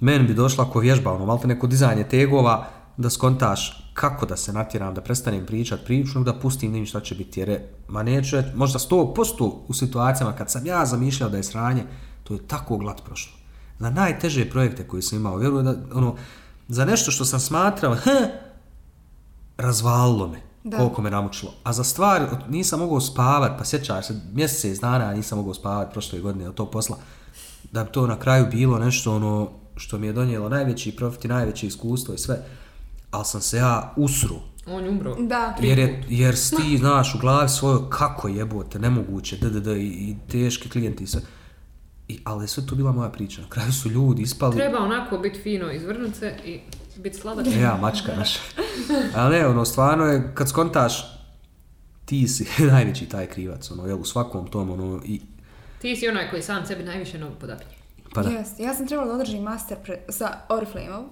S1: meni bi došla ako vježba, ono, malte neko dizanje tegova, da skontaš kako da se natjeram, da prestanem pričat priču, da pustim vidim šta će biti, jer je, ma neću, možda 100% u situacijama kad sam ja zamišljao da je sranje, to je tako glat prošlo. Za najteže projekte koje sam imao, vjerujem da, ono, za nešto što sam smatrao, hm, razvalilo me.
S3: Da.
S1: koliko me namučilo. A za stvar, nisam mogao spavat, pa sjećaš se, mjesec dana nisam mogao spavat prošle godine od tog posla, da bi to na kraju bilo nešto ono što mi je donijelo najveći profit i najveće iskustvo i sve, ali sam se ja usru.
S2: On je umro.
S3: Da.
S1: Jer, je, jer si ti, znaš, u glavi svojoj kako jebote, nemoguće, ddd, i, i teški klijenti i sve. I, ali je sve to bila moja priča. Na kraju su ljudi ispali...
S2: Treba onako biti fino, izvrnut se i biti sladak.
S1: Ja, mačka naša. Ali ne, ono, stvarno je, kad skontaš, ti si najveći taj krivac, ono, jel, u svakom tom, ono, i,
S2: Ti si onaj koji sam sebi najviše nogu podapinje.
S1: pa da.
S3: Jest. Ja sam trebala da održim master pre, sa Oriflameom,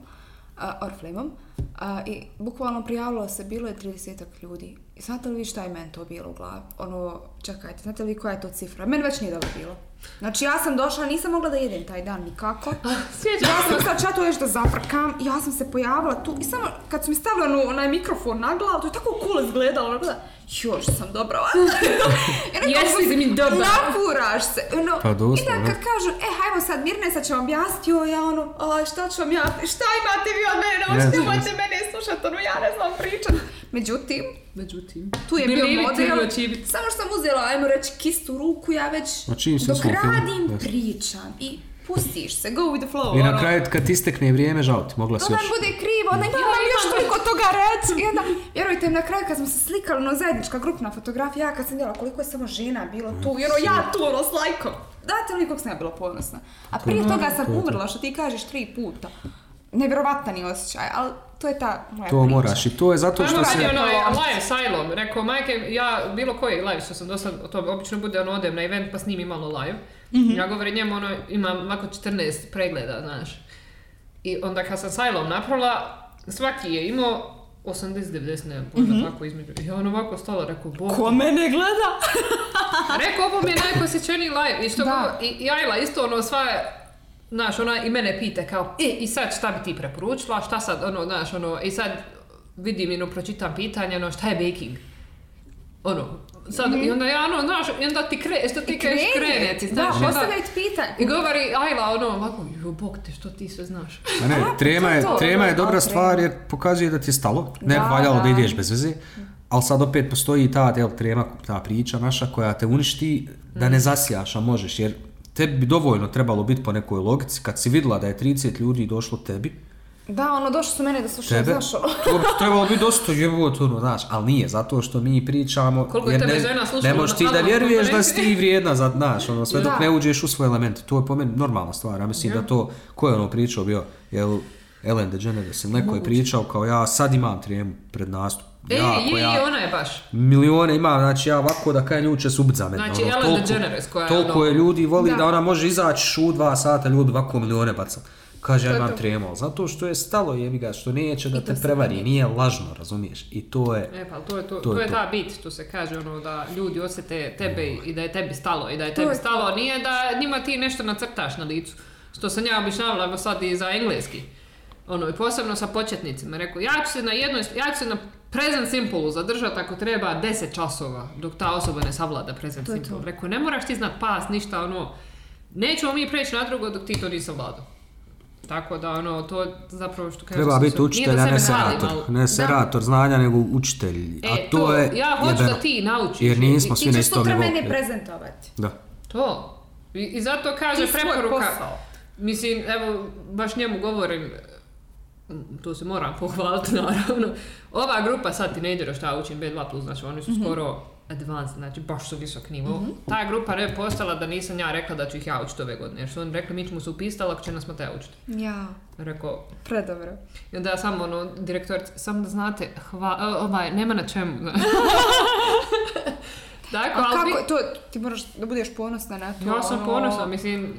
S3: a, i bukvalno prijavilo se, bilo je 30 ljudi. I znate li vi šta je meni to bilo u glavi? Ono, čekajte, znate li vi koja je to cifra? Meni već nije dobro bilo. Znači ja sam došla, nisam mogla da jedem taj dan nikako.
S2: Svijeća.
S3: Ja sam sad čatu još da zaprkam, ja sam se pojavila tu i samo kad su mi stavili onaj mikrofon na glavu, to je tako cool izgledalo, ono gleda, još sam dobra. I nekako
S2: Jesi mi dobar.
S3: Nafuraš se. Ono,
S1: Pa
S3: I
S1: doslovno.
S3: da kad kažu, e, hajmo sad Mirne, sad ću vam objasniti, joj, ja ono, a, šta ću vam ja, šta imate vi od mene,
S1: Yes,
S3: hoćete,
S1: yes.
S3: nemojte mene slušati, ono, ja ne znam pričat. Međutim,
S2: Međutim,
S3: tu je bio model, samo što sam uzela, ajmo reći, kistu u ruku, ja već dok radim,
S1: yes.
S3: pričam i pustiš se, go with the flow.
S1: I na
S3: ono.
S1: kraju kad ti istekne vrijeme, žao ti, mogla si
S3: To
S1: još.
S3: nam bude krivo, onda imam
S2: Ja
S3: još toliko toga reći. I onda, vjerujte mi, na kraju kad smo se slikali, ono zajednička grupna fotografija, ja kad sam gledala koliko je samo žena bilo tu, i ono ja tu, ono s lajkom. Date li koliko sam ja bila ponosna. A prije
S1: To-
S3: toga sam
S1: to to.
S3: umrla, što ti kažeš, tri puta. Nevjerovatan je osjećaj, ali to je ta moja
S1: To
S3: priča.
S1: moraš i to je zato što
S2: ono
S1: se...
S2: radi onaj live sajlom, rekao majke, ja bilo koji live što sam dosad, to obično bude ono odem na event pa snimim malo live. Ja govorim njemu ono, imam ovako 14 pregleda, znaš. I onda kad sam sajlom napravila, svaki je imao 80-90, nemam pojma kako između. I ja ono ovako stala, rekao, bog.
S3: Ko mene gleda?
S2: Rekao, ovo mi je najposjećeniji live. I što
S3: Da.
S2: go- i, i Ajla isto ono sva Znaš, ona i mene pita kao, e, i sad šta bi ti preporučila, šta sad, ono, znaš, ono, i sad vidim, ono, pročitam pitanje, ono, šta je baking? Ono, sad, i onda ja, ono, znaš, i onda ti kre, što ti kažeš krene, ti,
S3: Da,
S2: znaš, i onda-
S3: pitanje.
S2: I govori Ajla, ono, ovako, jo, bog te, što ti sve znaš?
S1: A ne, trema je,
S3: to
S1: trema je
S3: da,
S1: dobra stvar jer pokazuje da ti je stalo. Ne
S3: Da,
S1: valjalo da
S3: da.
S1: ideš bez veze. Ali sad opet postoji ta jel, trema, ta priča naša koja te uništi da ne zasijaš, a možeš. Jer tebi bi dovoljno trebalo biti po nekoj logici kad si vidjela da je 30 ljudi došlo tebi,
S3: Da, ono, došli su mene da slušaju,
S1: tebe,
S3: znaš, ono.
S1: to bi trebalo biti dosta jebot, ono, znaš, ali nije, zato što mi pričamo,
S2: Koliko je
S1: jer
S2: tebe
S1: ne,
S2: žena slušalo
S1: ne možeš
S2: na
S1: ti da
S2: analog
S1: vjeruješ da si ti vrijedna za, znaš, ono, sve dok ne uđeš u svoj element, to je po meni normalna stvar, ja mislim da to, ko je ono pričao bio, jel, Ellen DeGeneres ili neko je pričao kao ja sad imam trijemu pred nastup,
S2: E,
S1: ja,
S2: je,
S1: koja
S2: je, ona je baš.
S1: milione imam, znači ja ovako da kaj nju će se ubit za mene.
S2: Znači,
S1: ono,
S2: Ellen
S1: toliko-
S2: DeGeneres koja je
S1: Toliko
S2: ono-
S1: je ljudi voli da.
S3: Da.
S1: ona može izaći u dva sata, ljudi ovako milione baca. Kaže, ja imam ali zato što je stalo jebi ga, što neće da te prevari, nije lažno, razumiješ? I to je,
S2: E, pa to je, to,
S1: To
S2: to
S1: je
S2: ta bit, to se kaže ono da ljudi osjete tebe i da je tebi stalo i da je
S3: To
S2: tebi
S3: je
S2: stalo, nije da njima ti nešto nacrtaš na licu. Što sam ja objašnjavala evo sad i za engleski. Ono, i posebno sa početnicima. Rekao, ja ću se na jednoj, ja ću se na present simple zadržati ako treba 10 časova dok ta osoba ne savlada present
S3: To
S2: simple.
S3: to.
S2: Rekao, ne moraš ti znat pas, ništa, ono, nećemo mi preći na drugo dok ti to nisi savladao. Tako da, ono, to zapravo što kažem...
S1: treba biti učitelj, a ne serator.
S2: ali-
S1: Ne serator znanja, nego učitelj.
S2: E,
S1: a to, je
S2: ja hoću
S1: jebeno.
S2: da ti naučiš.
S1: Jer nismo svi
S3: Ti
S1: na
S3: ćeš
S1: istom
S3: sutra
S1: nivou.
S3: mene prezentovati.
S1: Da.
S2: To. I, i zato kaže
S3: Ti
S2: preporuka.
S3: posao.
S2: Mislim, evo, baš njemu govorim, m, to se moram pohvaliti naravno. Ova grupa sad teenagera šta učim B2+, znači oni su skoro advanced, znači baš su visok nivo. Ta grupa ne postala da nisam ja rekla da ću ih ja učiti ove godine, jer su oni rekli mi ćemo se upisati, ako će nas Mateo učiti.
S3: Ja,
S2: Rekao,
S3: predobro.
S2: i onda ja samo ono, direktorica, samo da znate, hva, ovaj, nema na čemu. Dakle,
S3: A kako, to, ti moraš da budeš ponosna na to.
S2: Ja sam
S3: ono-
S2: ponosna, mislim,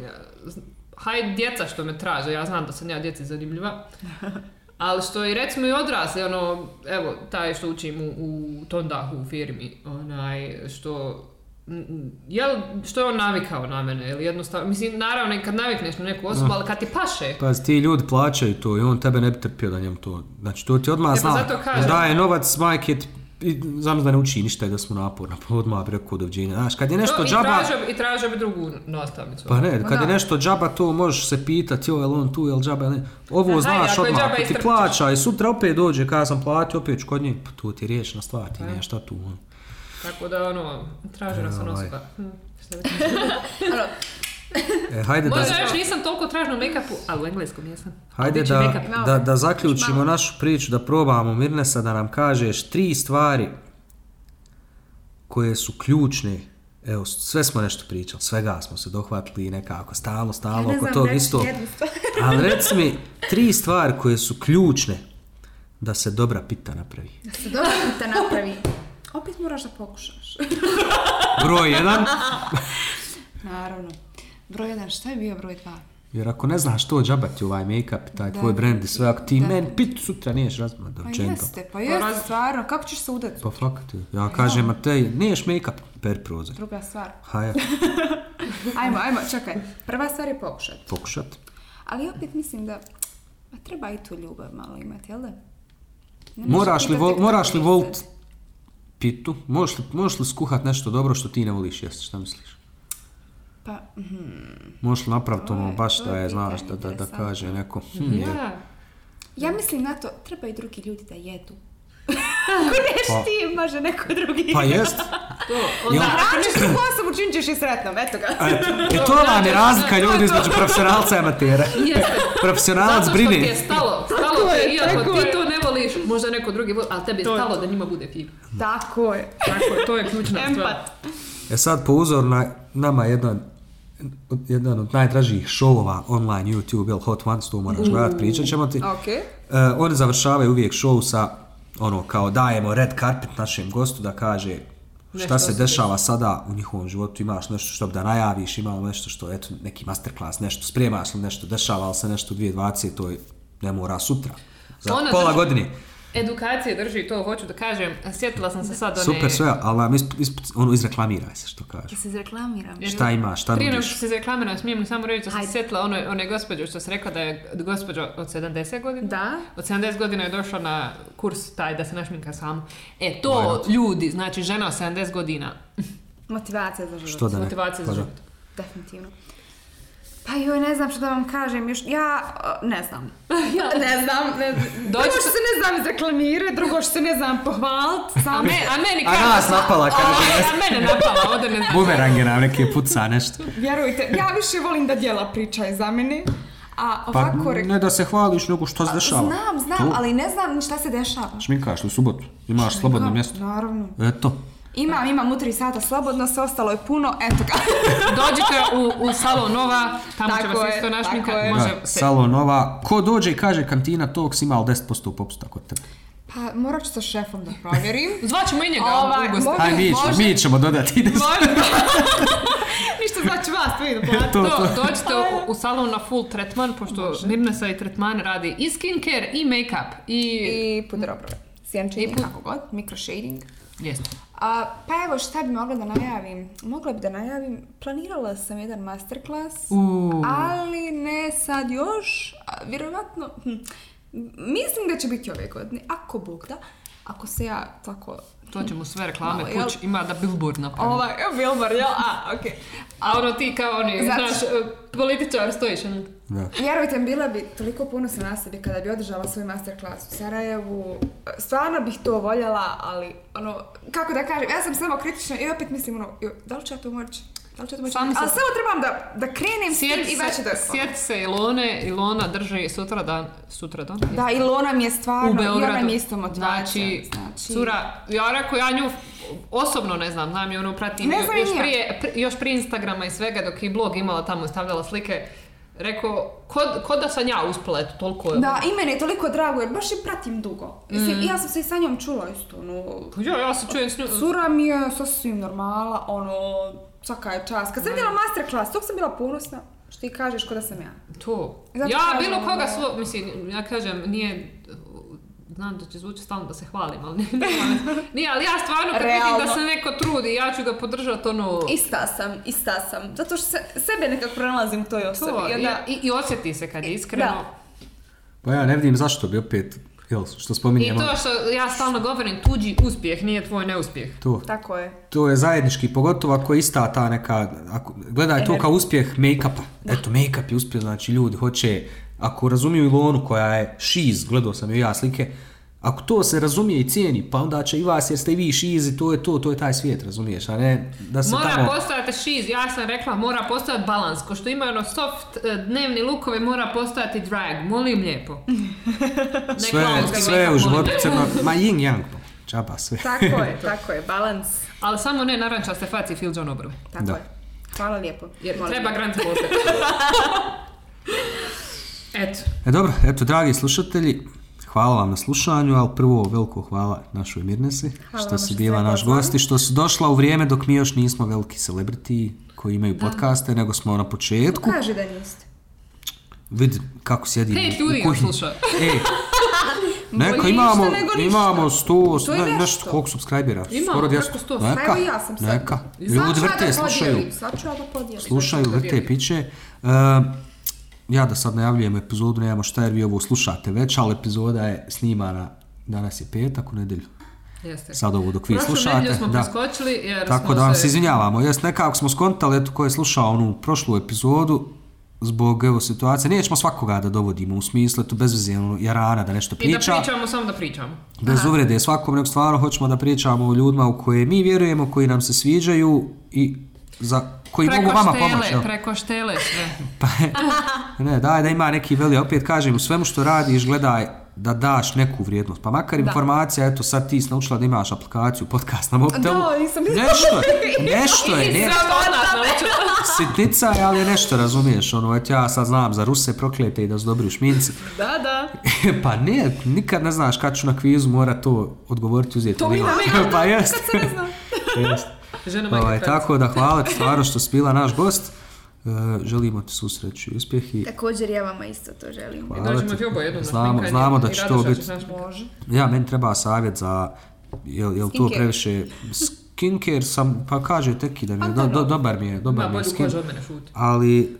S2: hajde djeca što me traže, ja znam da sam ja djeci zanimljiva, ali što i recimo i odrasli, ono, evo, taj što učim u, u Tondahu u firmi, onaj, što, jel, što je on navikao na mene, ili jednostavno, mislim, naravno i kad navikneš na neku osobu, ali kad ti paše,
S1: Pazi, ti ljudi plaćaju to i on tebe ne bi trpio da njemu to... Znači, to ti odmah
S2: E, pa
S1: zna. Daje novac, majke ti i znam da ne uči ništa i da smo naporna, pa odmah bi rekao doviđenja. Znaš, kad je nešto
S2: No, i
S1: džaba,
S2: tražio bi- I tražio bi drugu nastavnicu.
S1: pa ne, kad
S3: da.
S1: je nešto džaba, to možeš se pitati, joj, jel on tu, jel džaba, jel ne. Ovo
S2: Aha,
S1: znaš odmah, ako ti plaća i sutra opet dođe, kada sam platio, opet ću kod nje, pa to ti je riječna stvar, ti nije šta tu. ono.
S2: Tako da, ono, tražena sam
S1: Ovaj.
S2: osoba. Hm,
S1: E, hajde da,
S2: Možda još nisam toliko tražna u make-upu, ali u engleskom jesam.
S1: hajde da,
S2: make-up.
S1: da, da zaključimo
S3: Malo.
S1: našu priču, da probamo Mirnesa da nam kažeš tri stvari koje su ključne Evo, sve smo nešto pričali, svega smo se dohvatili nekako, stalo, stalo,
S3: ne
S1: oko tog isto. Ali reci mi, tri stvari koje su ključne da se dobra pita napravi.
S3: Da se dobro pita napravi. Opet moraš da pokušaš.
S1: Broj jedan,
S3: Naravno. Broj jedan, šta je bio broj dva?
S1: jer ako ne znaš to džabati ovaj make-up taj
S3: Da.
S1: tvoj brand i sve, ako ti
S3: Da.
S1: meni pit sutra niješ razmah da
S3: Pa jeste, pa jeste,
S2: raz-
S3: stvarno. Kako ćeš se udati?
S1: Pa fakat, ja kažem, Matej, niješ make-up, per prozor.
S3: Druga stvar.
S1: Haja,
S3: Ajmo, ajmo, čekaj. Prva stvar je pokušati.
S1: pokušat.
S3: Ali opet mislim da ma, treba i tu ljubav malo imati, jel da? Ne
S1: Moraš li, vol, moraš li volit pitu? Možeš li, možeš li skuhat nešto dobro što ti ne voliš jesti, šta misliš?
S3: Pa, mhm.
S1: Možeš li napraviti ono baš
S3: to
S1: da
S3: je
S1: znaš, da, da, da kaže neko, hm, je,
S2: Ja.
S3: ja mislim na to, treba i drugi ljudi da jedu. Ako neš
S1: Pa-
S3: ti, može neko drugi.
S1: pa jest.
S2: To, onda,
S3: Hraniš drugu osobu, čim ćeš i sretnom, eto ga.
S1: E, e, to vam je razlika ljudi između profesionalca i amatera. Profesionalac
S2: Zato što ti je stalo, stalo te,
S3: je,
S2: iako ti to ne voliš, možda neko drugi voli, ali tebi je
S3: To je.
S2: stalo da njima bude fino.
S3: Tako je.
S2: Tako je, to je ključna stvar.
S3: Empat.
S1: E sad po uzoru na nama jedan od- jedan od najdražih šovova online YouTube, jel Hot Ones, to moraš gledat, pričat ćemo ti.
S3: Ok.
S1: E, oni završavaju uvijek show sa ono kao dajemo red carpet našem gostu da kaže šta
S2: Nešto
S1: se
S2: se
S1: dešava sada u njihovom životu, imaš nešto što bi da najaviš, imamo nešto što, eto, neki masterclass, nešto, spremaš li nešto, dešava li se nešto u 2020, to je, ne mora sutra, za
S2: Ona
S1: pola
S2: drži-
S1: godine.
S2: Edukacije drži, to hoću da kažem. Sjetila sam se sad one...
S1: Super sve, ali isp, ono izreklamiraj se što kaže.
S3: Da se izreklamiram.
S2: Jer-
S1: Šta imaš, šta
S2: Prije
S1: nudiš?
S2: što se reklamira, smijem samo reći da sam sjetila one, one gospođe što se rekla da je gospođa od 70 godina.
S3: Da.
S2: Od 70 godina je došla na kurs taj da se našminka sama. E, to ljudi, znači žena od 70 godina,
S3: Motivacija za život.
S1: Što da ne?
S2: motivacija
S1: Pa
S2: za
S1: da.
S2: život.
S3: Definitivno. Pa joj, ne znam što da vam kažem, još, ja, uh, ne znam. Ja ne znam, ne, prvo
S2: Dođi
S3: što
S2: se-
S3: ne znam izreklamirati, drugo što se ne znam pohvalit,
S2: A, me, a meni
S1: A
S2: kaže-
S1: nas napala, kaže.
S2: A, a mene napala, ovdje ne znam.
S1: Bumerange nam neke puca nešto.
S3: Vjerujte, ja više volim da djela pričaju za mene, a
S1: Pa
S3: ovako... rek-
S1: ne da se hvališ, nego što se dešava.
S3: Znam, znam,
S1: To.
S3: ali ne znam ni šta se dešava.
S1: Šminkaš li u subotu? Imaš slobodno
S3: Kako?
S1: mjesto?
S3: Naravno.
S1: Eto.
S3: Imam, imam u tri sata slobodno, sve ostalo je puno, eto ga.
S2: Dođite u, u salon Nova, tamo će
S3: Tako
S2: vas
S3: je,
S2: isto našminka.
S3: tako je.
S2: Može
S1: Da,
S2: se...
S1: Salon Nova. Ko dođe i kaže kantina Talks ima li 10% popusta kod tebe?
S3: Pa morat ću sa šefom da provjerim.
S2: Zvaćemo i njega
S3: Ovaj, može-
S1: Aj, mi ćemo,
S3: može.
S1: mi ćemo dodati. se.
S3: Ništa znači vas, to ide plati.
S1: To,
S2: To,
S1: to.
S2: dođite u, u salon na full tretman, pošto Mirnesa i tretman radi i skincare i make-up. I...
S3: I puder obrve. Sjenčenje,
S2: I pud-
S3: kako god, microshading.
S2: Jeste.
S3: A, pa evo šta bi mogla da najavim? Mogla bi da najavim, planirala sam jedan masterclass,
S2: Uuu.
S3: ali ne sad još, a, vjerovatno, hm, mislim da će biti ove godine, ako Bog da, ako se ja tako...
S2: To ćemo sve reklame
S3: Malo, jel?
S2: kuć, ima da billboard napravi.
S3: Ovaj, evo Wilbur, jel? A, okej.
S2: A ono ti kao oni, znaš, političar stojiš, ono.
S1: Da.
S3: Vjerujte bila bi toliko ponosna na sebi kada bi održala svoj masterclass u Sarajevu. Stvarno bih to voljela, ali ono, kako da kažem, ja sam samo kritična i opet mislim ono, jo, da li ću ja to moći? Da li ću ja to moći? Ali samo trebam da, da krenem s tim i već
S2: se,
S3: da...
S2: sjeti se Ilone, Ilona drži sutra dan, sutra dan?
S3: Da, Ilona mi je stvarno,
S2: u
S3: i ona mi je isto motivacija.
S2: Znači,
S3: znači
S2: cura, ja rekao, ja nju osobno ne znam, znam je ono pratim
S3: Ne znam
S2: još, prije, pri- još prije Instagrama i svega dok je blog imala tamo i stavljala slike. Rekao, kod, kod da sam ja uspela, eto, toliko je.
S3: Da, i meni je toliko drago jer baš je pratim dugo. Mislim, ja sam se i sa njom čula isto, ono,
S2: Pa Ja, ja se čujem s njom.
S3: Cura mi je sasvim normala, ono, svaka je čast. Kad sam vidjela masterclass, tog sam bila ponosna, što ti kažeš ko da sam ja.
S2: To.
S3: Zato
S2: ja bilo koga
S3: ono-
S2: svo, mislim, ja kažem, nije, znam da će zvuči stalno da se hvalim, ali nije, ali ja stvarno kad vidim
S3: Realno.
S2: da se neko trudi, ja ću ga podržati ono...
S3: Ista sam, ista sam. Zato što se, sebe nekako pronalazim u toj osobi.
S2: To,
S3: I onda,
S2: i, I osjeti se kad je iskreno.
S3: Da.
S1: Pa ja ne vidim zašto bi opet Jel, što
S2: I
S1: spominjemo?
S2: to što ja stalno govorim, tuđi uspjeh nije tvoj neuspjeh.
S1: To.
S3: Tako je.
S1: To je zajednički, pogotovo ako je ista ta neka, ako, gledaj to kao uspjeh make-upa. Eto, make-up je uspjeh, znači ljudi hoće, ako razumiju Ilonu koja je šiz, gledao sam joj ja slike, ako to se razumije i cijeni, pa onda će i vas jer ste i vi šiz i to je to, to je taj svijet, razumiješ, a ne da se
S2: Mora
S1: tamo...
S2: postojati šiz, ja sam rekla, mora postojati balans. Ko što imaju ono soft eh, dnevni lukove, mora postojati drag. Molim lijepo.
S1: Sve, sve u životu crno, ma yin yang, čaba sve.
S3: Tako je, tako je. Balans.
S2: Ali samo ne narančaste faci Phil John obrve.
S3: Tako
S1: Da.
S3: je. Hvala lijepo.
S2: Jer treba granice postaviti. Eto.
S1: E dobro, eto, dragi slušatelji, hvala vam na slušanju, ali prvo veliko hvala našoj Mirnesi,
S3: Hvala
S1: što si bila naš gost i što si došla u vrijeme dok mi još nismo veliki celebrity koji imaju podcaste, nego smo na početku.
S3: Kaži da niste.
S1: Vidi kako sjedim
S2: Pet
S1: u
S2: ljudi ga sluša.
S1: E, neka imamo, imamo 100,
S3: To je
S1: ne,
S3: nešto.
S1: koliko subscribera?
S2: Imamo
S1: Skoro
S2: preko
S1: 200.
S2: 100.
S1: Neka,
S3: Pa evo ja sam sad.
S1: neka. Ljudi vrte, slušaju.
S3: Sad ću ja da podijelim.
S1: Slušaju, vrte, piće. E, ja da sad najavljujem epizodu, nemamo šta jer vi ovo slušate već, ali epizoda je snimana, danas je petak u nedjelju.
S2: Jeste.
S1: Sad ovo dok vi
S2: Prošlu
S1: slušate.
S2: smo
S1: da.
S2: preskočili jer
S1: Tako
S2: smo
S1: da vam
S2: se...
S1: izvinjavamo. Jest nekako smo skontali, eto ko je slušao onu prošlu epizodu, zbog evo situacije, nećemo svakoga da dovodimo u smislu, eto bez veze, ono, jarana da nešto
S2: I da
S1: priča.
S2: pričamo, samo da pričamo.
S1: Bez uvrede svakom, nego stvarno hoćemo da pričamo o ljudima u koje mi vjerujemo, koji nam se sviđaju i za koji mogu vama
S2: štele,
S1: pomoći. jel?
S2: preko štele sve.
S1: Pa, ne, daj da ima neki veli, opet kažem, u svemu što radiš, gledaj da daš neku vrijednost. Pa makar informacija, eto sad ti si naučila da imaš aplikaciju, podcast na mobitelu.
S3: Da, nisam
S1: Nešto je, nešto je,
S2: naučila.
S1: sitnica, je, ali nešto, razumiješ, ono, eto ja sad znam za Ruse proklete i da su dobri u šminci.
S2: Da, da.
S1: pa ne, nikad ne znaš kad ću na kvizu mora to odgovoriti uzeti.
S3: To mi
S1: pa jest.
S3: se ne
S1: jest.
S2: Žena majka
S1: Ovaj, tako da hvala ti stvarno što si bila naš gost. E, želimo ti susreću i uspjeh i
S3: Također ja vama isto to želim.
S1: Hvala
S2: dođemo
S1: ti.
S2: ti oboje jednom na
S1: Znamo,
S2: šminkanje
S1: znamo da će to biti... Ja, meni treba savjet za... Jel, jel to
S3: Skincare.
S1: previše... Skincare sam, pa kaže teki da mi je, do, do- dobar mi je, dobar
S2: Ima
S1: mi je skin.
S2: od mene.
S1: Ali,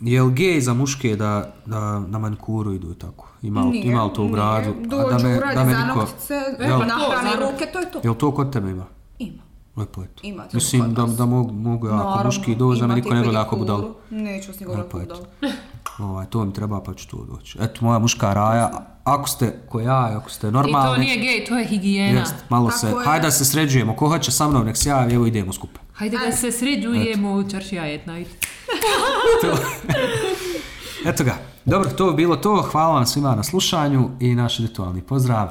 S1: jel gej za muške da, da na manikuru idu i tako? Ima, li-
S3: Nije,
S1: ima li to u
S3: nije.
S1: gradu? A
S3: Dođu, uradi za
S1: niko-
S3: noktice,
S1: Jel?
S3: nahrani ruke, to je to.
S1: Jel to kod tebe ima? Lepo je to.
S3: Ima to
S1: Mislim
S3: kod
S1: da, da mogu, mogu ja ako muški dođe, me niko ne gleda ako budalo.
S3: Neću vas niko
S1: Lepo je
S3: budalo.
S1: Ovaj, to mi treba pa ću to doći. Eto, moja muška raja, ako ste ko ja, ako ste
S2: I
S1: normalni...
S2: to nije gej, to je higijena.
S1: Jest, malo
S3: Tako
S1: se,
S3: je.
S1: hajde da se sređujemo, ko hoće sa mnom nek se javi, evo idemo skupa.
S2: Hajde da se sređujemo u čaršija at night.
S1: Eto ga, dobro, to bi bilo to, hvala vam svima na slušanju i naš ritualni pozdrav.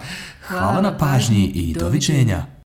S1: Hvala, na pažnji i doviđenja.